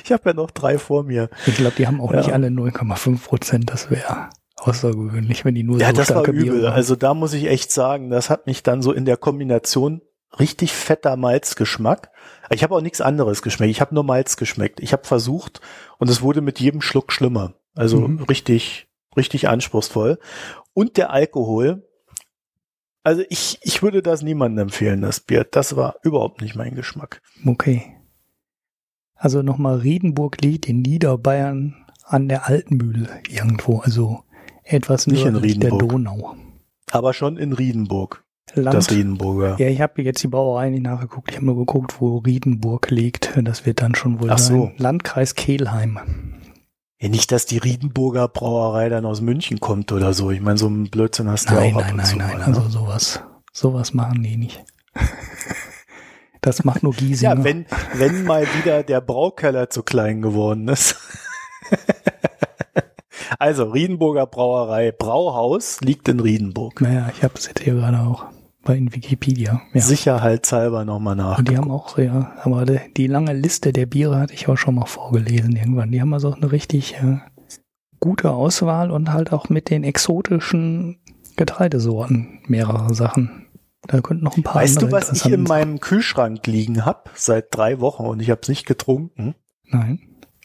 Ich habe ja noch drei vor mir. Ich glaube, die haben auch ja. nicht alle 0,5 Prozent. Das wäre außergewöhnlich, wenn die nur ja, so das starke war übel. Biere Also da muss ich echt sagen, das hat mich dann so in der Kombination richtig fetter Malzgeschmack ich habe auch nichts anderes geschmeckt. Ich habe nur Malz geschmeckt. Ich habe versucht und es wurde mit jedem Schluck schlimmer. Also mhm. richtig, richtig anspruchsvoll. Und der Alkohol. Also ich, ich würde das niemandem empfehlen, das Bier. Das war überhaupt nicht mein Geschmack. Okay. Also nochmal Riedenburg liegt in Niederbayern an der Altenmühle irgendwo. Also etwas nicht in Riedenburg. der Donau. Aber schon in Riedenburg. Land. Das Riedenburger. Ja, ich habe jetzt die Brauerei nicht nachgeguckt. Ich habe nur geguckt, wo Riedenburg liegt. Das wird dann schon wohl Ach sein. So. Landkreis Kehlheim. Ja, nicht, dass die Riedenburger Brauerei dann aus München kommt oder so. Ich meine, so ein Blödsinn hast du nein, ja auch nein, ab und nein, zu. Nein, nein, nein, also sowas, sowas machen die nicht. Das macht nur Giesinger. Ja, wenn, wenn mal wieder der Braukeller zu klein geworden ist. Also, Riedenburger Brauerei, Brauhaus liegt in Riedenburg. Naja, ich habe es jetzt hier gerade auch bei Wikipedia. Ja. Sicherheitshalber nochmal nach. Und die haben auch, ja, aber die, die, lange Liste der Biere hatte ich auch schon mal vorgelesen irgendwann. Die haben also auch eine richtig äh, gute Auswahl und halt auch mit den exotischen Getreidesorten mehrere Sachen. Da könnten noch ein paar Weißt du, was ich in meinem Kühlschrank liegen habe seit drei Wochen und ich habe es nicht getrunken? Nein.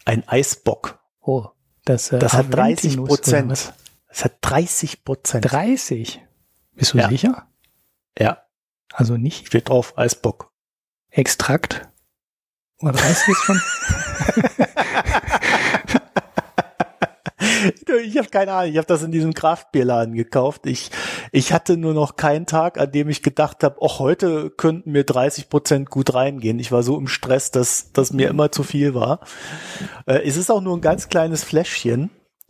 Ein Eisbock. Oh, das, äh, das hat 30 Prozent. Das hat 30 Prozent. 30? Bist du ja. sicher? Ja. Also nicht? Steht drauf, Eisbock. Extrakt? Oder weißt du es schon? ich habe keine Ahnung, ich habe das in diesem Kraftbierladen gekauft. Ich, ich hatte nur noch keinen Tag, an dem ich gedacht habe, auch heute könnten mir 30 Prozent gut reingehen. Ich war so im Stress, dass das mir immer zu viel war. Äh, es ist auch nur ein ganz kleines Fläschchen.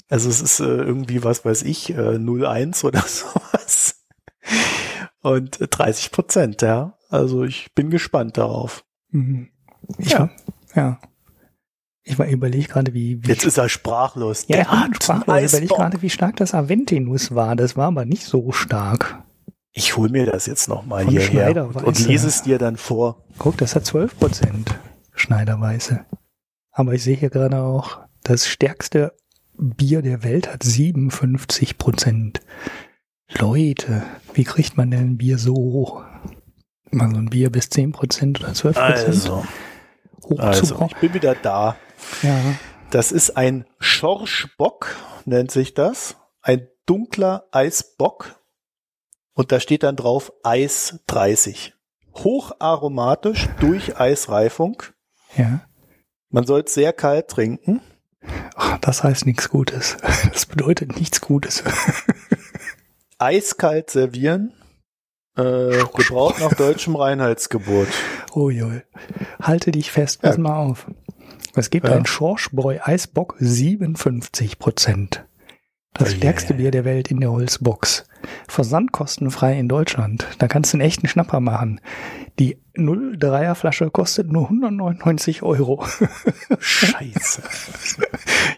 Also es ist äh, irgendwie, was weiß ich, äh, 01 oder sowas. Und 30 Prozent, ja. Also ich bin gespannt darauf. Mhm. Ich, ja. ja. Ich überlege gerade, wie, wie Jetzt ist er sprachlos. Ja, ich sprachlos. Ich überlege gerade, wie stark das Aventinus war. Das war aber nicht so stark. Ich hol mir das jetzt nochmal hierher und, und lese es dir dann vor. Guck, das hat 12 Prozent Schneiderweiße. Aber ich sehe hier gerade auch, das stärkste Bier der Welt hat 57 Prozent. Leute, wie kriegt man denn ein Bier so hoch? Mal so ein Bier bis 10 Prozent oder 12 Prozent. Also, also, ich bin wieder da. Ja. Das ist ein Schorschbock, nennt sich das. Ein dunkler Eisbock. Und da steht dann drauf Eis 30. Hocharomatisch durch Eisreifung. Ja. Man soll es sehr kalt trinken. Ach, das heißt nichts Gutes. Das bedeutet nichts Gutes. Eiskalt servieren. Äh, gebraut nach deutschem Reinheitsgebot. Oh Uiui. Halte dich fest, pass ja. mal auf. Es gibt ja. ein Schorschbräu Eisbock 57 Prozent. Das oh stärkste yeah. Bier der Welt in der Holzbox. Versandkostenfrei in Deutschland. Da kannst du einen echten Schnapper machen. Die 03er Flasche kostet nur 199 Euro. Scheiße.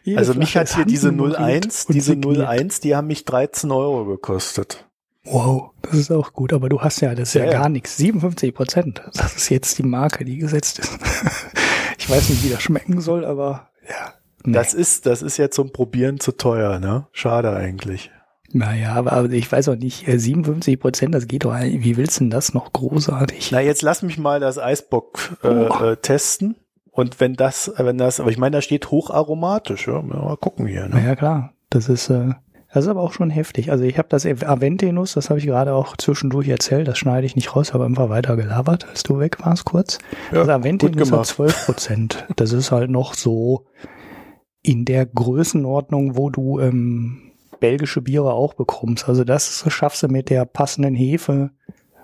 also mich hat hier diese 01, diese 01, die haben mich 13 Euro gekostet. Wow, das ist auch gut, aber du hast ja, das ist ja, ja gar nichts. 57 Prozent. Das ist jetzt die Marke, die gesetzt ist. ich weiß nicht, wie das schmecken soll, aber ja. Nee. Das ist, das ist ja zum Probieren zu teuer, ne? Schade eigentlich. Naja, aber, ich weiß auch nicht, 57 äh, Prozent, das geht doch, wie willst du denn das noch großartig? Na, jetzt lass mich mal das Eisbock äh, oh. äh, testen. Und wenn das, wenn das, aber ich meine, da steht hocharomatisch, ja, mal gucken hier. Ne? Ja, klar. Das ist, äh, Das ist aber auch schon heftig. Also ich habe das Aventinus, das habe ich gerade auch zwischendurch erzählt, das schneide ich nicht raus, habe einfach weiter gelabert, als du weg warst kurz. Ja, das Aventinus hat 12 Prozent. Das ist halt noch so in der Größenordnung, wo du ähm, belgische Biere auch bekommst. Also das schaffst du mit der passenden Hefe.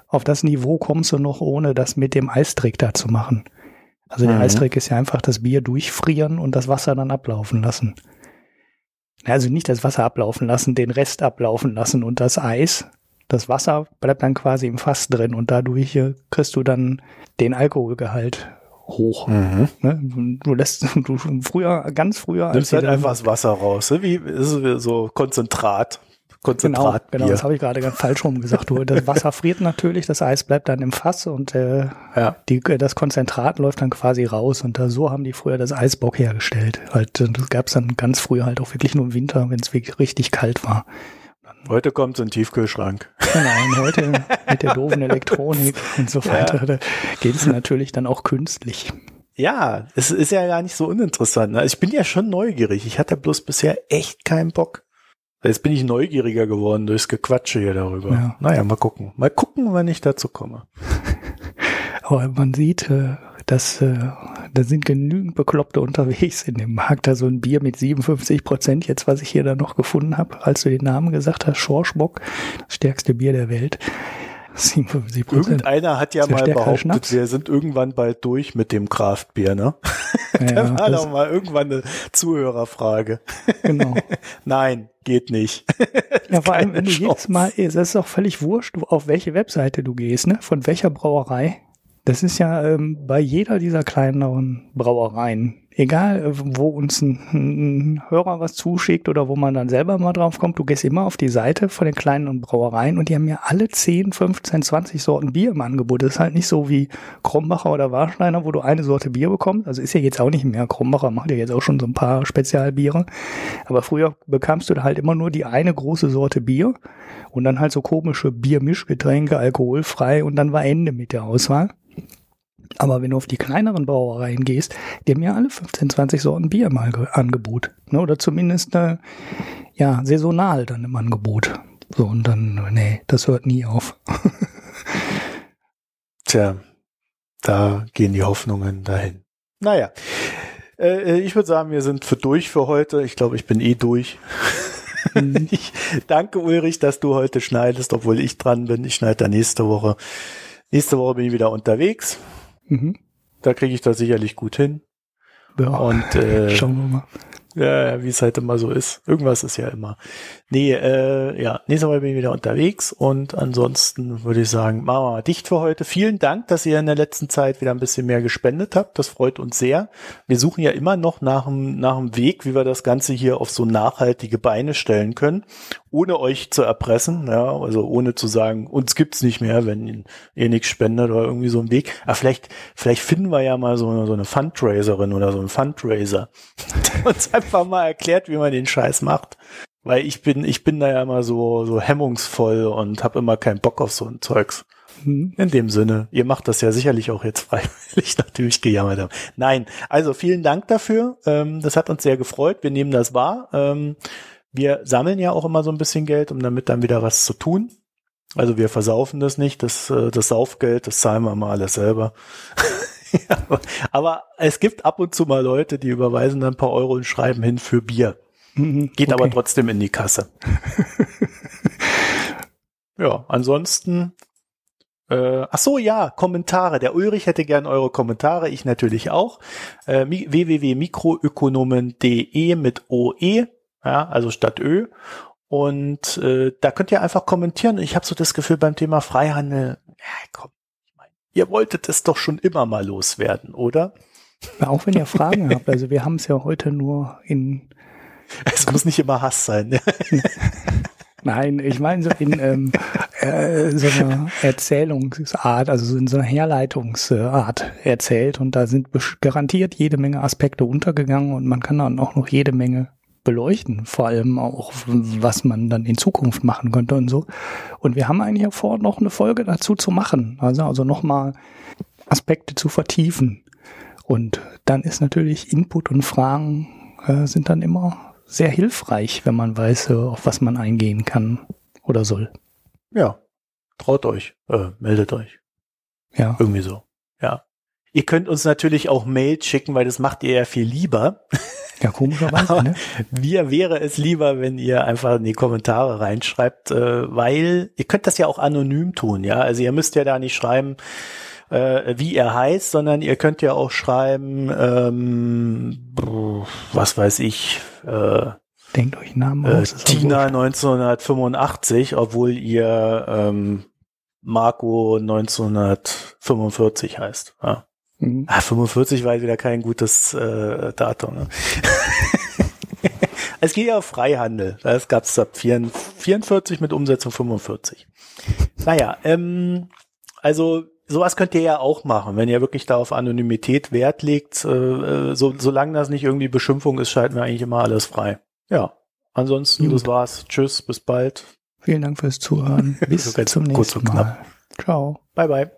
Auf das Niveau kommst du noch, ohne das mit dem Eistrick da zu machen. Also der mhm. Eistrick ist ja einfach das Bier durchfrieren und das Wasser dann ablaufen lassen. Also nicht das Wasser ablaufen lassen, den Rest ablaufen lassen und das Eis. Das Wasser bleibt dann quasi im Fass drin und dadurch äh, kriegst du dann den Alkoholgehalt hoch. Mhm. Ne? Du lässt du früher, ganz früher. Nimmst halt einfach das Wasser raus, ne? wie ist so Konzentrat. Konzentrat. Genau, genau das habe ich gerade ganz falsch rum gesagt. Du, das Wasser friert natürlich, das Eis bleibt dann im Fass und äh, ja. die, das Konzentrat läuft dann quasi raus. Und da, so haben die früher das Eisbock hergestellt. Halt, das gab es dann ganz früher halt auch wirklich nur im Winter, wenn es wirklich richtig kalt war. Heute kommt es in den Tiefkühlschrank. Genau, und heute mit der doofen Elektronik und so weiter, ja. geht es natürlich dann auch künstlich. Ja, es ist ja gar nicht so uninteressant. Also ich bin ja schon neugierig. Ich hatte bloß bisher echt keinen Bock. Jetzt bin ich neugieriger geworden durchs Gequatsche hier darüber. Ja. Naja, mal gucken. Mal gucken, wann ich dazu komme. Aber man sieht, äh, dass äh, da sind genügend Bekloppte unterwegs in dem Markt. Da so ein Bier mit 57 Prozent, jetzt was ich hier da noch gefunden habe, als du den Namen gesagt hast, Schorschbock, das stärkste Bier der Welt. 57% Irgendeiner hat ja mal behauptet, wir sind irgendwann bald durch mit dem Kraftbier, ne? Ja, da war doch mal irgendwann eine Zuhörerfrage. Genau. Nein, geht nicht. ja, vor allem, wenn du jetzt Mal, es ist auch völlig wurscht, auf welche Webseite du gehst, ne? Von welcher Brauerei. Das ist ja ähm, bei jeder dieser kleineren Brauereien egal äh, wo uns ein, ein, Hörer was zuschickt oder wo man dann selber mal drauf kommt, du gehst immer auf die Seite von den kleinen Brauereien und die haben ja alle 10, 15, 20 Sorten Bier im Angebot. Das ist halt nicht so wie Krombacher oder Warsteiner, wo du eine Sorte Bier bekommst. Also ist ja jetzt auch nicht mehr. Krombacher macht ja jetzt auch schon so ein paar Spezialbiere. Aber früher bekamst du halt immer nur die eine große Sorte Bier und dann halt so komische Biermischgetränke, alkoholfrei und dann war Ende mit der Auswahl. Aber wenn du auf die kleineren Brauereien gehst, die haben ja alle 15, 20 Sorten Bier im Angebot. Ne? Oder zumindest äh, ja, saisonal dann im Angebot. So, und dann, nee, das hört nie auf. Tja, da gehen die Hoffnungen dahin. Naja, äh, ich würde sagen, wir sind für durch für heute. Ich glaube, ich bin eh durch. Mhm. ich danke Ulrich, dass du heute schneidest, obwohl ich dran bin. Ich schneide da nächste Woche. Nächste Woche bin ich wieder unterwegs. Mhm. Da kriege ich das sicherlich gut hin. Ja, und äh, schauen wir mal. Ja, wie es halt immer so ist. Irgendwas ist ja immer. Nee, äh, ja, nächste Woche bin ich wieder unterwegs und ansonsten würde ich sagen, machen wir mal dicht für heute. Vielen Dank, dass ihr in der letzten Zeit wieder ein bisschen mehr gespendet habt. Das freut uns sehr. Wir suchen ja immer noch nach einem, nach einem Weg, wie wir das Ganze hier auf so nachhaltige Beine stellen können ohne euch zu erpressen, ja, also ohne zu sagen, uns gibt's nicht mehr, wenn ihr nichts spendet oder irgendwie so ein Weg. Aber vielleicht, vielleicht finden wir ja mal so, so eine Fundraiserin oder so einen Fundraiser, der uns einfach mal erklärt, wie man den Scheiß macht. Weil ich bin, ich bin da ja immer so, so hemmungsvoll und habe immer keinen Bock auf so ein Zeugs. Mhm. In dem Sinne, ihr macht das ja sicherlich auch jetzt freiwillig, nachdem ich gejammert habe. Nein, also vielen Dank dafür. Ähm, das hat uns sehr gefreut. Wir nehmen das wahr. Wir sammeln ja auch immer so ein bisschen Geld, um damit dann wieder was zu tun. Also wir versaufen das nicht, das, äh, das Saufgeld, das zahlen wir mal alles selber. ja, aber es gibt ab und zu mal Leute, die überweisen dann ein paar Euro und schreiben hin für Bier. Mhm, Geht okay. aber trotzdem in die Kasse. ja, ansonsten äh, ach so, ja, Kommentare. Der Ulrich hätte gern eure Kommentare, ich natürlich auch. Äh, www.mikroökonomen.de mit OE ja, also statt Ö. Und äh, da könnt ihr einfach kommentieren. Ich habe so das Gefühl beim Thema Freihandel, ja, komm, ich mein, ihr wolltet es doch schon immer mal loswerden, oder? Auch wenn ihr Fragen habt, also wir haben es ja heute nur in. Es muss nicht immer Hass sein. Ne? Nein, ich meine so in ähm, äh, so einer Erzählungsart, also so in so einer Herleitungsart erzählt und da sind garantiert jede Menge Aspekte untergegangen und man kann dann auch noch jede Menge beleuchten, vor allem auch, was man dann in Zukunft machen könnte und so. Und wir haben eigentlich vor, noch eine Folge dazu zu machen, also, also nochmal Aspekte zu vertiefen. Und dann ist natürlich Input und Fragen äh, sind dann immer sehr hilfreich, wenn man weiß, auf was man eingehen kann oder soll. Ja, traut euch, äh, meldet euch. Ja. Irgendwie so. Ja. Ihr könnt uns natürlich auch Mail schicken, weil das macht ihr ja viel lieber. Ja, komischerweise. ne? Mir wäre es lieber, wenn ihr einfach in die Kommentare reinschreibt, äh, weil ihr könnt das ja auch anonym tun, ja. Also ihr müsst ja da nicht schreiben, äh, wie er heißt, sondern ihr könnt ja auch schreiben, ähm, was weiß ich, äh, Denkt euch Namen äh, aus. Tina 1985, obwohl ihr ähm, Marco 1945 heißt. Ja. Mhm. Ah, 45 war wieder kein gutes äh, Datum. Ne? es geht ja auf Freihandel. Das gab es ab 44 mit Umsetzung 45. Naja, ähm, also sowas könnt ihr ja auch machen, wenn ihr wirklich da auf Anonymität Wert legt. Äh, äh so, solange das nicht irgendwie Beschimpfung ist, schalten wir eigentlich immer alles frei. Ja, ansonsten, Gut. das war's. Tschüss, bis bald. Vielen Dank fürs Zuhören. Bis zum nächsten Mal. Ciao. Bye, bye.